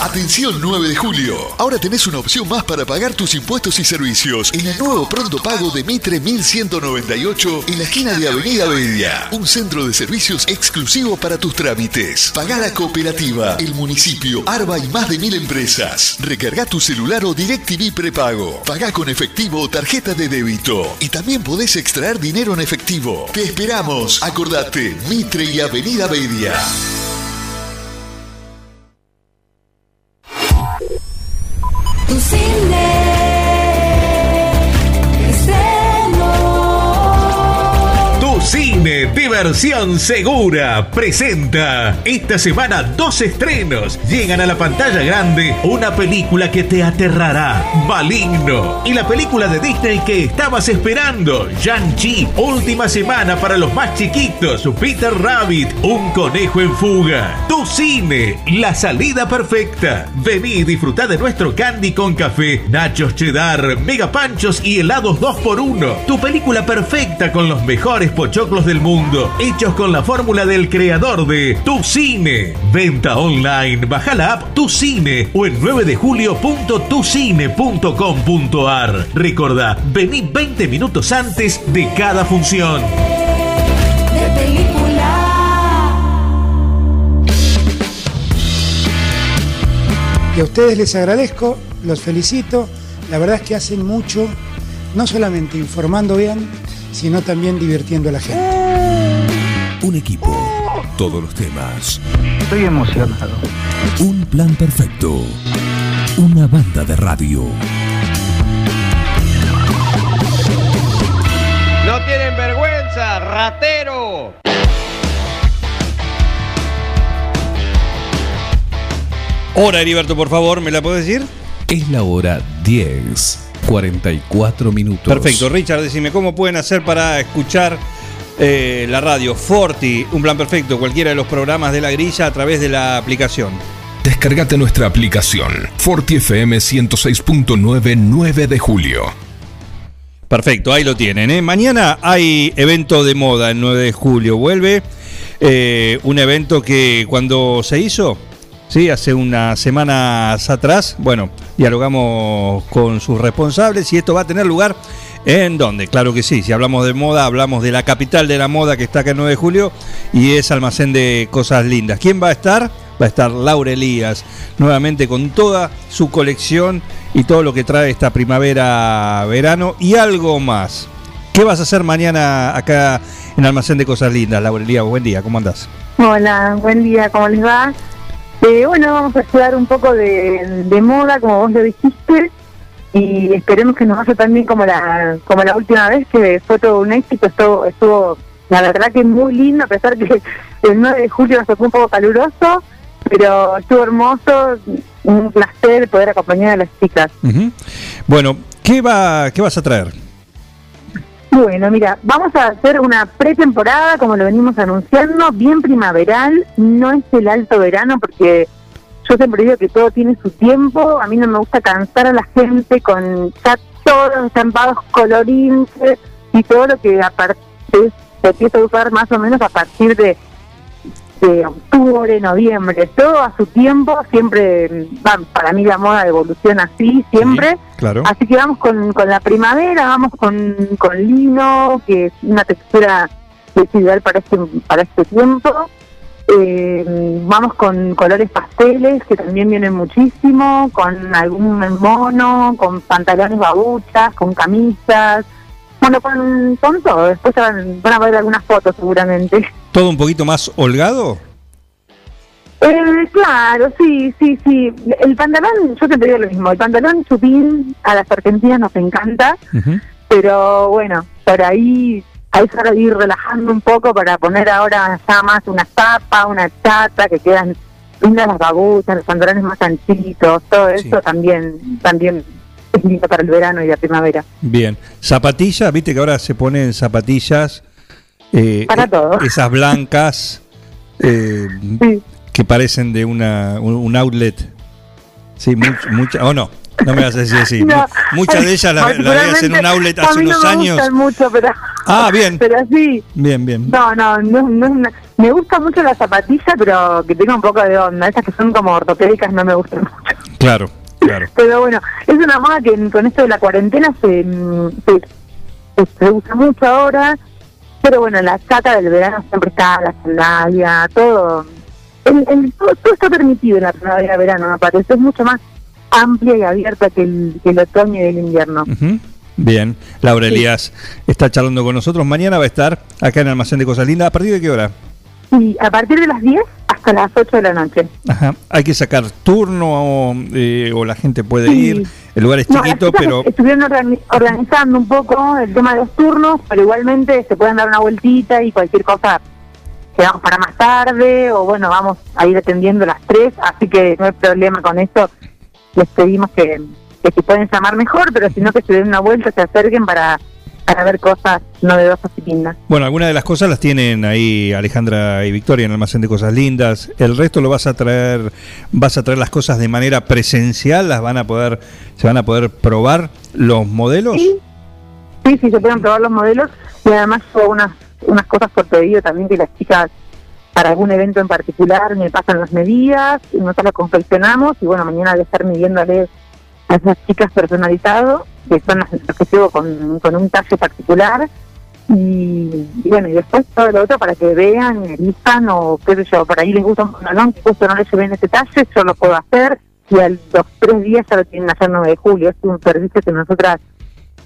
Atención 9 de julio. Ahora tenés una opción más para pagar tus impuestos y servicios en el nuevo pronto pago de Mitre 1198 en la esquina de Avenida Bedia. Un centro de servicios exclusivo para tus trámites. Pagá la cooperativa, el municipio, Arba y más de mil empresas. Recarga tu celular o DirecTV prepago. Pagá con efectivo o tarjeta de débito. Y también podés extraer dinero en efectivo. Te esperamos. Acordate, Mitre y Avenida Bedia. Tu cine. Tu Cine Diversión Segura presenta esta semana dos estrenos. Llegan a la pantalla grande una película que te aterrará, Maligno, y la película de Disney que estabas esperando, Shang-Chi, última semana para los más chiquitos, Peter Rabbit, un conejo en fuga. Tu Cine, la salida perfecta. Vení y disfruta de nuestro candy con café, nachos cheddar, mega panchos y helados 2x1. Tu película perfecta con los mejores pochoclos del mundo, hechos con la fórmula del creador de Tu Cine. Venta online, baja la app Tu Cine o en 9 de julio.tucine.com.ar. Recordá, vení 20 minutos antes de cada función. de película. Y a ustedes les agradezco, los felicito. La verdad es que hacen mucho, no solamente informando bien, sino también divirtiendo a la gente. Un equipo, todos los temas. Estoy emocionado. Un plan perfecto. Una banda de radio. ¡No tienen vergüenza, ratero! Hora, Heriberto, por favor, ¿me la puedes decir? Es la hora 10. 44 minutos. Perfecto, Richard, decime, ¿cómo pueden hacer para escuchar eh, la radio Forti, un plan perfecto, cualquiera de los programas de la grilla a través de la aplicación? Descargate nuestra aplicación Forti FM 106.9 9 de julio. Perfecto, ahí lo tienen. ¿eh? Mañana hay evento de moda el 9 de julio. Vuelve eh, un evento que cuando se hizo, sí, hace unas semanas atrás, bueno, dialogamos con sus responsables y esto va a tener lugar en dónde. Claro que sí, si hablamos de moda, hablamos de la capital de la moda que está acá el 9 de julio y es almacén de cosas lindas. ¿Quién va a estar? Va a estar Laura Elías, nuevamente con toda su colección y todo lo que trae esta primavera, verano y algo más. ¿Qué vas a hacer mañana acá en Almacén de Cosas Lindas, Laura Elías? Buen día, ¿cómo andás? Hola, buen día, ¿cómo les va? Eh, bueno, vamos a estudiar un poco de, moda, como vos lo dijiste, y esperemos que nos vaya tan bien como la, como la última vez, que fue todo un éxito, estuvo, estuvo la verdad que muy lindo, a pesar que el 9 de julio nos tocó un poco caluroso, pero estuvo hermoso, un placer poder acompañar a las chicas. Bueno, ¿qué, va, ¿qué vas a traer? Bueno, mira, vamos a hacer una pretemporada, como lo venimos anunciando, bien primaveral, no es el alto verano porque yo siempre digo que todo tiene su tiempo, a mí no me gusta cansar a la gente con ya todos los estampados colorines y todo lo que a se empieza a usar más o menos a partir de, de octubre, noviembre, todo a su tiempo, siempre, va, para mí la moda evoluciona así, siempre. Claro. Así que vamos con, con la primavera, vamos con, con lino, que es una textura que es ideal para este, para este tiempo. Eh, vamos con colores pasteles, que también vienen muchísimo, con algún mono, con pantalones babuchas, con camisas. Bueno, con, con todo. Después van, van a ver algunas fotos seguramente. ¿Todo un poquito más holgado? Eh, claro, sí, sí, sí. El pantalón, yo te digo lo mismo. El pantalón chupín a las argentinas nos encanta, pero bueno, por ahí hay que ir relajando un poco para poner ahora ya más una zapa, una chata, que quedan lindas las babuchas, los pantalones más anchitos, todo eso también, también es lindo para el verano y la primavera. Bien. Zapatillas, viste que ahora se ponen zapatillas. Eh, Para eh, todo. Esas blancas eh, que parecen de una, un, outlet. Sí, much- mucha, o no, no me vas a decir así. No. Muchas de ellas las la veías en un outlet A hace mí no unos me años. gustan mucho, pero, Ah, bien. pero sí. Bien, bien. No, no, no, no me gusta mucho la zapatilla, pero que tenga un poco de onda. Esas que son como ortopédicas no me gustan mucho. Claro, claro. Pero bueno, es una moda que con esto de la cuarentena se, mm, se, se- se usa mucho ahora. Pero bueno, la chata del verano siempre está, la sandalia, todo. El, el- todo, todo está permitido en la primavera verano, me parece. Es mucho más amplia y abierta que el, que el otoño y el invierno. Bien, Laura Elías está charlando con nosotros. Mañana va a estar acá en Almacén de Cosas Lindas. ¿A partir de qué hora? Y a partir de las 10 hasta las 8 de la noche. Ajá. Hay que sacar turno o, eh, o la gente puede Sí. ir. El lugar es No, chiquito, pero Estuvieron organi- organizando un poco el tema de los turnos, pero igualmente se pueden dar una vueltita y cualquier cosa quedamos para más tarde, o bueno, vamos a ir atendiendo las tres, así que no hay problema con eso. Les pedimos que, que si pueden llamar mejor, pero si no, que se den una vuelta, se acerquen para, para ver cosas novedosas y lindas. bueno, algunas de las cosas las tienen ahí Alejandra y Victoria en el Almacén de Cosas Lindas. El resto lo vas a traer, vas a traer las cosas de manera presencial, las van a poder, se van a poder probar los modelos. Sí, sí, se pueden probar los modelos y además hubo unas, unas cosas por pedido también que las chicas para algún evento en particular me pasan las medidas y nosotros las confeccionamos y bueno, mañana voy a estar midiéndoles a esas chicas personalizado, que son las que llevo con, con un talle particular. Y, bueno, y después todo lo otro para que vean, elijan o qué sé yo, por ahí les gusta un pantalón que justo no les lleven ese talle, yo lo puedo hacer. Y a los tres días ya lo tienen el 9 de julio, es un servicio que nosotras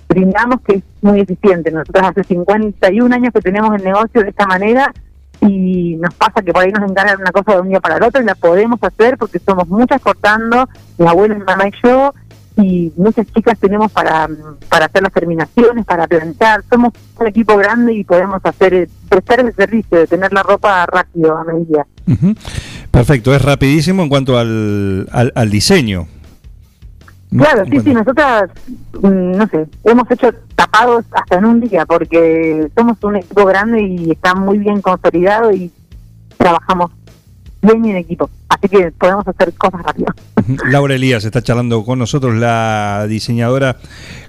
brindamos que es muy eficiente. Nosotros hace 51 años que tenemos el negocio de esta manera y nos pasa que por ahí nos encargan una cosa de un día para el otro y la podemos hacer porque somos muchas cortando, mi abuela, mi mamá y yo, y muchas chicas tenemos para, para hacer las terminaciones, para planchar. Somos un equipo grande y podemos hacer eh, prestar el servicio de tener la ropa rápido a medida. Ujú. Perfecto, es rapidísimo en cuanto al, al, al diseño. Claro, sí, sí, nosotras, mm, no sé, hemos hecho tapados hasta en un día porque somos un equipo grande y está muy bien consolidado y trabajamos bien en equipo. Así que podemos hacer cosas rápido. Laura Elías está charlando con nosotros, la diseñadora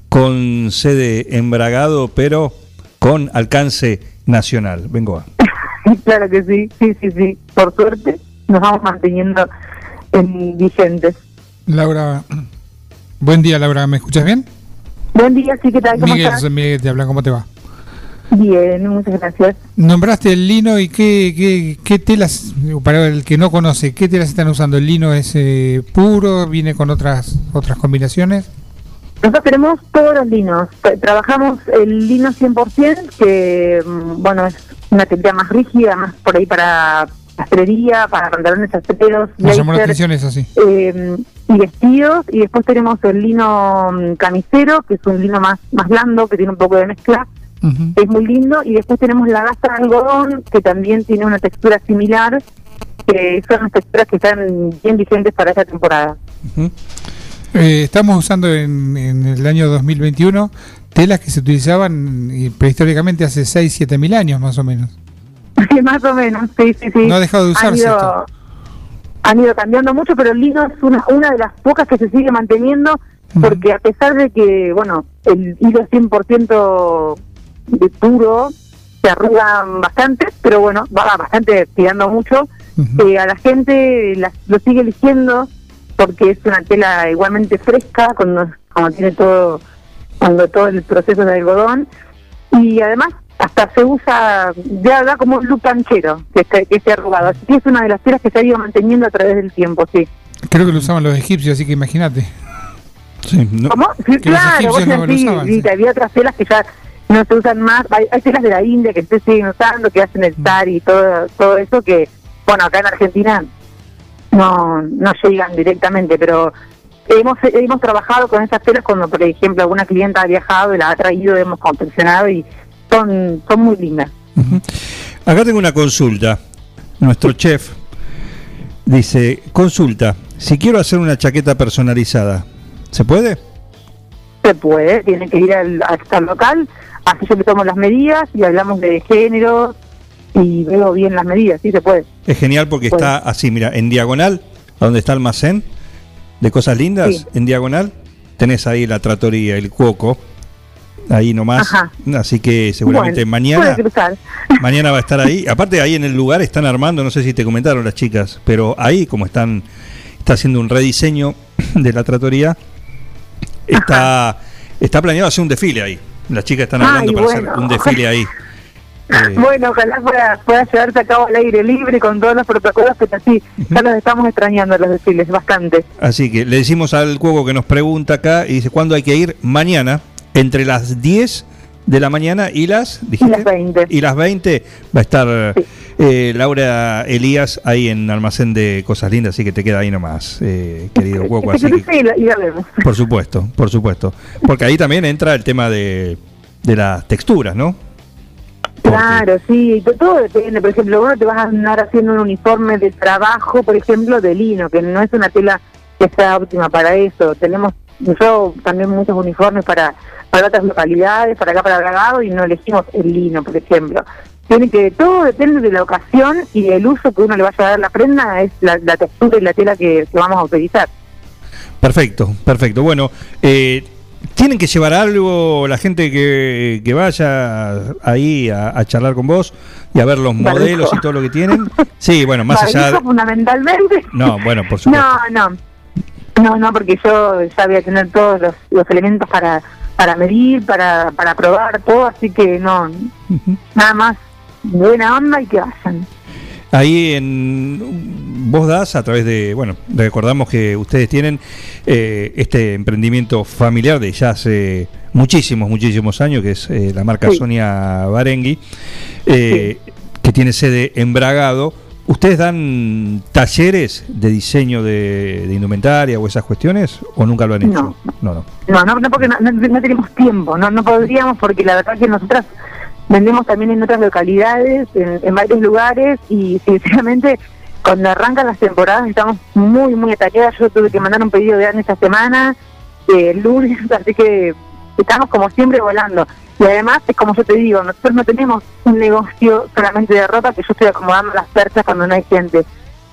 con sede en Bragado, pero con alcance nacional. Vengo a. claro que sí, sí, sí, sí. Por suerte nos vamos manteniendo en vigentes. Laura, buen día Laura, ¿me escuchas bien? Buen día, sí, ¿qué tal? ¿Cómo Miguel, estás? Miguel, te habla, ¿cómo te va? Bien, muchas gracias. Nombraste el lino y qué, qué, qué telas, para el que no conoce, ¿qué telas están usando? ¿El lino es eh, puro? ¿Viene con otras otras combinaciones? Nosotros tenemos todos los linos. Tra- Trabajamos el lino 100%, que mm, bueno, es una teoría más rígida, más por ahí para sastrería, para pantalones astreros, Me llamó la atención eso, sí. eh, y vestidos. Y después tenemos el lino mm, camisero, que es un lino más, más blando, que tiene un poco de mezcla, es muy lindo. Y después tenemos la gasa de algodón, que también tiene una textura similar, que son las texturas que están bien vigentes para esta temporada. Eh, estamos usando en, en el año 2021 telas que se utilizaban eh, prehistóricamente hace 6, 7 mil años más o menos. Más o menos, sí, sí, sí. No ha dejado de usarse. Han ido cambiando mucho, pero el lino es una, una de las pocas que se sigue manteniendo, porque a pesar de que, bueno, el hilo es 100% de puro, se arrugan bastante, pero bueno, va bastante tirando mucho. Eh, a la gente la- lo sigue eligiendo porque es una tela igualmente fresca, cuando, cuando tiene todo, cuando todo el proceso de algodón. Y además hasta se usa, ya da como un look canchero que, que, que se ha arrugado. Así que es una de las telas que se ha ido manteniendo a través del tiempo, sí. Creo que lo usaban los egipcios, así que imagínate. ¿Cómo? Sí, Que los claro, vos no sí, usaban, sí, había otras telas que ya no se usan más. Hay, hay telas de la India que se siguen usando, que hacen Mm. el sari y todo, todo eso que, bueno, acá en Argentina no, no llegan directamente, pero hemos hemos trabajado con esas telas cuando, por ejemplo, alguna clienta ha viajado y la ha traído, hemos confeccionado y son, son muy lindas. Acá tengo una consulta. Nuestro chef dice, consulta, si quiero hacer una chaqueta personalizada, ¿se puede? Se puede, tiene que ir al, hasta el local, así le tomo las medidas y hablamos de género y veo bien las medidas, sí se puede. Es genial porque Puede. está así, mira, en diagonal, a donde está el almacén de cosas lindas, Sí. en diagonal, tenés ahí la tratoría, el cuoco, ahí nomás. Ajá. Así que seguramente Bueno, mañana mañana va a estar ahí. Aparte ahí en el lugar están armando, no sé si te comentaron las chicas, pero ahí como están está haciendo un rediseño de la tratoría, está está planeado hacer un desfile ahí. Las chicas están Ay, hablando para bueno. hacer un desfile ahí. Eh, Bueno, ojalá pueda, pueda llevarse a cabo al aire libre con todos los protocolos, pero sí, ya los estamos extrañando los desfiles, bastante. Así que le decimos al cuoco que nos pregunta acá y dice, ¿cuándo hay que ir? Mañana, entre las 10 de la mañana y las, dijiste? las 20. Y las 20 va a estar eh, Laura Elías ahí en Almacén de Cosas Lindas, así que te queda ahí nomás, eh, querido. Que Así que, por supuesto, por supuesto. Porque ahí también entra el tema de, de las texturas, ¿no? Claro, sí, to- todo depende. Por ejemplo, uno te vas a andar haciendo un uniforme de trabajo, por ejemplo, de lino, que no es una tela que sea óptima para eso. Tenemos yo también muchos uniformes para, para otras localidades, para acá para Bragado, y no elegimos el lino, por ejemplo. Tiene que todo depende de la ocasión y del uso que uno le vaya a dar la prenda, es la, la textura y la tela que, que vamos a utilizar. Perfecto, perfecto. Bueno, eh, tienen que llevar algo la gente que, que vaya ahí a, a charlar con vos y a ver los modelos y todo lo que tienen. Sí, bueno, más allá de... fundamentalmente. No, bueno, por supuesto. No, no. No, no, porque yo ya voy a tener todos los, los elementos para para medir, para, para probar todo, así que no, nada más buena onda y que vayan. Ahí en vos das a través de, bueno, recordamos que ustedes tienen eh, este emprendimiento familiar de ya hace muchísimos, muchísimos años, que es eh, la marca Sí. Sonia Barengui, eh, que tiene sede en Bragado. ¿Ustedes dan talleres de diseño de, de indumentaria o esas cuestiones o nunca lo han hecho? No. no. no. No, no, no porque no, no- no tenemos tiempo, no, no podríamos porque la verdad que nosotras vendemos también en otras localidades, en, en varios lugares y sinceramente cuando arrancan las temporadas estamos muy, muy atareadas. Yo tuve que mandar un pedido de AN esta semana el lunes, así que estamos como siempre volando. Y además, es como yo te digo, nosotros no tenemos un negocio solamente de ropa que yo estoy acomodando las perchas cuando no hay gente.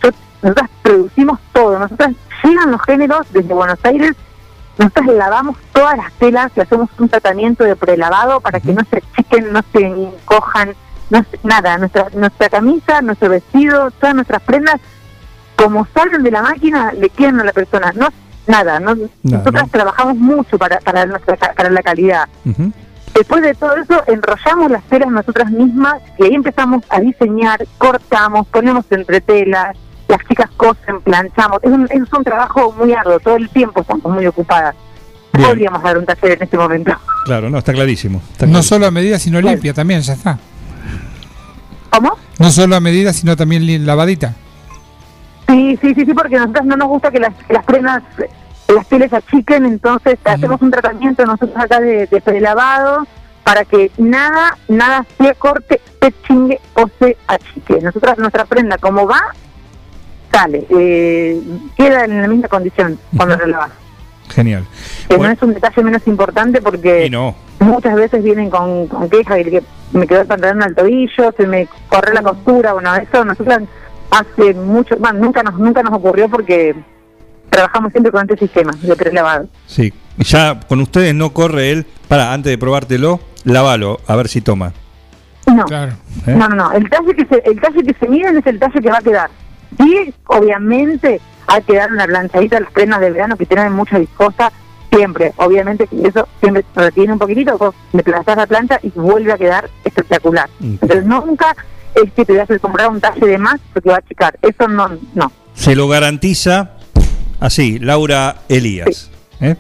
Yo, nosotros producimos todo, nosotros llegan los géneros desde Buenos Aires, nosotros lavamos todas las telas y hacemos un tratamiento de prelavado para que no se achiquen, no se encojan, no se- nada, nuestra, nuestra camisa, nuestro vestido, todas nuestras prendas, como salen de la máquina, le quedan a la persona, no nada, no, nosotros trabajamos mucho para, para, nuestra, ca- para la calidad. Después de todo eso, enrollamos las telas nosotras mismas y ahí empezamos a diseñar, cortamos, ponemos entre telas, las chicas cosen, planchamos. Es un, es un trabajo muy arduo, todo el tiempo estamos muy ocupadas. Bien. Podríamos dar un taller en este momento. Claro, no, está clarísimo. está No solo a medida, sino limpia también, ya está. ¿Cómo? No solo a medida, sino también lavadita. Sí, sí, sí, sí, porque a nosotros no nos gusta que las, que las prendas, eh, las pieles achiquen, entonces hacemos un tratamiento nosotros acá de, de prelavado para que nada, nada se corte, se chingue o se achique. Nosotras, nuestra prenda, como va, sale, eh, queda en la misma condición cuando la lavas. Genial. Que no es un detalle menos importante porque no. muchas veces vienen con, con quejas de que me quedó el pantalón al tobillo, se me corre la costura, bueno, eso nosotros hace mucho, bueno, nunca nos nunca nos ocurrió porque trabajamos siempre con este sistema de prelavado. Sí. Ya con ustedes no corre él. Para, antes de probártelo, lávalo, a ver si toma. No, ¿Eh? no, no, no, el talle que se, el talle que se miden es el talle que va a quedar. Y obviamente hay que dar una planchadita a las prendas de verano que tienen mucha viscosa, siempre, obviamente que eso siempre retiene un poquitito, vos le la plancha y vuelve a quedar espectacular. Entonces nunca es que te vas a comprar un talle de más porque va a achicar, eso no, no. Se lo garantiza así, Laura Elías. ¿eh?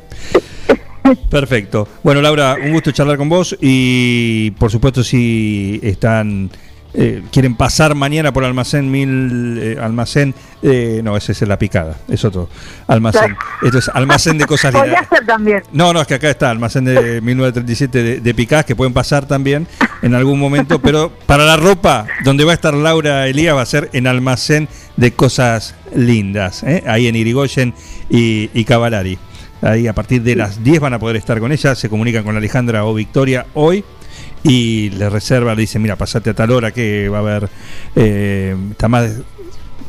Perfecto. Bueno, Laura, un gusto charlar con vos y por supuesto si están eh, quieren pasar mañana por almacén mil eh, almacén eh, no ese es la picada es otro almacén esto es almacén de cosas lindas también. no, no, es que acá está, almacén de 1937 de, de Picás, que pueden pasar también en algún momento, pero para la ropa, donde va a estar Laura Elías, va a ser en almacén de cosas lindas, ¿eh? ahí en Irigoyen y, y Cavalari. Ahí a partir de las 10 van a poder estar con ella, se comunican con Alejandra o Victoria hoy y le reserva, le dicen, mira, pasate a tal hora que va a haber, eh, está más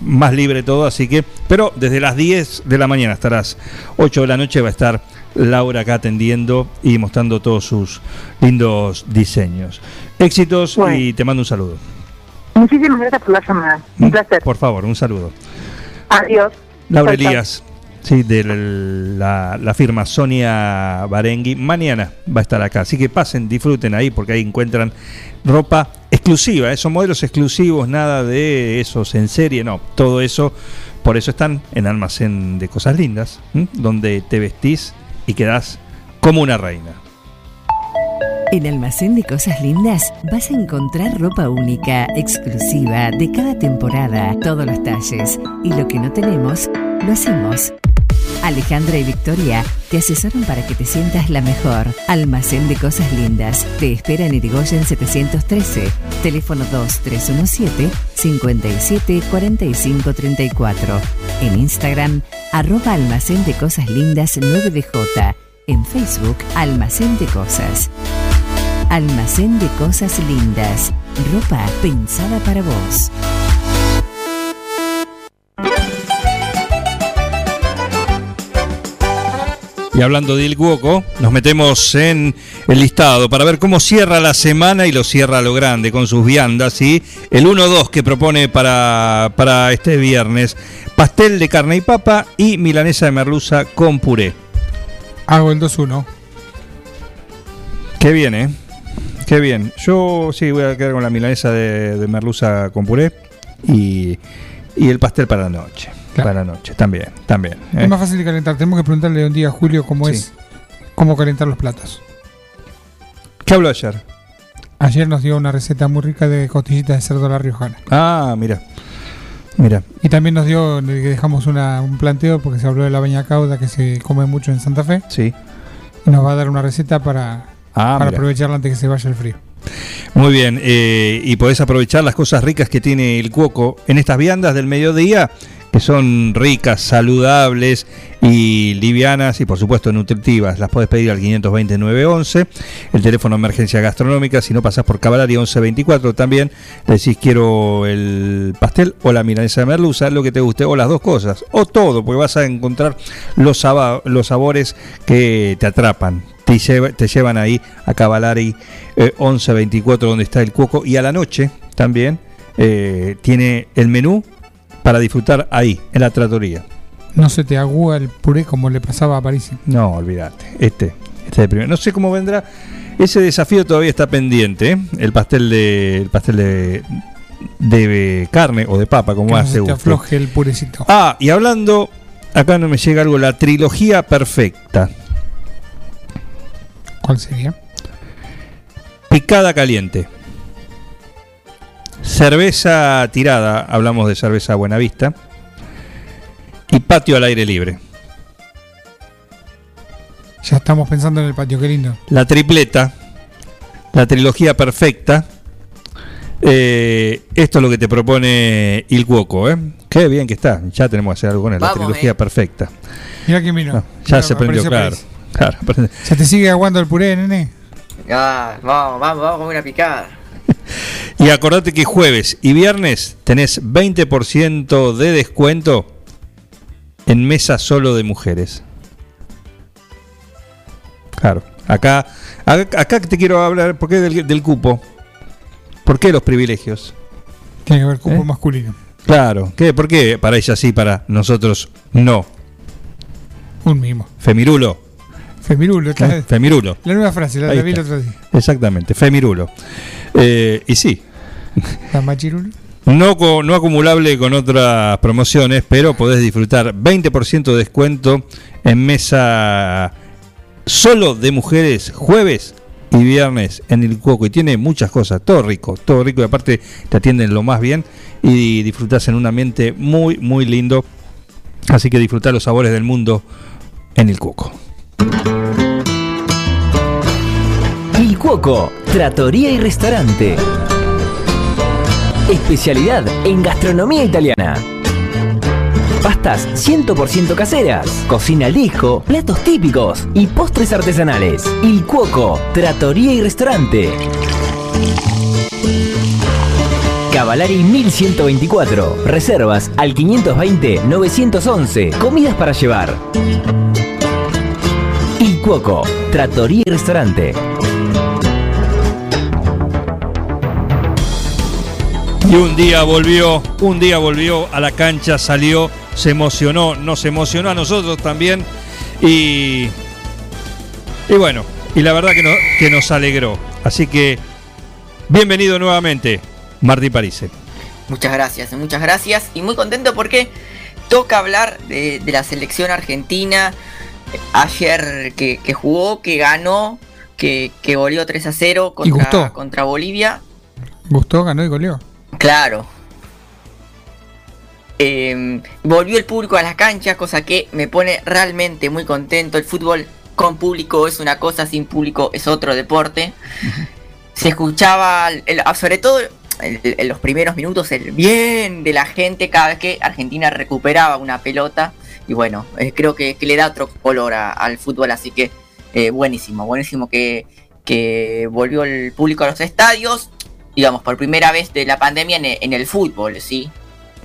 más libre todo, así que, pero desde las 10 de la mañana hasta las 8 de la noche va a estar Laura acá atendiendo y mostrando todos sus lindos diseños. Éxitos y te mando un saludo. Muchísimas gracias por la llamada. Un placer. Por favor, un saludo. Adiós. Laura. Elías, sí, de la, la firma Sonia Barengui, mañana va a estar acá. Así que pasen, disfruten ahí porque ahí encuentran ropa exclusiva, ¿eh? son modelos exclusivos, nada de esos en serie, no, todo eso. Por eso están en almacén de cosas lindas, donde te vestís y quedás como una reina. En Almacén de Cosas Lindas vas a encontrar ropa única, exclusiva, de cada temporada, todos los talles. Y lo que no tenemos, lo hacemos. Alejandra y Victoria te asesoran para que te sientas la mejor. Almacén de Cosas Lindas. Te espera en Irigoyen 713. Teléfono 2317 57 45 34. En Instagram, arroba Almacén de Cosas Lindas 9DJ. En Facebook, Almacén de Cosas. Almacén de Cosas Lindas. Ropa pensada para vos. Y hablando de Il Cuoco, nos metemos en el listado para ver cómo cierra la semana y lo cierra a lo grande con sus viandas y el 1-2 que propone para, para este viernes. Pastel de carne y papa y milanesa de merluza con puré. Hago el 2-1. Qué bien, ¿eh? Qué bien. Yo sí voy a quedar con la milanesa de, de merluza con puré y, y el pastel para la noche. Para la noche, también, también. ¿eh? Es más fácil de calentar. Tenemos que preguntarle un día a Julio cómo Sí. es cómo calentar los platos. ¿Qué habló ayer? Ayer nos dio una receta muy rica de costillitas de cerdo a la riojana. Ah, mira. Mira. Y también nos dio, le dejamos una- un planteo porque se habló de la baña cauda que se come mucho en Santa Fe. Sí. Y nos va a dar una receta para, Ah, para aprovecharla antes que se vaya el frío. Muy bien, eh, y podés aprovechar las cosas ricas que tiene el cuoco en estas viandas del mediodía que son ricas, saludables y livianas y por supuesto nutritivas. Las puedes pedir al 520 911, el teléfono de emergencia gastronómica, si no pasás por Cavalari 1124 también, le decís quiero el pastel o la milanesa de merluza, lo que te guste, o las dos cosas, o todo, porque vas a encontrar los sabores que te atrapan. Te, lleva- te llevan ahí a Cavalari eh, 1124 donde está el cuoco y a la noche también eh, tiene el menú para disfrutar ahí, en la tratoría. No se te agúa el puré como le pasaba a París. No, olvídate. Este, este es el primero. No sé cómo vendrá. Ese desafío todavía está pendiente. ¿eh? El pastel de, el pastel de, de carne o de papa, como Que no se te afloje el purecito. Ah, y hablando, acá no me llega algo, la trilogía perfecta. ¿Cuál sería? Picada caliente. Cerveza tirada, hablamos de cerveza Buenavista. Y patio al aire libre. Ya estamos pensando en el patio, qué lindo. La tripleta, la trilogía perfecta. Eh, esto es lo que te propone Il Cuoco, ¿eh? Qué bien que está. Ya tenemos que hacer algo con él. La trilogía eh. perfecta. Mira quién vino. Ah, ya se prendió, claro. Claro ¿Se te sigue aguando el puré, nene? Ah, vamos, vamos, vamos con una picada. Y acordate que jueves y viernes tenés 20% de descuento en mesa solo de mujeres. Claro. Acá, acá, te quiero hablar, ¿por qué del, del cupo? ¿Por qué los privilegios? Tiene que haber cupo ¿Eh? masculino. Claro. ¿Qué? ¿Por qué para ella sí, para nosotros no? Un mimo. Femirulo. Femirulo, está- ¿eh? Femirulo. La nueva frase, la, vi el otro día. Exactamente, Femirulo. Eh, y sí, La machirulo. No, no acumulable con otras promociones, pero podés disfrutar 20% de descuento en mesa solo de mujeres jueves y viernes en el Cuoco. Y tiene muchas cosas, todo rico, todo rico y aparte te atienden lo más bien y disfrutás en un ambiente muy, muy lindo. Así que disfrutá los sabores del mundo en el Cuoco. Il Cuoco, Trattoria y Restaurante. Especialidad en gastronomía italiana. Pastas 100% caseras, cocina al disco, platos típicos y postres artesanales. Il Cuoco, Trattoria y Restaurante. Cavalari 1124. Reservas al 520-911. Comidas para llevar. Cuoco, Trattoria y Restaurante. Y un día volvió, un día volvió a la cancha, salió, se emocionó, nos emocionó a nosotros también. Y, y bueno, y la verdad que, no- que nos alegró. Así que, bienvenido nuevamente, Martín Parise. Muchas gracias, muchas gracias. Y muy contento porque toca hablar de, de la selección argentina. Ayer que, que jugó, que ganó, que, que goleó 3 a 0 Y gustó. contra, contra Bolivia. Gustó, ganó y goleó. Claro. Eh, volvió el público a las canchas, cosa que me pone realmente muy contento. El fútbol con público es una cosa, sin público es otro deporte. Se escuchaba, el- el- sobre todo en los primeros minutos, el bien de la gente cada vez que Argentina recuperaba una pelota. Y bueno, eh, creo que, que le da otro color a- al fútbol, así que eh, buenísimo, buenísimo que, que volvió el público a los estadios digamos, por primera vez de la pandemia en, e- en el fútbol, ¿sí?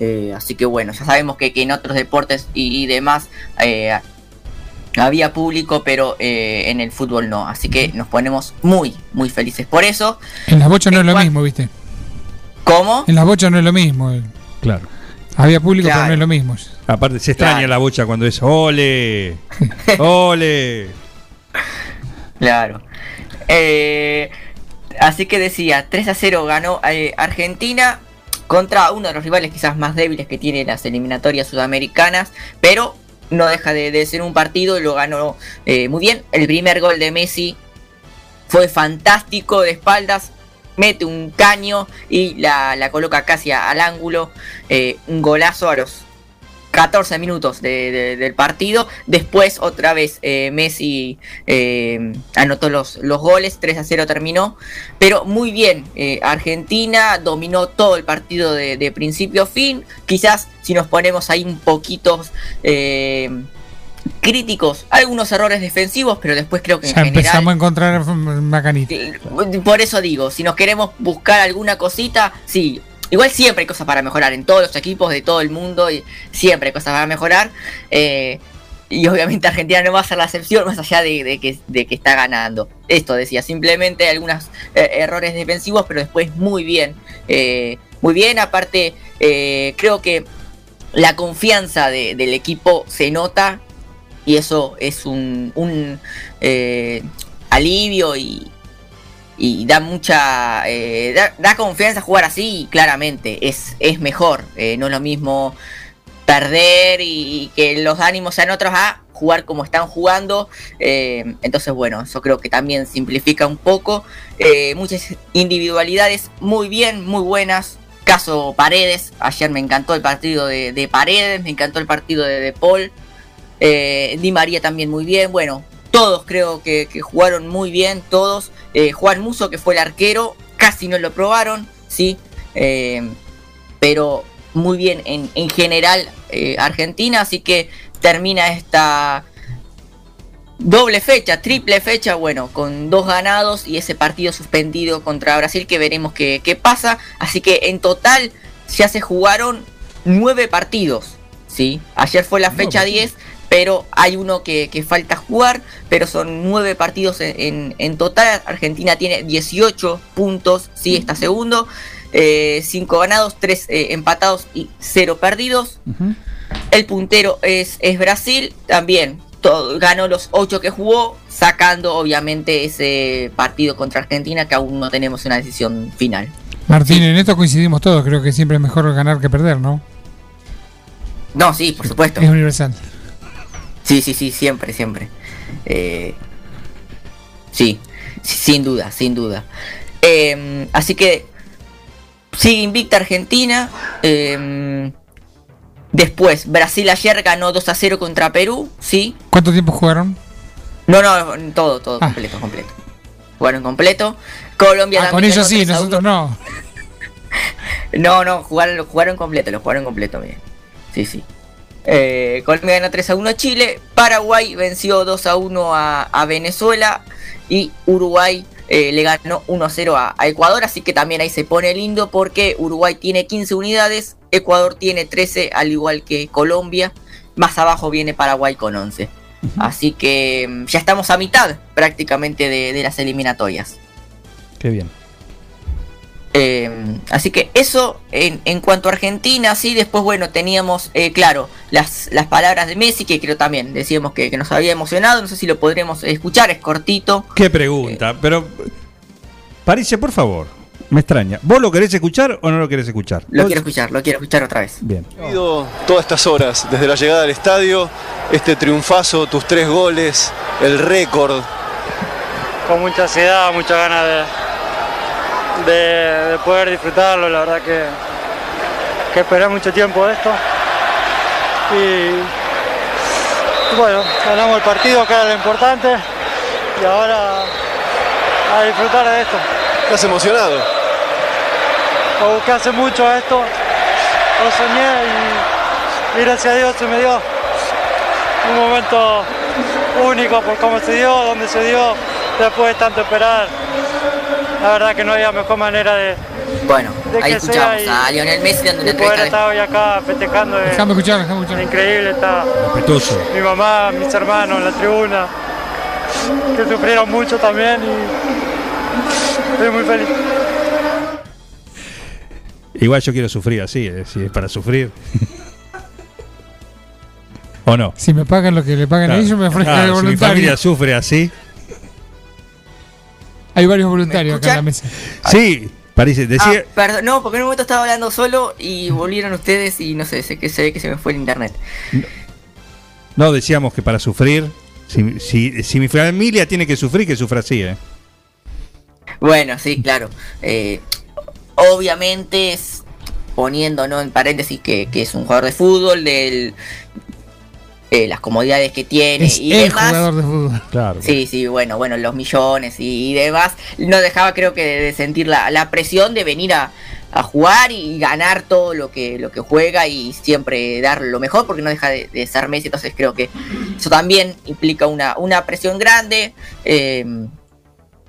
Eh, así que bueno, ya sabemos que, que en otros deportes y, y demás eh, había público, pero eh, en el fútbol no. Así que nos ponemos muy, muy felices por eso. En las bochas no es lo mismo, ¿viste? ¿Cómo? En las bochas no es lo mismo. eh. Claro. Había público, pero Claro. no es lo mismo. Aparte, se extraña Claro. la bocha cuando es ole, ole. Claro. Eh, así que decía, 3 a 0 ganó eh, Argentina contra uno de los rivales quizás más débiles que tiene las eliminatorias sudamericanas, pero no deja de, de ser un partido y lo ganó eh, muy bien. El primer gol de Messi fue fantástico de espaldas, mete un caño y la, la coloca casi al ángulo. Eh, un golazo a los 14 minutos de- de- del partido. Después, otra vez, eh, Messi eh, anotó los, los goles, 3 a 0 terminó. Pero muy bien, Argentina dominó todo el partido de, de principio a fin. Quizás si nos ponemos ahí un poquito críticos, algunos errores defensivos, pero después creo que en Ya general... empezamos a encontrar macanita. Por eso digo, si nos queremos buscar alguna cosita, sí. Igual siempre hay cosas para mejorar en todos los equipos de todo el mundo y siempre hay cosas para mejorar. eh, y obviamente Argentina no va a ser la excepción más allá de, de que, de que está ganando. Esto decía, simplemente algunos eh, errores defensivos, pero después muy bien. eh, muy bien, aparte creo que la confianza de- del equipo se nota y eso es un, un, eh, alivio y, y da mucha eh, da, confianza jugar así claramente es, es mejor eh, no es lo mismo perder y, y que los ánimos sean otros a jugar como están jugando eh, entonces bueno eso creo que también simplifica un poco muchas individualidades muy bien muy buenas caso Paredes ayer me encantó el partido de, de Paredes me encantó el partido de De Paul eh, Di María también muy bien. Bueno, todos creo que, que jugaron muy bien, todos. Eh, Juan Muso, que fue el arquero, casi no lo probaron, sí. Eh, pero muy bien en, en general Argentina, así que termina esta doble fecha, triple fecha, bueno, con dos ganados y ese partido suspendido contra Brasil que veremos qué, qué pasa. Así que en total ya se jugaron nueve partidos, ¿sí? Ayer fue la fecha 10, pero hay uno que, que falta jugar, pero son nueve partidos en, en- en total. Argentina tiene 18 puntos, sí, está segundo. 5 ganados, 3 empatados y 0 perdidos. El puntero es, es Brasil, también todo- ganó los 8 que jugó, sacando obviamente ese partido contra Argentina que aún no tenemos una decisión final. Martín, en esto coincidimos todos. Creo que siempre es mejor ganar que perder, ¿no? No, sí, por supuesto. Es universal. Sí, sí, sí, siempre, siempre. Eh, sí, sin duda, sin duda. Eh, así que sigue invicta Argentina. eh, después, Brasil ayer ganó 2 a 0 contra Perú, sí. ¿Cuánto tiempo jugaron? No, no, todo, todo, completo, completo. Jugaron completo. Colombia Ah, con también ellos ganó sí, 3 a nosotros 1. no. No, no, jugaron, lo jugaron completo, lo jugaron completo, bien. Sí, sí. Eh, Colombia ganó 3 a 1 a Chile. Paraguay venció 2 a 1 a, a Venezuela. Y Uruguay eh, le ganó 1 a 0 a, a Ecuador. Así que también ahí se pone lindo porque Uruguay tiene 15 unidades. Ecuador tiene 13, al igual que Colombia. Más abajo viene Paraguay con 11. Así que mm, ya estamos a mitad prácticamente de, de las eliminatorias. Qué bien. Eh, así que eso en, en cuanto a Argentina, sí, después bueno, teníamos, eh, claro, las, las palabras de Messi, que creo también decíamos que, que nos había emocionado, no sé si lo podremos escuchar, es cortito. Qué pregunta, pero. Parece, por favor, me extraña. ¿Vos lo querés escuchar o no lo querés escuchar? Lo quiero escuchar, lo quiero escuchar otra vez. Bien. todas estas horas, desde la llegada al estadio, este triunfazo, tus tres goles, el récord. con mucha ansiedad, muchas ganas de, de- de poder disfrutarlo. La verdad que, que esperé mucho tiempo de esto. Y, y bueno, ganamos el partido, que era lo importante. Y ahora a disfrutar de esto. ¿Estás emocionado? Lo busqué hace mucho esto, lo soñé y, y gracias a Dios se me dio un momento único por cómo se dio, donde se dio, después de tanto esperar. La verdad que no había mejor manera de, Bueno, de ahí que escuchamos sea a Lionel Messi dando una y poder entrevista. estar hoy acá festejando. es- Déjame escuchar, déjame escuchar. Increíble, está Respetuoso. mi mamá, mis hermanos en la tribuna, que sufrieron mucho también y estoy muy feliz. Igual yo quiero sufrir así, eh, si es para sufrir. ¿O no? Si me pagan lo que le pagan a Claro. ellos, me ofrezco Claro, de si mi voluntario. familia sufre así. Hay varios voluntarios acá en la mesa. Sí, parece. Decía. Ah, perdón, no, porque en un momento estaba hablando solo y volvieron ustedes y no sé, sé que se ve que se me fue el internet. No decíamos que para sufrir. Si, si, si mi familia tiene que sufrir, que sufra así, ¿eh? Bueno, sí, claro. Eh, obviamente es poniendo ¿no? en paréntesis que, que es un jugador de fútbol, de las comodidades que tiene Es y el demás. jugador de fútbol. Claro. Sí, sí, bueno, bueno, los millones y, y demás. No dejaba, creo que, de sentir la, la presión de venir a, a jugar y ganar todo lo que, lo que juega y siempre dar lo mejor porque no deja de, de ser Messi. Entonces creo que eso también implica una, una presión grande. eh,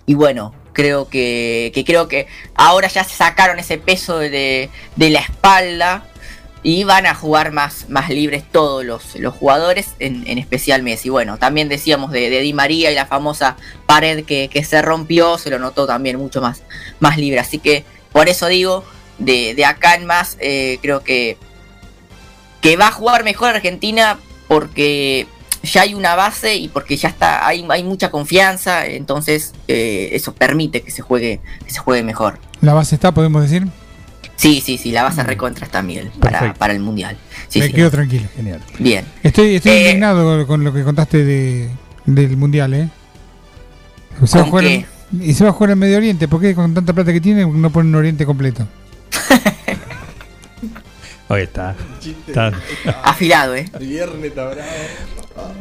y bueno, creo que, que creo que ahora ya se sacaron ese peso de, de la espalda y van a jugar más, más libres todos los, los jugadores, en, en especial Messi. Bueno, también decíamos de, de Di María y la famosa pared que, que se rompió, se lo notó también mucho más, más libre. Así que por eso digo, de, de acá en más, eh, creo que, que va a jugar mejor Argentina porque ya hay una base y porque ya está, hay, hay mucha confianza, entonces eh, eso permite que se juegue, que se juegue mejor. La base está, podemos decir. Sí, sí, sí, la base recontra está Miguel para, para el mundial. Sí, Me sí. quedo tranquilo. Genial. Bien. Estoy, estoy Eh, indignado con, lo que contaste de, del mundial, ¿eh? Se va a ¿Con jugar qué? y se va a jugar en Medio Oriente. ¿Por qué con tanta plata que tiene no ponen Oriente completo? Ahí está. Está- Afilado, ¿eh? Viernes está bravo.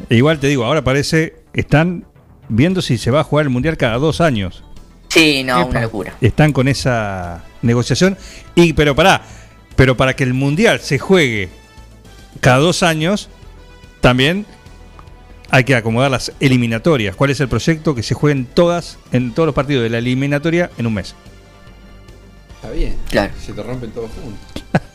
Igual te digo, ahora parece, están viendo si se va a jugar el Mundial cada dos años. Sí, no, una locura. Están con esa negociación. Y, pero pará, pero para que el Mundial se juegue cada dos años, también hay que acomodar las eliminatorias. ¿Cuál es el proyecto? Que se jueguen todas, en todos los partidos de la eliminatoria en un mes. Está bien. Claro. Se te rompen todos juntos.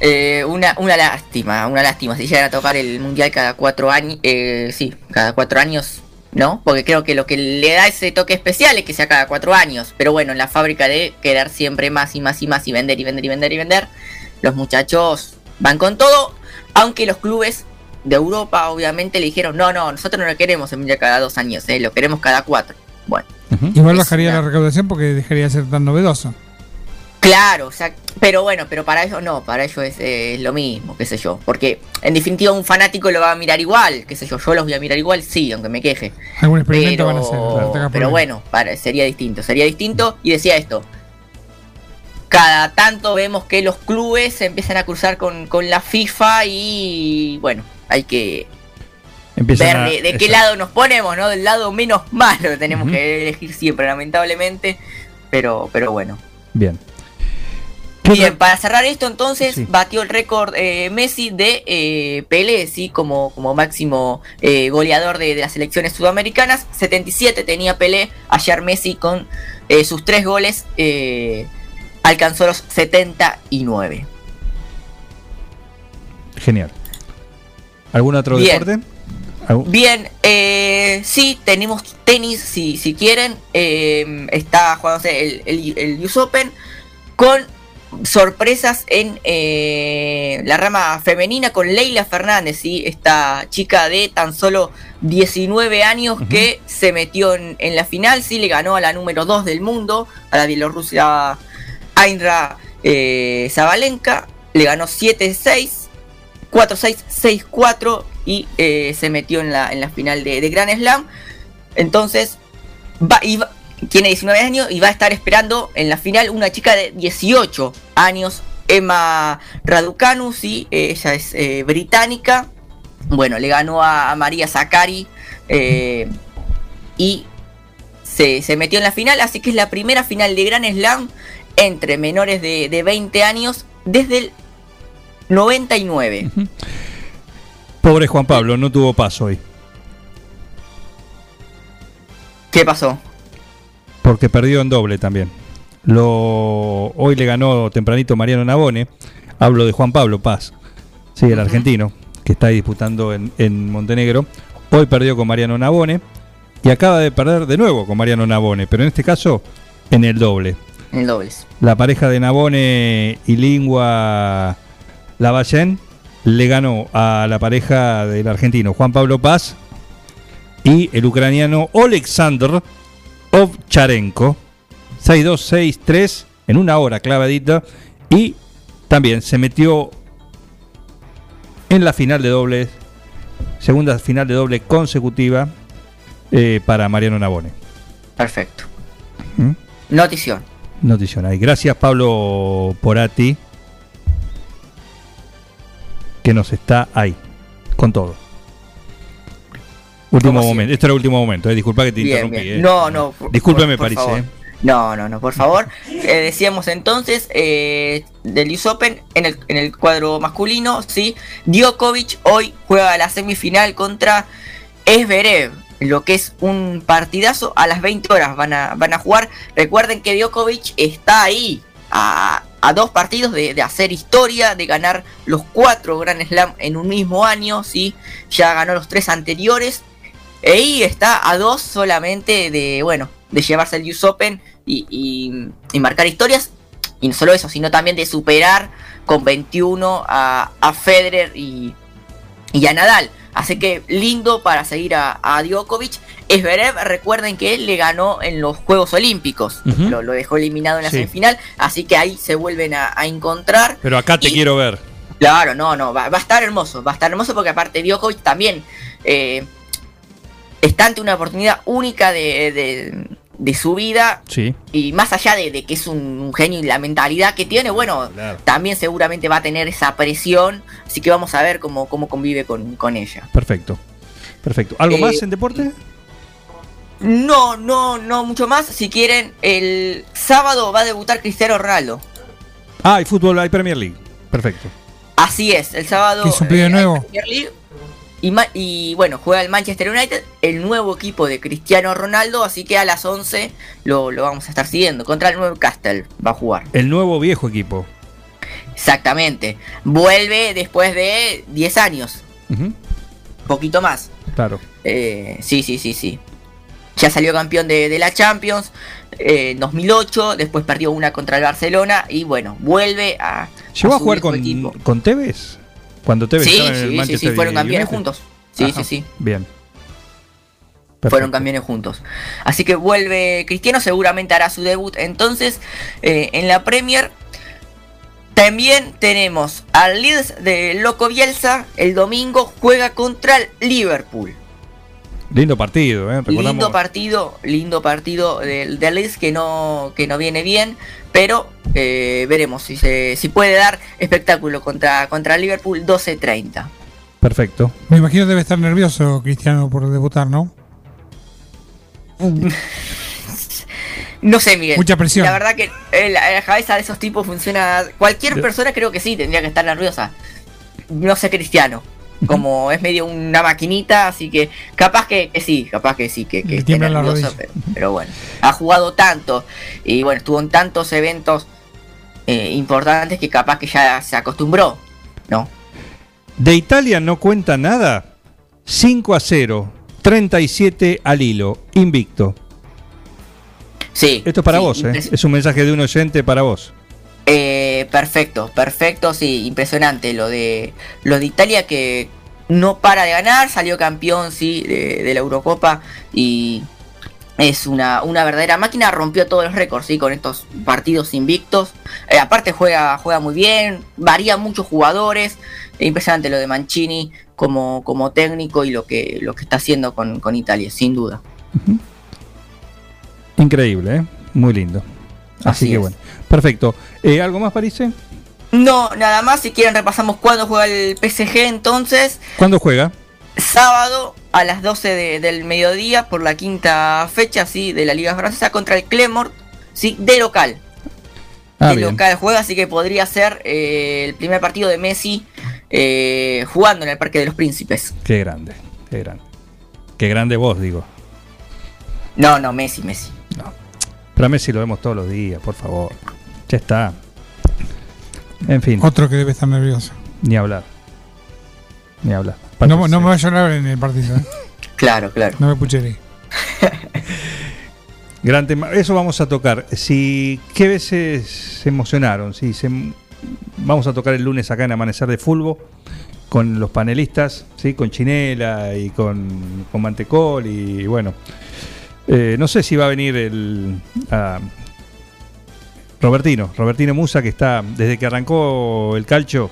Eh, una, una lástima, una lástima. Si llegan a tocar el mundial cada cuatro años, eh, sí, cada cuatro años, ¿no? Porque creo que lo que le da ese toque especial es que sea cada cuatro años. Pero bueno, en la fábrica de querer siempre más y más y más y vender y vender y vender y vender, los muchachos van con todo. Aunque los clubes de Europa, obviamente, le dijeron: No, no, nosotros no lo queremos mundial cada dos años, ¿eh? lo queremos cada cuatro. Bueno. Igual Es bajaría una- la recaudación porque dejaría de ser tan novedoso. Claro, o sea, pero bueno, pero para ellos no, para ellos es, eh, es lo mismo, qué sé yo. Porque en definitiva un fanático lo va a mirar igual, qué sé yo, yo los voy a mirar igual, sí, aunque me queje. Algún experimento Pero, van a hacer. pero problema. bueno, para, sería distinto, sería distinto. Y decía esto, cada tanto vemos que los clubes se empiezan a cruzar con, con la FIFA y bueno, hay que Empiezan ver de, de qué lado nos ponemos, ¿no? Del lado menos malo tenemos que elegir siempre, lamentablemente. Pero, pero bueno. Bien. Bien, para cerrar esto entonces, batió el récord eh, Messi de eh, Pelé, sí, como, como máximo eh, goleador de, de las selecciones sudamericanas. 77 tenía Pelé, ayer Messi con sus tres goles alcanzó los 79. Genial. ¿Algún otro Bien. deporte? ¿Algún- Bien, eh, sí, tenemos tenis, si, si quieren. Eh, está jugándose el, el, el US Open con sorpresas en eh, la rama femenina con Leila Fernández, ¿sí? esta chica de tan solo 19 años que se metió en, en la final, sí, le ganó a la número 2 del mundo, a la bielorrusia Ainra eh, Zabalenka, le ganó 7-6. 4-6, 6-4 y eh, se metió en la, en la final de, de Grand Slam. Entonces, va, y va- tiene 19 años y va a estar esperando en la final una chica de 18 años, Emma Raducanu, sí, ella es eh, británica. Bueno, le ganó a, a María Zakari eh, y se, se metió en la final, así que es la primera final de Grand Slam entre menores de, de 20 años desde el 99. Pobre Juan Pablo, no tuvo paso hoy. ¿Qué pasó? Porque perdió en doble también. Lo, hoy le ganó tempranito Mariano Navone. Hablo de Juan Pablo Paz. Sí, el argentino, que está ahí disputando en, en Montenegro. Hoy perdió con Mariano Navone. Y acaba de perder de nuevo con Mariano Navone. Pero en este caso, en el doble. En el dobles. La pareja de Navone y Lingua Lavallén le ganó a la pareja del argentino Juan Pablo Paz y el ucraniano Oleksandr Ovcharenko. 6-2-6-3 en una hora clavadita. Y también se metió en la final de dobles, segunda final de doble consecutiva eh, para Mariano Nabone. Perfecto. ¿Mm? Notición. Notición ahí. Gracias Pablo Porati, que nos está ahí, con todo. Último momento, esto era el último momento, eh, disculpa que te Bien, interrumpí. bien. eh. No, no. por- Discúlpeme, por- por París, favor. eh. No, no, no, por favor. Eh, decíamos entonces eh, del US Open en el, en el cuadro masculino, sí. Djokovic hoy juega la semifinal contra Esberev, lo que es un partidazo a las 20 horas van a, van a jugar. Recuerden que Djokovic está ahí a, a dos partidos de, de hacer historia, de ganar los cuatro Grand Slam en un mismo año, sí. Ya ganó los tres anteriores. E ahí está a dos solamente de, bueno, de llevarse el US Open y, y- y marcar historias. Y no solo eso, sino también de superar con 21 a, a Federer y, y a Nadal. Así que lindo para seguir a, a Djokovic. Esberev, recuerden que él le ganó en los Juegos Olímpicos. Ujú. lo, lo dejó eliminado en la Sí. semifinal. Así que ahí se vuelven a, a encontrar. Pero acá te quiero ver. Claro, no, no, va, va a estar hermoso, va a estar hermoso porque aparte Djokovic también eh, está ante una oportunidad única de, de- de su vida Sí. y más allá de, de que es un, un genio y la mentalidad que tiene, bueno, también seguramente va a tener esa presión, así que vamos a ver cómo, cómo convive con, con ella. Perfecto. Perfecto. ¿Algo Eh, más en deporte? No, no, no mucho más, si quieren, el sábado va a debutar Cristiano Ronaldo. Ah, hay fútbol, hay Premier League. Perfecto. Así es, el sábado. ¿Que es un pedido eh, nuevo? Premier League. Y, bueno, juega el Manchester United, el nuevo equipo de Cristiano Ronaldo, así que a las 11 lo, lo vamos a estar siguiendo. Contra el Newcastle va a jugar. El nuevo viejo equipo. Exactamente. Vuelve después de 10 años, poquito más. Claro. Eh, sí, sí, sí, sí. Ya salió campeón de, de la Champions eh, en 2008, después perdió una contra el Barcelona y bueno, vuelve a... ¿Llegó a jugar con, equipo. con Tevez? Cuando Tevez Sí, estaba en el sí, sí, Manchester sí, fueron campeones United. juntos. Sí, Ajá, sí, sí. Bien. Fueron campeones juntos. Así que vuelve Cristiano, seguramente hará su debut entonces eh, en la Premier. También tenemos al Leeds de Loco Bielsa. El domingo juega contra el Liverpool. Lindo partido, ¿eh? Recordamos. Lindo partido, lindo partido del, del Leeds que no, que no viene bien. Pero eh, veremos si, se, si puede dar espectáculo contra, contra el Liverpool 12-30. Perfecto. Me imagino debe estar nervioso Cristiano por debutar, ¿no? No sé, Miguel. Mucha presión. La verdad que eh, la, la cabeza de esos tipos funciona. Cualquier persona creo que sí tendría que estar nerviosa. No sé, Cristiano. Como es medio una maquinita, así que capaz que, que sí, capaz que sí, que, que esté rodillas. pero, pero bueno, ha jugado tanto y bueno, estuvo en tantos eventos eh, importantes que capaz que ya se acostumbró, ¿no? De Italia no cuenta nada. 5 a 0. 37 al hilo. Invicto. Sí. Esto es para sí, vos, ¿eh? Es un mensaje de un oyente para vos. Eh, perfecto, perfecto, sí, impresionante lo de lo de Italia que no para de ganar, salió campeón, sí, de, de la Eurocopa y es una, una verdadera máquina, rompió todos los récords, sí, con estos partidos invictos. Eh, aparte juega, juega muy bien, varía muchos jugadores, eh, impresionante lo de Mancini como, como técnico y lo que, lo que está haciendo con, con Italia, sin duda. Increíble, ¿eh? Muy lindo. Así, Así que es. bueno. Perfecto. Eh, ¿Algo más, Parise? No, nada más, si quieren repasamos cuándo juega el PSG entonces. ¿Cuándo juega? sábado a las 12 de- del mediodía por la quinta fecha sí de la Liga Francesa contra el Clermont sí de local Ah, de bien. local juega así que podría ser eh, el primer partido de Messi eh, jugando en el Parque de los Príncipes Qué grande. Qué grande. Qué grande vos, digo. no no Messi Messi Pero a Messi lo vemos todos los días, por favor. Ya está. En fin. Otro que debe estar nervioso. Ni hablar. Ni hablar. No, no me vaya a hablar en el partido. ¿eh? claro claro No me pucheré. Gran tema. Eso vamos a tocar. Si qué veces se emocionaron, sí, se- vamos a tocar el lunes acá en Amanecer de Fulbo con los panelistas, sí, con Chinela y con, con Mantecol y bueno. Eh, no sé si va a venir el ah, Robertino, Robertino Musa que está desde que arrancó el calcho.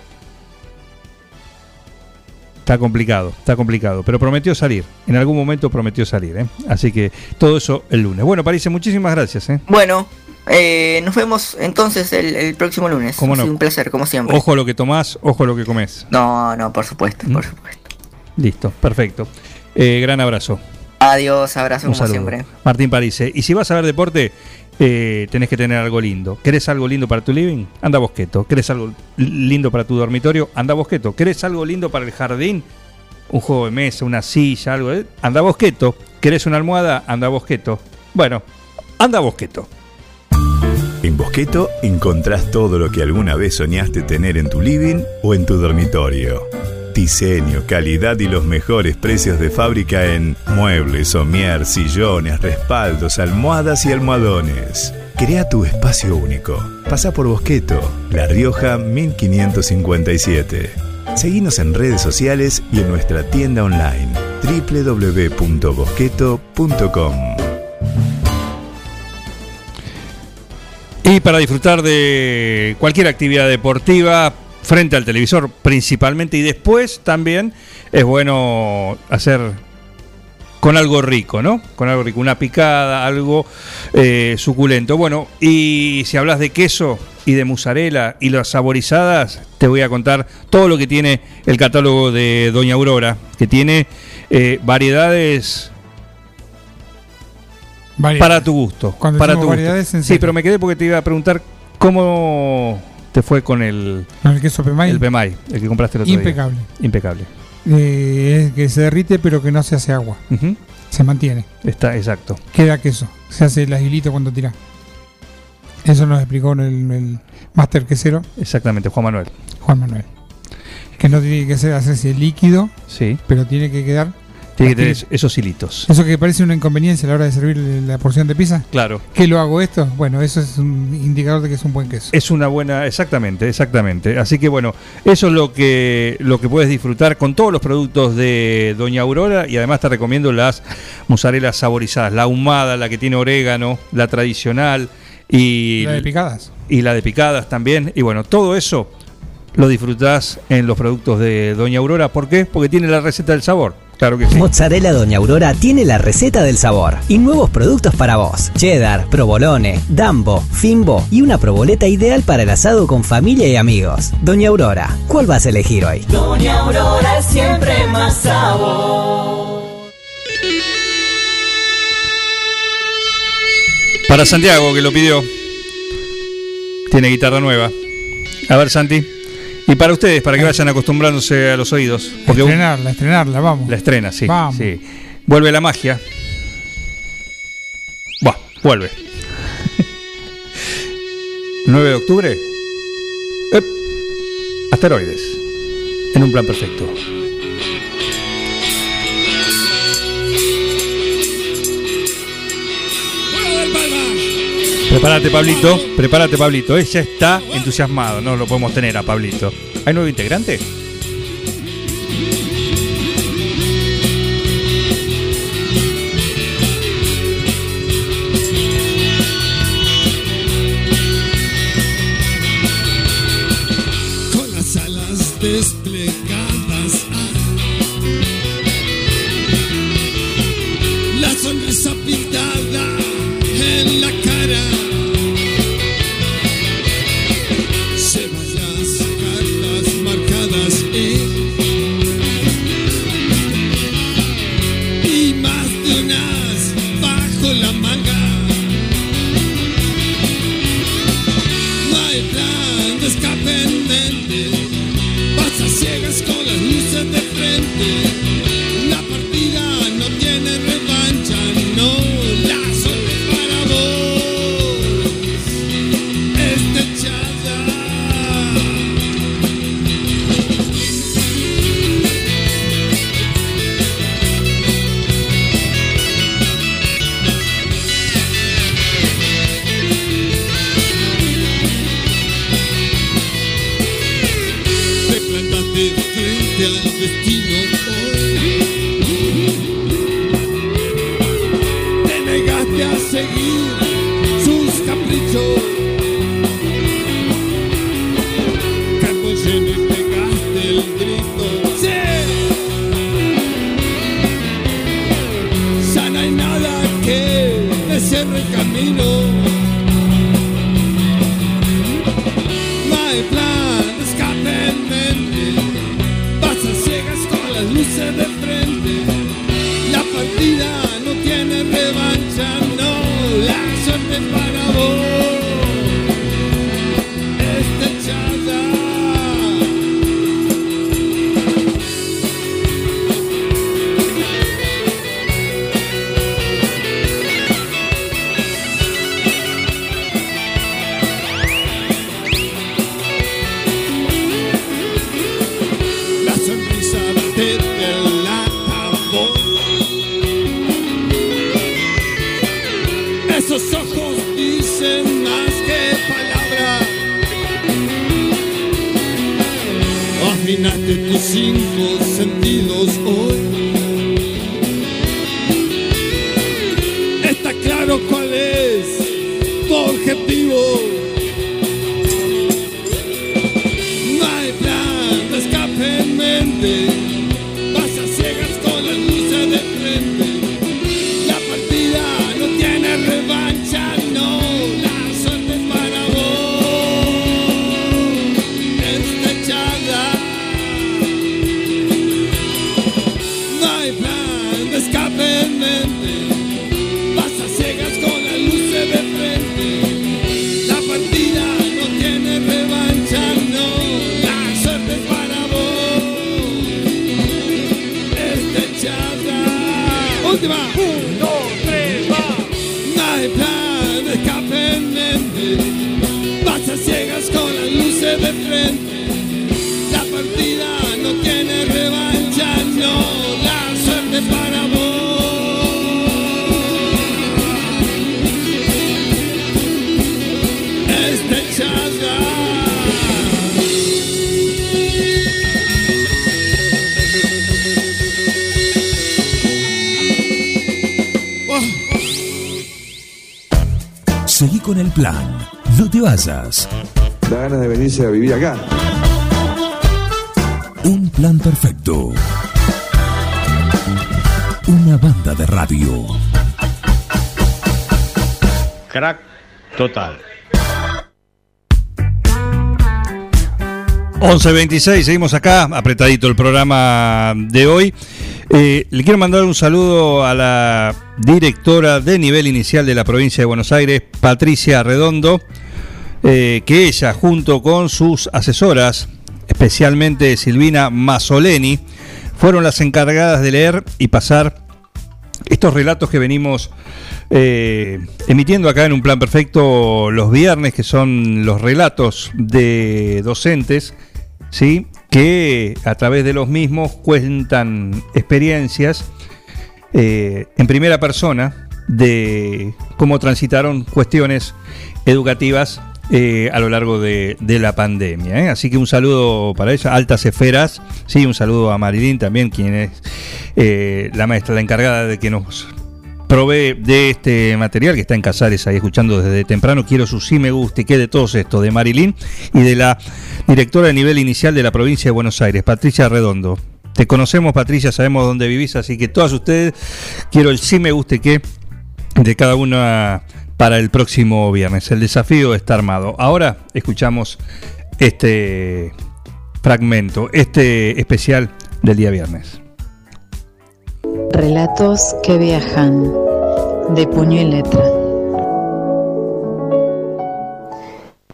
Está complicado, está complicado, pero prometió salir. En algún momento prometió salir, ¿eh? Así que todo eso el lunes. Bueno, París, muchísimas gracias. ¿eh? bueno eh, nos vemos entonces el, el próximo lunes. ¿Cómo Ha no? sido un placer, como siempre. Ojo a lo que tomás, ojo a lo que comes. No, no, por supuesto, por supuesto. Listo, perfecto. Eh, gran abrazo. Adiós, abrazo Un como saludo. siempre. Martín Parise. Y si vas a ver deporte, eh, tenés que tener algo lindo. ¿Querés algo lindo para tu living? Anda a Bosqueto. ¿Querés algo lindo para tu dormitorio? Anda a Bosqueto. ¿Querés algo lindo para el jardín? Un juego de mesa, una silla, algo. de- Anda a Bosqueto. ¿Querés una almohada? Anda a Bosqueto. Bueno, anda a Bosqueto. En Bosqueto encontrás todo lo que alguna vez soñaste tener en tu living o en tu dormitorio. Diseño, calidad y los mejores precios de fábrica en muebles, somier, sillones, respaldos, almohadas y almohadones. Crea tu espacio único. Pasa por Bosqueto, La Rioja 1557. Seguinos en redes sociales y en nuestra tienda online www.bosqueto.com. Y para disfrutar de cualquier actividad deportiva frente al televisor principalmente y después también es bueno hacer con algo rico, ¿no? Con algo rico, una picada, algo eh, suculento. Bueno, y si hablas de queso y de mozzarella y las saborizadas, te voy a contar todo lo que tiene el catálogo de Doña Aurora, que tiene eh, variedades para tu gusto. Cuando para tu gusto. variedades, en Sí, pero me quedé porque te iba a preguntar cómo te fue con el, ¿Con el queso Pemay? el Pemay, el que compraste el otro día. Impecable. Impecable. Eh, que se derrite pero que no se hace agua. Se mantiene. Está, exacto. Queda queso. Se hace el agilito cuando tira. Eso nos explicó en el, el máster quesero. Exactamente, Juan Manuel. Juan Manuel. Que no tiene que ser hacerse líquido, Sí. pero tiene que quedar. Tiene que tener esos hilitos. Eso que parece una inconveniencia a la hora de servir la porción de pizza. Claro. ¿Qué lo hago esto? Bueno, eso es un indicador de que es un buen queso. Es una buena, exactamente, exactamente. Así que bueno, eso es lo que lo que puedes disfrutar con todos los productos de Doña Aurora y además te recomiendo las mozzarellas saborizadas, la ahumada, la que tiene orégano, la tradicional y La de picadas. y la de picadas también. Y bueno, todo eso lo disfrutás en los productos de Doña Aurora. ¿Por qué? Porque tiene la receta del sabor. Claro que sí. Mozzarella Doña Aurora tiene la receta del sabor y nuevos productos para vos. Cheddar, provolone, dambo, fimbo y una proboleta ideal para el asado con familia y amigos. Doña Aurora, ¿cuál vas a elegir hoy? Doña Aurora es siempre más sabor. Para Santiago, que lo pidió. Tiene guitarra nueva. A ver, Santi. Y para ustedes, para que vayan acostumbrándose a los oídos. Porque estrenarla, estrenarla, vamos. la estrena, sí. Vamos. sí. Vuelve la magia. Buah, vuelve. 9 de octubre. Ep. Asteroides. En un plan perfecto. Prepárate, Pablito. Prepárate, Pablito. Ella está entusiasmado. No lo podemos tener a Pablito. ¿Hay nuevo integrante? Venirse a vivir acá. Un plan perfecto. Una banda de radio. Crack total. 11.26, seguimos acá, apretadito el programa de hoy. Eh, le quiero mandar un saludo a la directora de nivel inicial de la provincia de Buenos Aires, Patricia Redondo, eh, que ella, junto con sus asesoras, especialmente Silvina Mazzoleni, fueron las encargadas de leer y pasar estos relatos que venimos eh, emitiendo acá en un plan perfecto los viernes, que son los relatos de docentes, ¿sí? que a través de los mismos cuentan experiencias eh, en primera persona de cómo transitaron cuestiones educativas eh, a lo largo de, de la pandemia. ¿eh? Así que un saludo para ella, Altas Esferas, sí, un saludo a Marilyn también, quien es eh, la maestra, la encargada de que nos provee de este material que está en Casares ahí escuchando desde temprano. Quiero su sí me guste y de todos estos, de Marilyn y de la directora de nivel inicial de la provincia de Buenos Aires, Patricia Redondo. Te conocemos, Patricia, sabemos dónde vivís, así que todas ustedes quiero el sí me guste que de cada una para el próximo viernes. El desafío está armado. Ahora escuchamos este fragmento, este especial del día viernes. Relatos que viajan de puño y letra.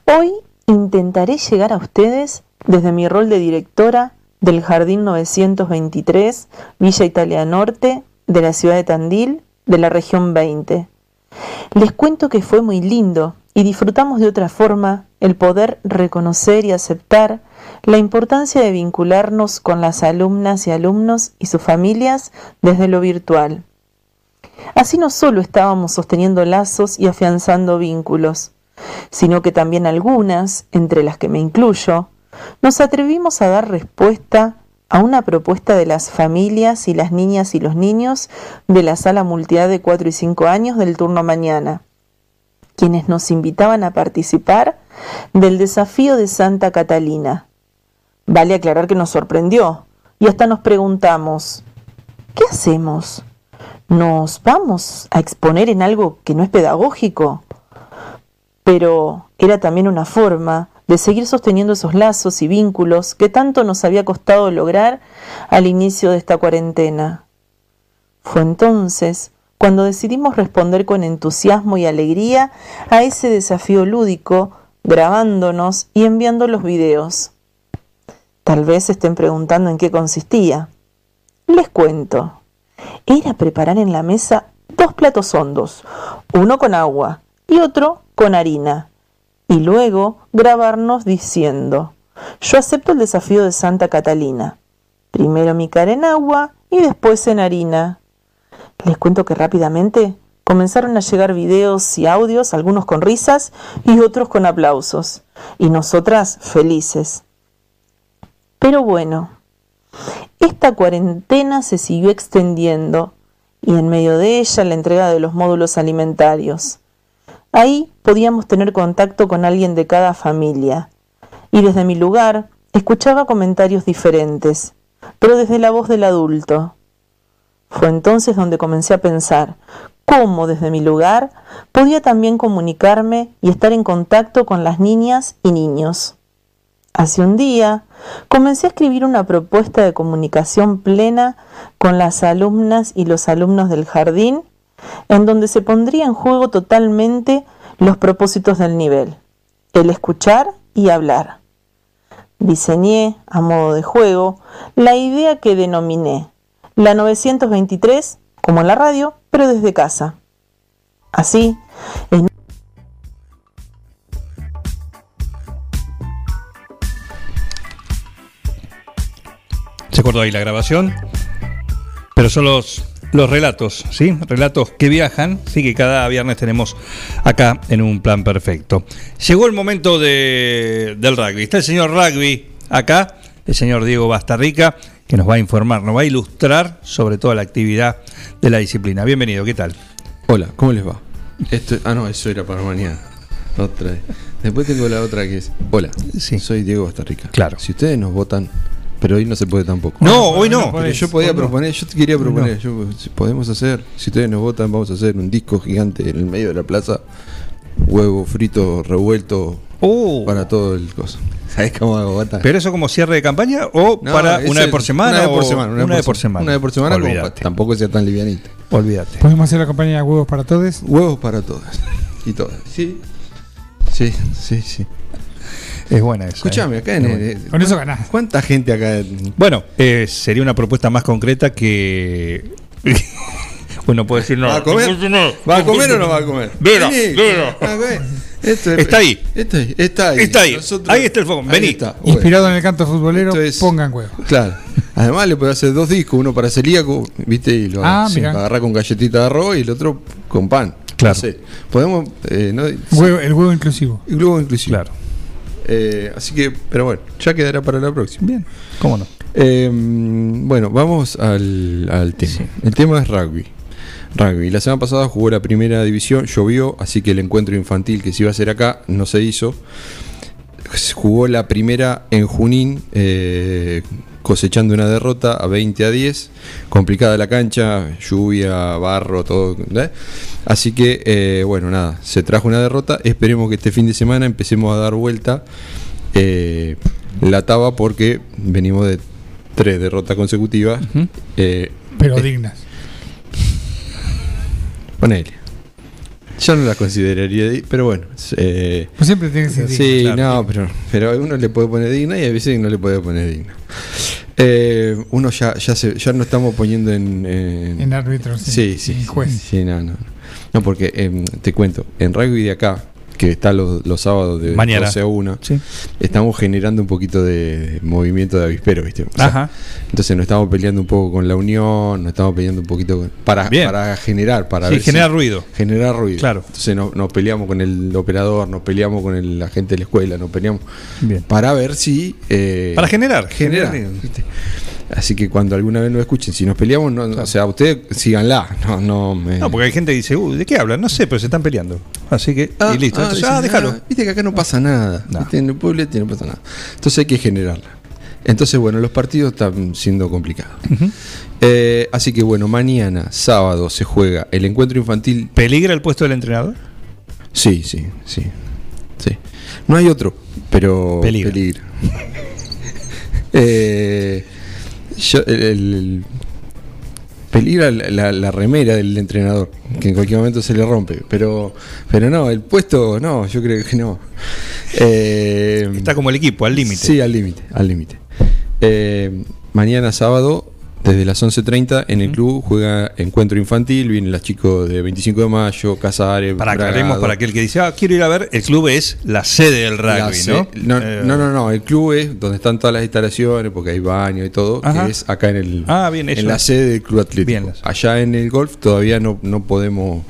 Hoy intentaré llegar a ustedes desde mi rol de directora del Jardín 923, Villa Italia Norte, de la ciudad de Tandil, de la región 20. Les cuento que fue muy lindo y disfrutamos de otra forma el poder reconocer y aceptar la importancia de vincularnos con las alumnas y alumnos y sus familias desde lo virtual. Así no solo estábamos sosteniendo lazos y afianzando vínculos, sino que también algunas, entre las que me incluyo, nos atrevimos a dar respuesta a una propuesta de las familias y las niñas y los niños de la sala multiedad de 4 y 5 años del turno mañana, quienes nos invitaban a participar del desafío de Santa Catalina. Vale aclarar que nos sorprendió y hasta nos preguntamos, ¿qué hacemos? ¿Nos vamos a exponer en algo que no es pedagógico? Pero era también una forma de seguir sosteniendo esos lazos y vínculos que tanto nos había costado lograr al inicio de esta cuarentena. Fue entonces cuando decidimos responder con entusiasmo y alegría a ese desafío lúdico, grabándonos y enviando los videos. Tal vez estén preguntando en qué consistía. Les cuento. Era preparar en la mesa dos platos hondos, uno con agua y otro con harina, y luego grabarnos diciendo, yo acepto el desafío de Santa Catalina. Primero mi cara en agua y después en harina. Les cuento que rápidamente comenzaron a llegar videos y audios, algunos con risas y otros con aplausos, y nosotras felices. Pero bueno, esta cuarentena se siguió extendiendo y en medio de ella la entrega de los módulos alimentarios. Ahí podíamos tener contacto con alguien de cada familia y desde mi lugar escuchaba comentarios diferentes, pero desde la voz del adulto. Fue entonces donde comencé a pensar cómo desde mi lugar podía también comunicarme y estar en contacto con las niñas y niños. Hace un día comencé a escribir una propuesta de comunicación plena con las alumnas y los alumnos del jardín, en donde se pondría en juego totalmente los propósitos del nivel, el escuchar y hablar. Diseñé, a modo de juego, la idea que denominé la 923, como en la radio, pero desde casa. Así, en Se cortó ahí la grabación. Pero son los, los relatos, ¿sí? Relatos que viajan, sí, que cada viernes tenemos acá en un plan perfecto. Llegó el momento de, del rugby. Está el señor rugby acá, el señor Diego Bastarrica, que nos va a informar, nos va a ilustrar sobre toda la actividad de la disciplina. Bienvenido, ¿qué tal? Hola, ¿cómo les va? Esto, ah, no, eso era para mañana. Otra vez. Después tengo la otra que es. Hola, soy Diego Bastarrica. Claro. Si ustedes nos votan, pero hoy no se puede tampoco. No, hoy no. Pero yo podía proponer, yo te quería proponer, yo, si podemos hacer, si ustedes nos votan, vamos a hacer un disco gigante en el medio de la plaza, huevo frito revuelto para todo el coso. ¿Sabes cómo hago, Bata? ¿Pero eso como cierre de campaña o No, para una vez por semana? Una vez por semana. Una vez por semana. Una vez por semana, como tampoco sea tan livianito. Olvídate. Podemos hacer la campaña de huevos para todos. Huevos para todas. Y todas. Sí. Sí, sí, sí. Es buena esa. Escúchame, ¿eh? acá en buena. Con eso ganás. ¿Cuánta gente acá? en- Bueno, eh, sería una propuesta más concreta que. bueno, puedo decir no. ¿Va a comer? ¿Va a comer o no va a comer? Vera, Vení. Vera. A ver, esto es- Está ahí. Esto es- está ahí. Está ahí. Nosotros- Ahí está el foco. Ahí Vení. está. Bueno. Inspirado en el canto futbolero, Esto es- pongan huevos. Claro. Además le puede hacer dos discos, uno para celíaco, ¿viste? Y lo Ah, mirá. agarra con galletita de arroz y el otro con pan. Claro. No sé. Podemos. Eh, no, Huevo- el huevo inclusivo. El globo inclusivo. Claro. Eh, así que, pero bueno, ya quedará para la próxima. Bien, ¿cómo no? Eh, bueno, vamos al, al tema. El tema es rugby. Rugby. La semana pasada jugó la primera división, llovió, así que el encuentro infantil que se iba a hacer acá no se hizo. Jugó la primera en Junín, eh, cosechando una derrota a 20 a 10. Complicada la cancha, lluvia, barro, todo. ¿eh? Así que, eh, bueno, nada, se trajo una derrota. Esperemos que este fin de semana empecemos a dar vuelta eh, la taba porque venimos de tres derrotas consecutivas. Pero dignas. Ponele. Yo no la consideraría, pero bueno. eh, Pues siempre tiene que ser Sí, digna, claro. no, pero, pero a uno le puede poner digna y a veces no le puede poner digna. Eh, uno ya, ya, se, ya no estamos poniendo en. En, En árbitro, sí. Sí, sí. En juez. Sí, no, no. No, porque em, te cuento, en rugby de acá, que está los, los sábados de Mañana. 12 a 1, Sí. estamos generando un poquito de, movimiento de avispero, ¿viste? O sea, Ajá. Entonces nos estamos peleando un poco con la unión, nos estamos peleando un poquito con- para, Bien. para generar, para Sí, ver generar si- ruido. Generar ruido. Claro. Entonces no- nos peleamos con el operador, nos peleamos con el, la gente de la escuela, nos peleamos Bien. para ver si... eh, Para generar. generar. generar. Así que cuando alguna vez nos escuchen, si nos peleamos, no, o sea, ustedes síganla. No, no, me- No, porque hay gente que dice, "Uy, ¿de qué hablan? No sé, pero se están peleando. Así que, y listo. Entonces, dicen, ah, déjalo. ah, Viste que acá no pasa nada. ¿viste? En el pueblo no pasa nada. Entonces hay que generarla. Entonces, bueno, los partidos están siendo complicados. Eh, así que, bueno, mañana, sábado, se juega el encuentro infantil. ¿Peligra el puesto del entrenador? Sí, sí, sí. sí. No hay otro, pero Peligra. peligra. Eh, yo- el- el- Peligra la, la- remera del entrenador, que en cualquier momento se le rompe. Pero, pero no, el puesto no, yo creo que no. Eh, Está como el equipo, al límite. Sí, al límite, al límite. Eh, mañana sábado, desde las 11.30, en el club juega encuentro infantil, vienen las chicos de 25 de mayo, Casares, Para aclaremos para aquel que dice, ah, quiero ir a ver, el club es la sede del rugby, se- ¿no? No, Eh, no, no, no, el club es donde están todas las instalaciones, porque hay baño y todo, Ajá. que es acá en el Ah, bien, en la sede del club atlético. Allá en el golf todavía no, no podemos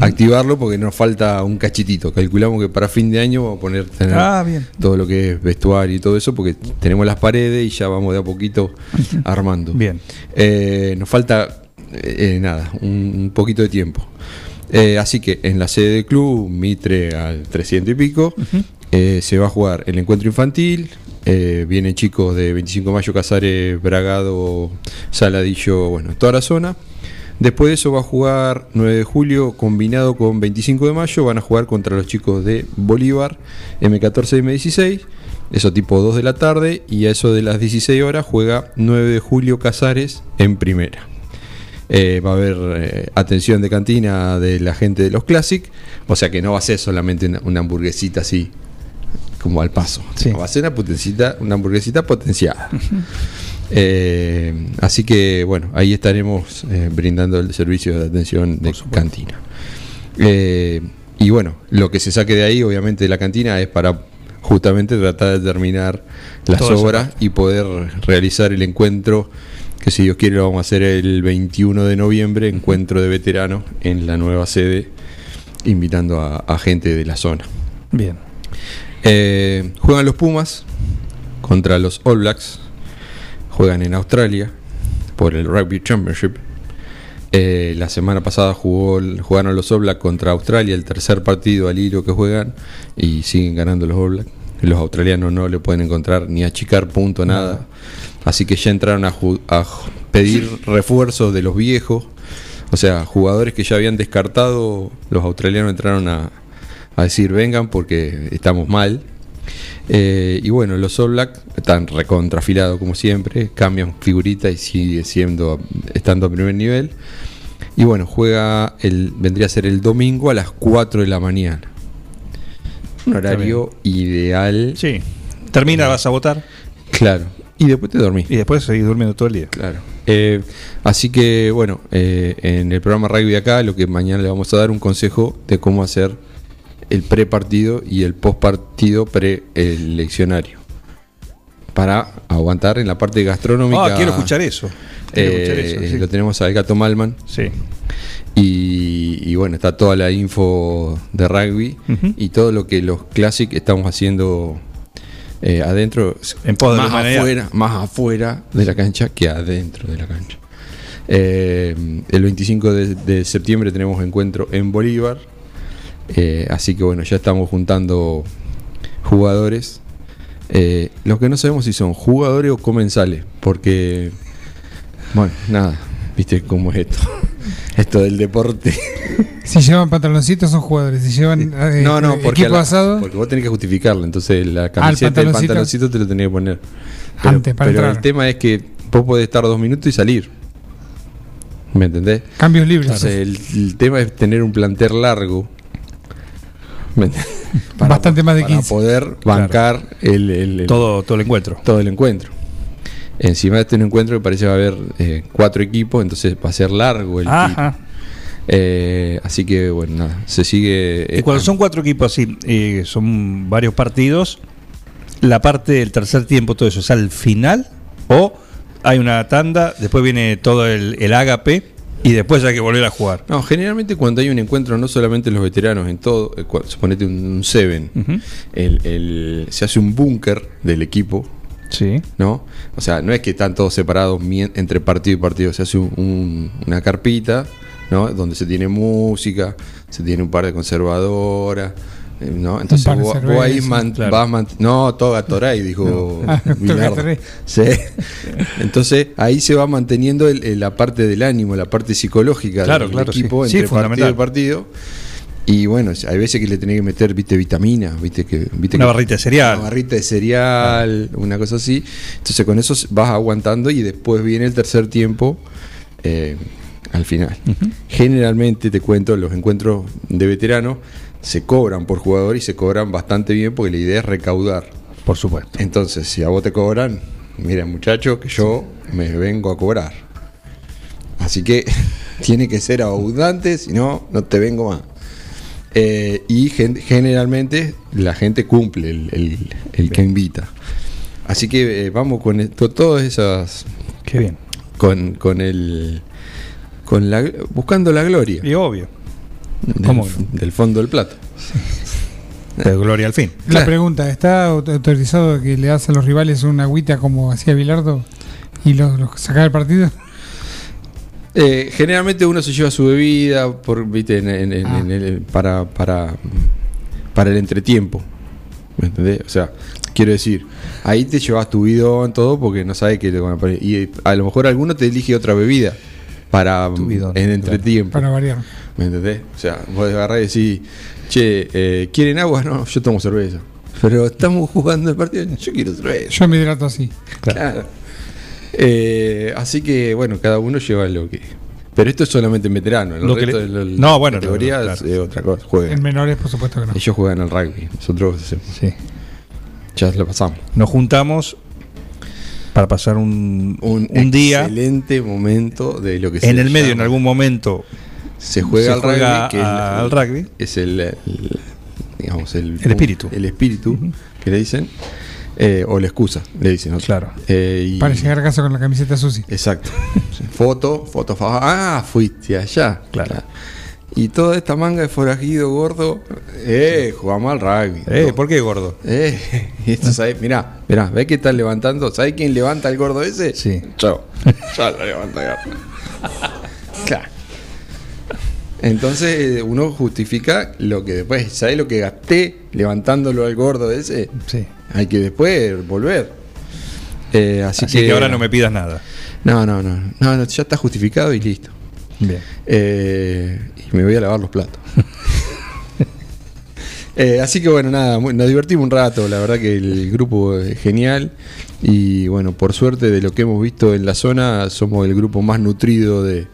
activarlo porque nos falta un cachitito. Calculamos que para fin de año vamos a poner tener Ah, bien. todo lo que es vestuario y todo eso, porque tenemos las paredes y ya vamos de a poquito armando. Bien. Eh, nos falta eh, eh, nada, un, un poquito de tiempo. Eh, así que en la sede del club, Mitre al 300 y pico, se va a jugar el encuentro infantil. eh, vienen chicos de 25 de mayo, Casares, Bragado, Saladillo, bueno, toda la zona. Después de eso va a jugar 9 de julio combinado con 25 de mayo. Van a jugar contra los chicos de Bolívar, M14 y M16. Eso tipo 2 de la tarde. Y a eso de las 16 horas juega 9 de julio Casares en primera. Eh, va a haber eh, atención de cantina de la gente de los Classic. O sea que no va a ser solamente una, una hamburguesita así como al paso. Va a ser una, una hamburguesita potenciada. Eh, así que bueno, ahí estaremos eh, brindando el servicio de atención de cantina. Eh, y bueno, lo que se saque de ahí, obviamente, de la cantina es para justamente tratar de terminar las esa obras y poder realizar el encuentro que si Dios quiere lo vamos a hacer el 21 de noviembre, encuentro de veteranos en la nueva sede, invitando a, a gente de la zona. Bien. Juegan los Pumas contra los All Blacks. Juegan en Australia por el Rugby Championship. Eh, la semana pasada jugó, jugaron los Blacks contra Australia, el tercer partido al hilo que juegan y siguen ganando los Blacks. Los australianos no le pueden encontrar ni achicar punto, nada. Así que ya entraron a, a pedir refuerzos de los viejos. O sea, jugadores que ya habían descartado, los australianos entraron a, a decir vengan porque estamos mal. Eh, y bueno, los All Black están recontrafilados como siempre, cambian figurita y sigue siendo estando a primer nivel. Y bueno, juega el vendría a ser el domingo a las 4 de la mañana. Un horario ideal. Sí. Termina, vas a votar. Claro. Y después te dormís. Y después seguís durmiendo todo el día. Claro. Eh, así que bueno, eh, en el programa Rugby de acá, lo que mañana le vamos a dar un consejo de cómo hacer el pre-partido y el post-partido pre-eleccionario. Para aguantar en la parte gastronómica. Ah, quiero escuchar eso. Quiero Eh, escuchar eso, sí. Lo tenemos al Gato Malman. Sí. Y, y bueno, está toda la info de rugby y todo lo que los Classic estamos haciendo eh, adentro. En pos de más afuera, más afuera de la cancha que adentro de la cancha. Eh, el 25 de, de septiembre tenemos encuentro en Bolívar. Eh, así que bueno, ya estamos juntando jugadores. Eh, lo que no sabemos si son jugadores o comensales, porque, bueno, nada, viste cómo es esto. Esto del deporte. Si llevan pantaloncitos son jugadores, si llevan eh, no, no, eh, porque, equipo la- asado, porque vos tenés que justificarlo. Entonces la camiseta y el pantaloncito. pantaloncito te lo tenés que poner. Pero, Antes, para pero entrar. el tema es que vos podés estar dos minutos y salir. ¿Me entendés? Cambios libres. Entonces, el, el tema es tener un plantel largo. Bastante más de para 15. poder bancar el, el- el- Todo, todo el encuentro. todo el encuentro. Encima de este encuentro que parece que va a haber eh, cuatro equipos, entonces va a ser largo el Ajá. Eh, así que bueno, nada, se sigue. Y cuando son cuatro equipos así, eh, son varios partidos, la parte del tercer tiempo, todo eso, ¿es al final? ¿O hay una tanda, después viene todo el, el ágape y después hay que volver a jugar? No, generalmente cuando hay un encuentro, no solamente en los veteranos, en todo, eh, suponete un, Seven, el- el- se hace un búnker del equipo. Sí. ¿No? O sea, no es que están todos separados entre partido y partido, se hace un- un- una carpita, ¿no? Donde se tiene música, se tiene un par de conservadoras. Eh, ¿No? Entonces vos, vos ahí man- claro. vas man- no, todo Gatorade, dijo Ah. Sí. Entonces ahí se va manteniendo el- el- la parte del ánimo, la parte psicológica Claro, del claro, sí. equipo Sí, entre partido fundamental. y partido. Y bueno, hay veces que le tenés que meter, viste, vitamina, viste que, viste Una que- barrita de cereal. Una barrita de cereal, una cosa así. Entonces con eso vas aguantando y después viene el tercer tiempo eh, al final. Generalmente, te cuento, los encuentros de veteranos se cobran por jugador y se cobran bastante bien porque la idea es recaudar. Por supuesto. Entonces, si a vos te cobran, mira muchacho, que yo me vengo a cobrar. Así que tiene que ser abundante, si no, no te vengo más. Eh, y gen- generalmente la gente cumple el, el- el que invita. Así que eh, vamos con esto, todas esas. Qué bien. Con, con el. Con la, buscando la gloria. Y obvio. Del, ¿Cómo? del fondo del plato. De gloria al fin. La pregunta, ¿está auto- autorizado que le das a los rivales una agüita como hacía Bilardo y los, los sacar del partido? Eh, generalmente uno se lleva su bebida por, ¿viste? En- en- en- Ah. en el- para, para, para el entretiempo. ¿Me entendés? O sea, quiero decir, ahí te llevas tu bidón, todo, porque no sabes qué te van a poner. Y a lo mejor alguno te elige otra bebida para bidón, en entretiempo. Para variar. ¿Me entendés? O sea, vos agarrás y decís, che, eh, ¿quieren agua? No, yo tomo cerveza. Pero estamos jugando el partido, yo quiero cerveza. Yo me hidrato así. Claro. Eh, así que, bueno, cada uno lleva lo que. Pero esto es solamente en veterano. El Lo que le- de la- No, bueno, categoría no, es claro. eh, otra cosa. Juegan. En menores, por supuesto que no. Ellos juegan al rugby. Nosotros hacemos. Sí. Ya lo pasamos. Nos juntamos para pasar un, un, día Excelente momento de lo que en el medio, en algún momento. Se juega al juega rugby. que a- al rugby. Es el, el- digamos, el, El espíritu. El espíritu que le dicen. eh, o la excusa, le dicen. ¿no? Claro. Eh, y- Para llegar a casa con la camiseta sucia. Exacto. Foto, foto, fa- ah, fuiste allá. Claro. Y toda esta manga de forajido gordo, eh, jugamos al rugby. Eh, ¿por qué gordo? Eh, y esto, ¿sabes? Mirá, mirá, ¿ves que están levantando? ¿Sabes quién levanta el gordo ese? Sí. Yo. Yo lo levanto. Claro. Entonces eh, uno justifica lo que después, ¿sabes lo que gasté levantándolo al gordo ese? Sí. Hay que después volver. Eh, así, Así que ahora no me pidas nada. No, no, no, no, no, ya está justificado y listo. Bien. Eh, y me voy a lavar los platos. Eh, así que bueno, nada, nos divertimos un rato, la verdad que el grupo es genial y bueno, por suerte de lo que hemos visto en la zona, somos el grupo más nutrido de,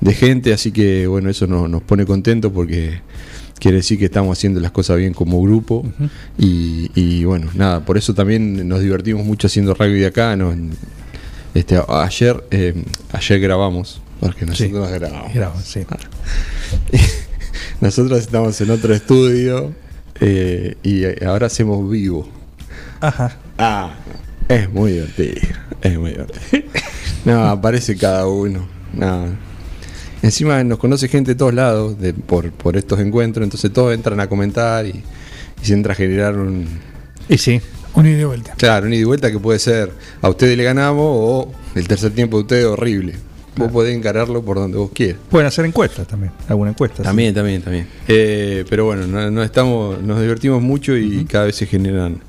de gente, así que bueno, eso nos, nos pone contentos porque quiere decir que estamos haciendo las cosas bien como grupo y, y, bueno, nada, por eso también nos divertimos mucho haciendo rugby de acá, ¿no? Este, ayer, eh, ayer grabamos, porque nosotros grabamos. Sí. Nosotros estamos en otro estudio eh, y ahora hacemos vivo. Ajá. Ah, es muy divertido. Es muy divertido. No, aparece cada uno. No. Encima nos conoce gente de todos lados de, por, por estos encuentros, entonces todos entran a comentar y, y se entra a generar un. Y sí. Un ida y vuelta. Claro, un ida y vuelta que puede ser a ustedes le ganamos o el tercer tiempo de ustedes horrible. Vos podés encararlo por donde vos quieras. Pueden hacer encuestas también. Alguna encuesta. También, también, también. Eh, pero bueno, no, no estamos, nos divertimos mucho y cada vez se generan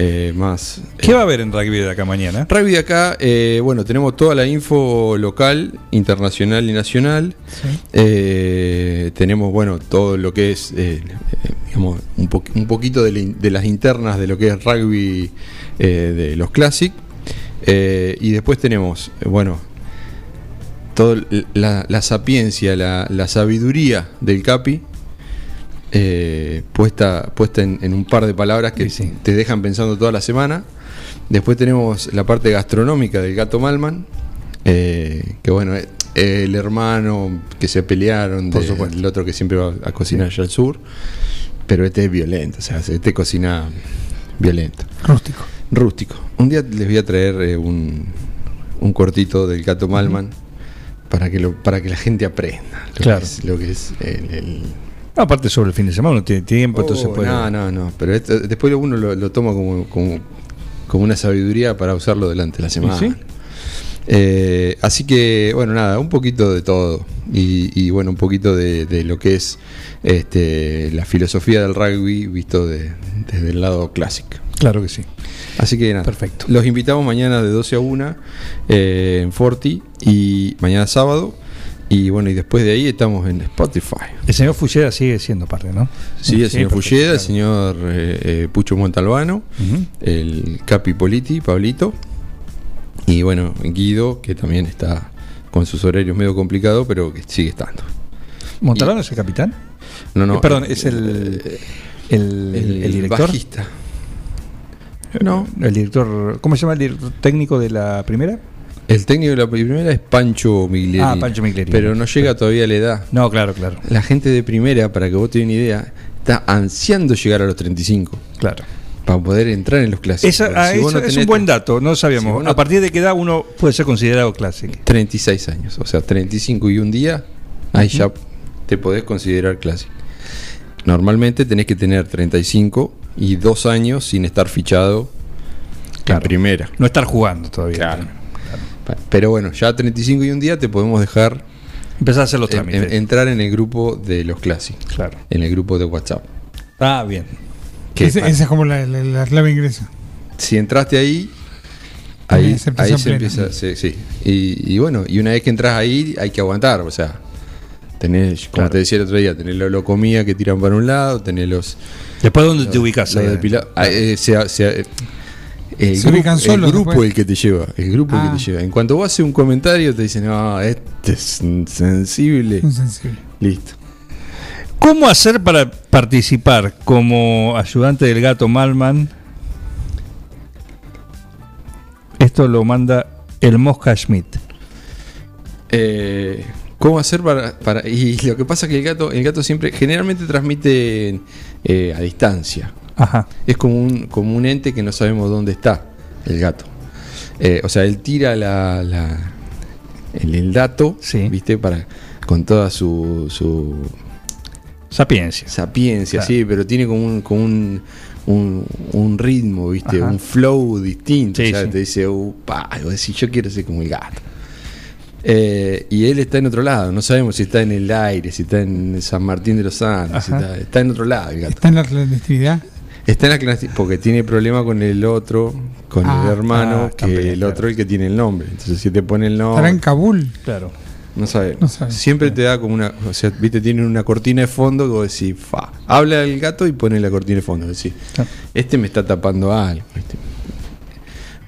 eh, más. ¿Qué va a haber en rugby de acá mañana? Rugby de acá, eh, bueno, tenemos toda la info local, internacional y nacional. Eh, tenemos, bueno, todo lo que es, eh, eh, digamos, un, po- un poquito de, la in- de las internas de lo que es rugby eh, de los Classic. Eh, y después tenemos, eh, bueno, toda la, la sapiencia, la, la sabiduría del Capi. Eh, puesta, puesta en, en un par de palabras que te dejan pensando toda la semana. Después tenemos la parte gastronómica del gato Malman, eh, que bueno, eh, el hermano que se pelearon, de- el otro que siempre va a cocinar allá al sur, pero este es violento, o sea, este cocina violento. Rústico. Rústico. Un día les voy a traer un, un cortito del gato Malman para que lo, para que la gente aprenda lo Claro. que es, lo que es el- el, No, aparte sobre el fin de semana no tiene tiempo, entonces Oh, puede. No, no, no. Pero esto- después uno lo, lo toma como, como, como una sabiduría para usarlo durante la semana. sí? Eh, así que, bueno, nada, un poquito de todo. Y, y, bueno, un poquito de, de lo que es este, la filosofía del rugby visto de- desde el lado clásico. Claro que sí. Así que nada. Perfecto. Los invitamos mañana de 12 a 1 eh, en Forti y mañana sábado. Y bueno, y después de ahí estamos en Spotify. El señor Fulleda sigue siendo parte, ¿no? Sí, el señor Fulleda, el señor eh, eh, Pucho Montalbano, el Capi Politi, Pablito, y bueno, Guido, que también está con sus horarios medio complicados, pero que sigue estando. ¿Montalbano es el capitán? No, no. Eh, perdón, es el, el, el el director. bajista. No. El director. ¿Cómo se llama el director técnico de la primera? El técnico de la primera es Pancho Migleri. Ah, Pancho Migleri. Pero no llega todavía a la edad. No, claro, claro. La gente de primera, para que vos tengas una idea, está ansiando llegar a los 35. Claro. Para poder entrar en los clásicos. Esa- ah, si vos eso no es un buen dato, no sabíamos. Si vos no- A partir de qué edad uno puede ser considerado clásico. 36 años, o sea, 35 y un día, ahí ya te podés considerar clásico. Normalmente tenés que tener 35 y dos años sin estar fichado en primera. No estar jugando todavía. Claro. Pero bueno, ya 35 y un día te podemos dejar Empezar a hacer los trámites. en- entrar en el grupo de los clásicos. Claro. En el grupo de WhatsApp. Ah, bien. Que Ese- pa- esa es como la, la- la clave ingresa. si entraste ahí, ahí, que ser ahí se empieza. Sí, sí. Y, y bueno, y una vez que entras ahí, hay que aguantar. O sea, tenés, como Claro. te decía el otro día, tenés la locomía que tiran para un lado, tenés los. Después, ¿dónde los- te ubicas los ahí? depila- ah, eh, se- se- eh, el, Se grupo, el grupo después. el que te lleva, el grupo el Ah. que te lleva. En cuanto vos haces un comentario, te dicen, no, este es insensible. Insensible. Listo. ¿Cómo hacer para participar como ayudante del gato Malman? Esto lo manda el Mosca Schmidt. Eh, ¿Cómo hacer para, para.? Y lo que pasa es que el gato, el gato siempre. Generalmente transmite eh, a distancia. Ajá. Es como un, como un ente que no sabemos dónde está, el gato. Eh, o sea, él tira la, la- el, el dato, ¿viste? Para, con toda su, su sapiencia. Sapiencia, Claro. sí, pero tiene como un, como un, un, un ritmo, ¿viste? Ajá. Un flow distinto. Sí, o sea, sí. te dice, upa, decís, yo quiero ser como el gato. Eh, y él está en otro lado, no sabemos si está en el aire, si está en San Martín de los Andes, si está, está en otro lado el gato. Está en la clandestinidad. Está en la clandestin- porque tiene problema con el otro, con Ah. el hermano, Ah, que también, el otro el que tiene el nombre. Entonces si te pone el nombre... Estará en Kabul. Claro. No sabes. Siempre te da como una. O sea, viste, tiene una cortina de fondo que vos decís, fa. Habla el gato y pone la cortina de fondo. Decís, este me está tapando algo. ¿viste?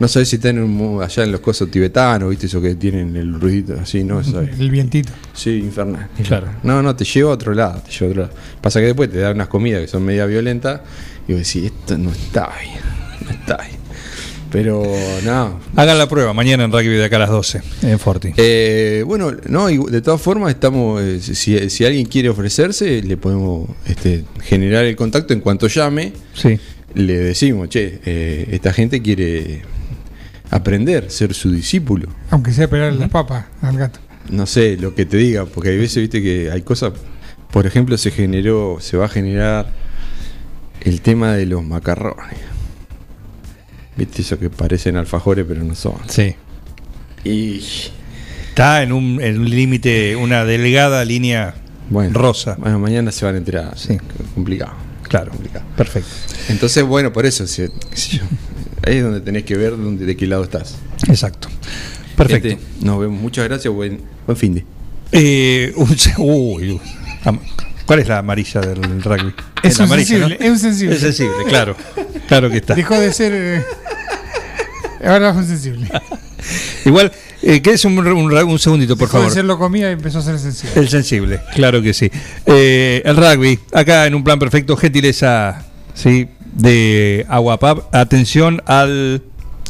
No sabes si está en un, mu- allá en los cosos tibetanos, viste, eso que tienen el ruidito así, ¿no? Sabes. El vientito. Sí, infernal. Claro. No, no, te lleva a otro lado, te lleva a otro lado. Pasa que después te da unas comidas que son media violentas y vos decís, esto no está bien, no está bien. Pero no, Hagan la prueba mañana en rugby de acá a las 12 en Forti. eh, bueno, no, y de todas formas estamos, eh, si, si alguien quiere ofrecerse, le podemos este, generar el contacto en cuanto llame. Sí. Le decimos, che, eh, esta gente quiere aprender, ser su discípulo. Aunque sea pegar las papas al gato. No sé lo que te diga, porque hay veces, viste, que hay cosas, por ejemplo, se generó, se va a generar el tema de los macarrones. Viste, eso que parecen alfajores, pero no son. Sí. Y Está en un, en un límite, una delgada línea Bueno, rosa. Bueno, mañana se van a enterar. Sí. Complicado. Claro. Complicado. Perfecto. Entonces, bueno, por eso, si- ahí es donde tenés que ver dónde, de qué lado estás. Exacto. Perfecto. Gente, nos vemos. Muchas gracias. Buen, buen fin de. Eh, un uy, uy. ¿Cuál es la amarilla del rugby? Es un amarilla, sensible, ¿no? es un sensible. Es sensible, claro. Claro que está. Dejó de ser. eh, ahora es un sensible. Igual, eh, quédese un, un, un segundito, por Dejó favor. de ser lo comía y empezó a ser sensible. El sensible, claro que sí. Eh, el rugby, acá en un plan perfecto, gentileza sí, de Aguapap. Atención al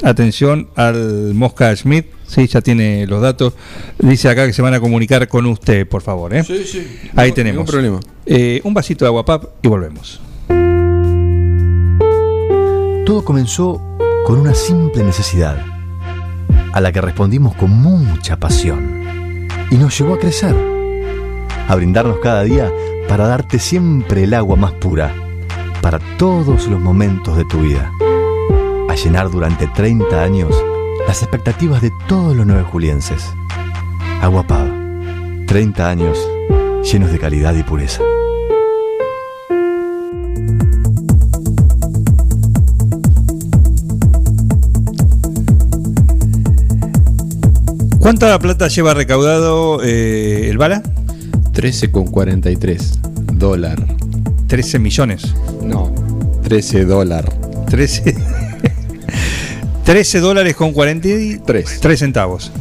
atención al Mosca Schmidt, sí, ya tiene los datos. Dice acá que se van a comunicar con usted, por favor. ¿eh? Sí, sí. Ahí No- tenemos. problema. Eh, un vasito de Aguapap y volvemos. Todo comenzó con una simple necesidad, a la que respondimos con mucha pasión, y nos llevó a crecer, a brindarnos cada día para darte siempre el agua más pura, para todos los momentos de tu vida, a llenar durante 30 años las expectativas de todos los nueve julienses. Agua Pab, 30 años llenos de calidad y pureza. ¿Cuánta plata lleva recaudado eh, el Bala? 13,43 dólar. 13 millones. No, 13 dólar. 13. 13 dólares con 43 3 centavos.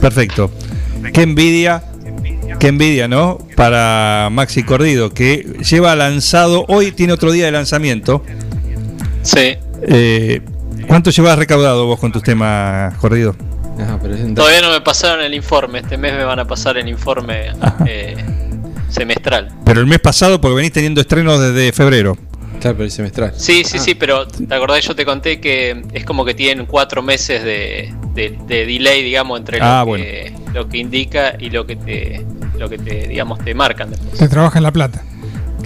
Perfecto. qué envidia, qué envidia, ¿no? Para Maxi Cordido, que lleva lanzado, hoy tiene otro día de lanzamiento. Sí. Eh, ¿Cuánto llevas recaudado vos con tus temas, Cordido? Todavía no me pasaron el informe. Este mes me van a pasar el informe eh, semestral. Pero el mes pasado, porque venís teniendo estrenos desde febrero. Claro, pero el semestral. Sí, sí, sí, pero ¿te acordás? Yo te conté que es como que tienen cuatro meses de, de- de delay, digamos, entre lo, Ah, que, lo que indica y lo que te, lo que te, digamos, te marcan después. Te trabaja en La Plata.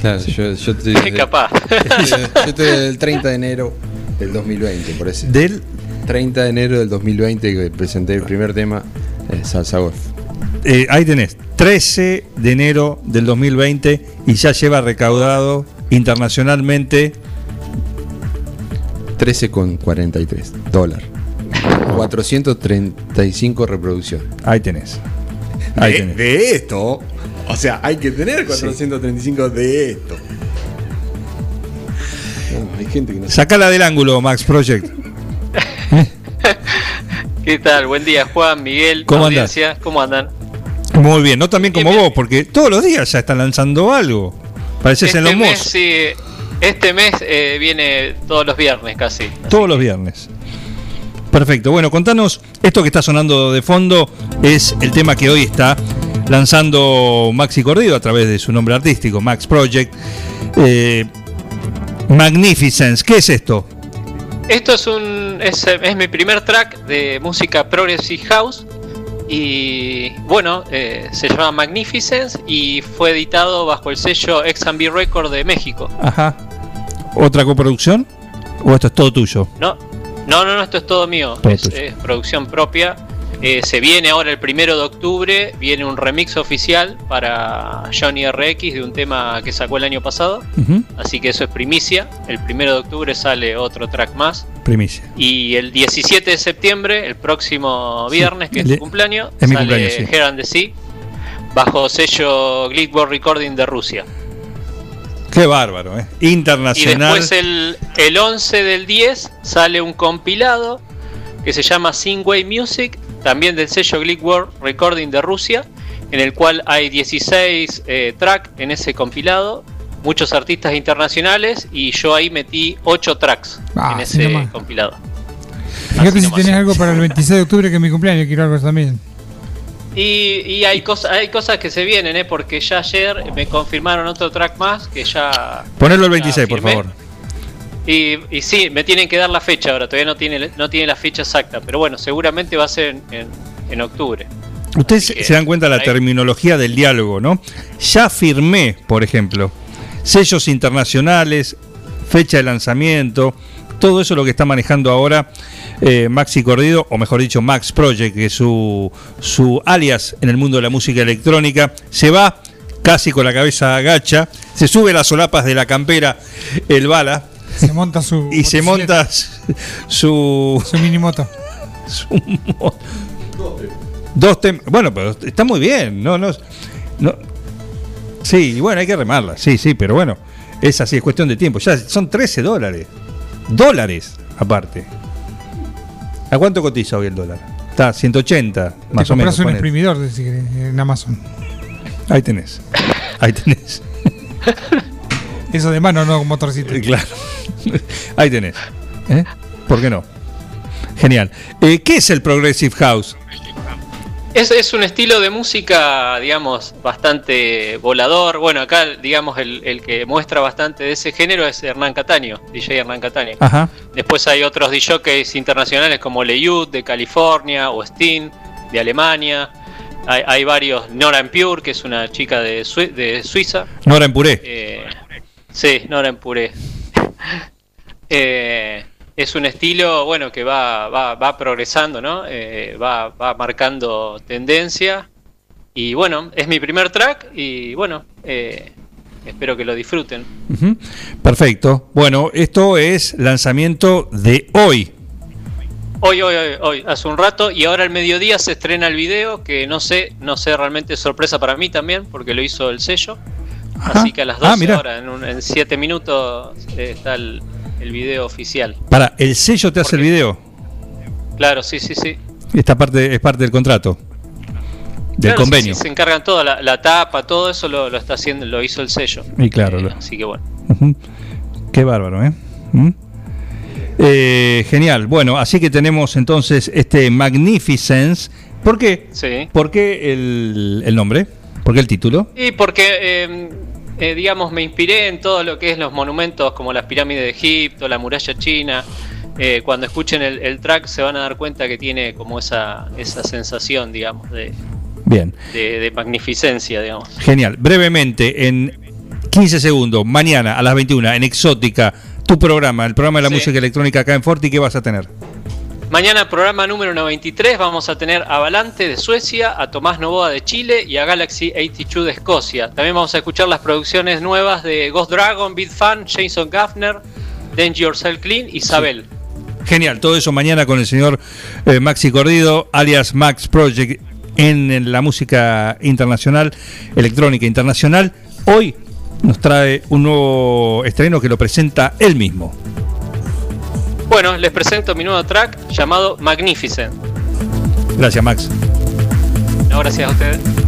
Claro, yo, yo estoy. Capaz. yo estoy del 30 de enero del 2020, por eso. Del 30 de enero del 2020 que presenté el primer tema, eh, Salsa Golf. Eh, ahí tenés, 13 de enero del 2020 y ya lleva recaudado internacionalmente 13,43 dólares. 435 reproducciones. Ahí tenés. Ahí de, tenés. de esto, o sea, hay que tener 435 de esto. No, hay gente que no Sacala del ángulo, Max Project. ¿Qué tal? Buen día, Juan, Miguel, ¿Cómo audiencia. ¿Cómo andan? Muy bien, no también como vos, porque todos los días ya están lanzando algo. Pareces en los Este mes, sí, este mes eh, viene todos los viernes casi. Todos los viernes. Perfecto. Bueno, contanos, esto que está sonando de fondo es el tema que hoy está lanzando Maxi Cordido a través de su nombre artístico, Max Project. Eh, Magnificence, ¿qué es esto? Esto es un es, es mi primer track de música progressive house y bueno eh, se llama Magnificence y fue editado bajo el sello X&B Record de México. Ajá. ¿Otra coproducción? ¿O esto es todo tuyo? No, no, no, no, esto es todo mío. Todo es, es producción propia. Eh, se viene ahora el primero de octubre, viene un remix oficial para Johnny RX de un tema que sacó el año pasado. Así que eso es primicia. El primero de octubre sale otro track más. Primicia. Y el 17 de septiembre, el próximo Sí, viernes, que es tu cumpleaños, es mi sale cumpleaños, sí. Here and the Sea, bajo sello Glickworld Recording de Rusia. Qué bárbaro, ¿eh? Y Internacional. después el, el 11 del 10 sale un compilado que se llama Singway Music, también del sello Glickworld Recording de Rusia, en el cual hay 16 eh, tracks en ese compilado, muchos artistas internacionales y yo ahí metí 8 tracks Ah, en ese nomás. compilado. Fíjate si tenés algo para el 26 de octubre, que es mi cumpleaños, quiero algo también. Y, y hay, cosas hay cosas que se vienen, ¿eh? porque ya ayer me confirmaron otro track más que ya... Ponelo el ya 26, por favor. Y, y sí, me tienen que dar la fecha ahora, todavía no tiene, no tiene la fecha exacta, pero bueno, seguramente va a ser en, en- en octubre. Ustedes se dan cuenta de la terminología del diálogo, ¿no? Ya firmé, por ejemplo, sellos internacionales, fecha de lanzamiento, todo eso es lo que está manejando ahora eh, Maxi Cordido, o mejor dicho, Max Project, que es su, su alias en el mundo de la música electrónica. Se va casi con la cabeza agacha, se sube las solapas de la campera, el bala, Se monta su. y se monta su. Su mini moto. su mo- Dos temas. Bueno, pero está muy bien. No, no, no. Sí, y bueno, hay que remarla. Sí, sí, pero bueno. Es así, es cuestión de tiempo. Ya son 13 dólares. Dólares, aparte. ¿A cuánto cotiza hoy el dólar? Está 180, Te más o menos. compras un exprimidor de- si querés, en Amazon. Ahí tenés. Ahí tenés. Eso de mano, no con motorcito. Claro. Ahí tenés. ¿Eh? ¿Por qué no? Genial. Eh, ¿Qué es el Progressive House? Es, es un estilo de música, digamos, bastante volador. Bueno, acá, digamos, el, el que muestra bastante de ese género es Hernán Cataño, DJ Hernán Cataño. Ajá. Después hay otros DJs internacionales como Leyut de California o Steen de Alemania. Hay, hay varios, Nora En Pure, que es una chica de, Sui- de Suiza. Nora en puré. Eh, sí, Nora en Puré. Eh, es un estilo, bueno, que va, va, va progresando, ¿no? Eh, va, va marcando tendencia. Y bueno, es mi primer track y bueno, eh, espero que lo disfruten. Perfecto. Bueno, esto es lanzamiento de hoy. Hoy, hoy, hoy, hoy, hace un rato y ahora al mediodía se estrena el video que no sé, no sé, realmente es sorpresa para mí también porque lo hizo el sello. Así que a las Ah, 12 mirá. horas, en 7 minutos eh, está el, el video oficial. Para, el sello te hace el video. Claro, sí, sí, sí. Esta parte es parte del contrato. Claro, sí, convenio. sí, se encargan todo, la, la tapa, todo eso lo, lo está haciendo, lo hizo el sello. Y claro, lo- Así que bueno. Qué bárbaro, ¿eh? ¿Mm? Eh, Genial. Bueno, así que tenemos entonces este Magnificence. ¿Por qué? Sí. ¿Por qué el, el nombre? ¿Por qué el título? Y porque, eh, eh, digamos, me inspiré en todo lo que es los monumentos como las pirámides de Egipto, la muralla china. Eh, cuando escuchen el, el track se van a dar cuenta que tiene como esa, esa sensación, digamos, de, Bien, de, de magnificencia, digamos. genial. Brevemente, en 15 segundos, mañana a las 21 en Exótica, tu programa, el programa de la Sí. música electrónica acá en Forti, ¿qué vas a tener? Mañana, programa número 93, vamos a tener a Valante de Suecia, a Tomás Novoa de Chile y a Galaxy 82 de Escocia. También vamos a escuchar las producciones nuevas de Ghost Dragon, Beat Fan, Jason Gaffner, Danger Yourself Clean, Isabel. Genial, todo eso mañana con el señor eh, Maxi Cordido, alias Max Project, en, en la música internacional, electrónica internacional. Hoy nos trae un nuevo estreno que lo presenta él mismo. Bueno, les presento mi nuevo track llamado Magnificent. Gracias, Max. No, gracias a ustedes.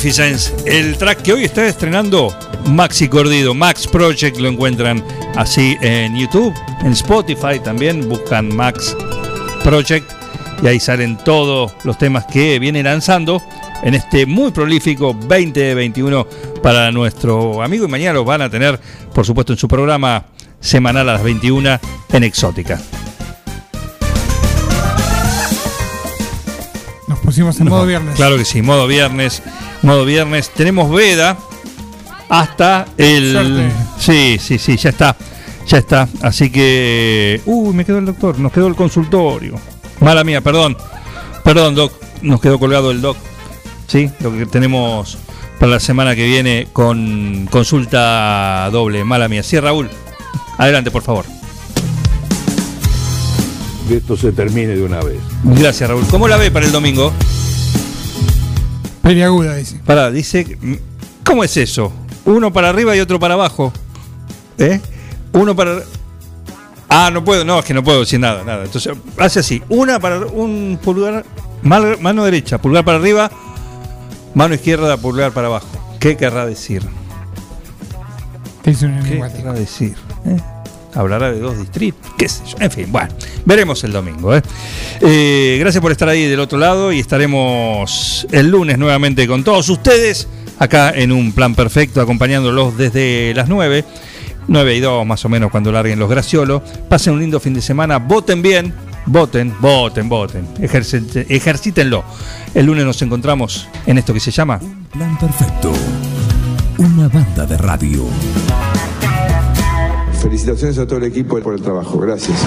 Magnificence, el track que hoy está estrenando Maxi Cordido, Max Project, lo encuentran así en YouTube, en Spotify también, buscan Max Project y ahí salen todos los temas que viene lanzando en este muy prolífico 2021 para nuestro amigo y mañana los van a tener, por supuesto, en su programa semanal a las 21 en Exótica. Nos pusimos en modo viernes. Claro que sí, modo viernes. Modo viernes. Tenemos veda hasta el. Suerte. Sí, sí, sí, ya está. Ya está. Así que. Uy, me quedó el doctor. Nos quedó el consultorio. Mala mía, perdón. Perdón, doc. Nos quedó colgado el doc. Sí, lo que tenemos para la semana que viene con consulta doble. Mala mía. Sí, Raúl. Adelante, por favor. Que esto se termine de una vez. Gracias, Raúl. ¿Cómo la ve para el domingo? Peliaguda, dice. Pará, dice. ¿Cómo es eso? Uno para arriba y otro para abajo. ¿Eh? Uno para. Ah, no puedo, no, es que no puedo decir nada, nada. Entonces, hace así: una para un pulgar, mano derecha, pulgar para arriba, mano izquierda, pulgar para abajo. ¿Qué querrá decir? ¿Qué querrá decir? ¿Eh? Hablará de dos distritos, qué sé yo. En fin, bueno, veremos el domingo. ¿eh? Eh, gracias por estar ahí del otro lado y estaremos el lunes nuevamente con todos ustedes acá en un plan perfecto, acompañándolos desde las 9, 9 y 2 más o menos cuando larguen los Graciolo. Pasen un lindo fin de semana, voten bien, voten, voten, voten, ejercite- ejercítenlo. El lunes nos encontramos en esto que se llama Plan Perfecto. Una banda de radio. Felicitaciones a todo el equipo por el trabajo. Gracias.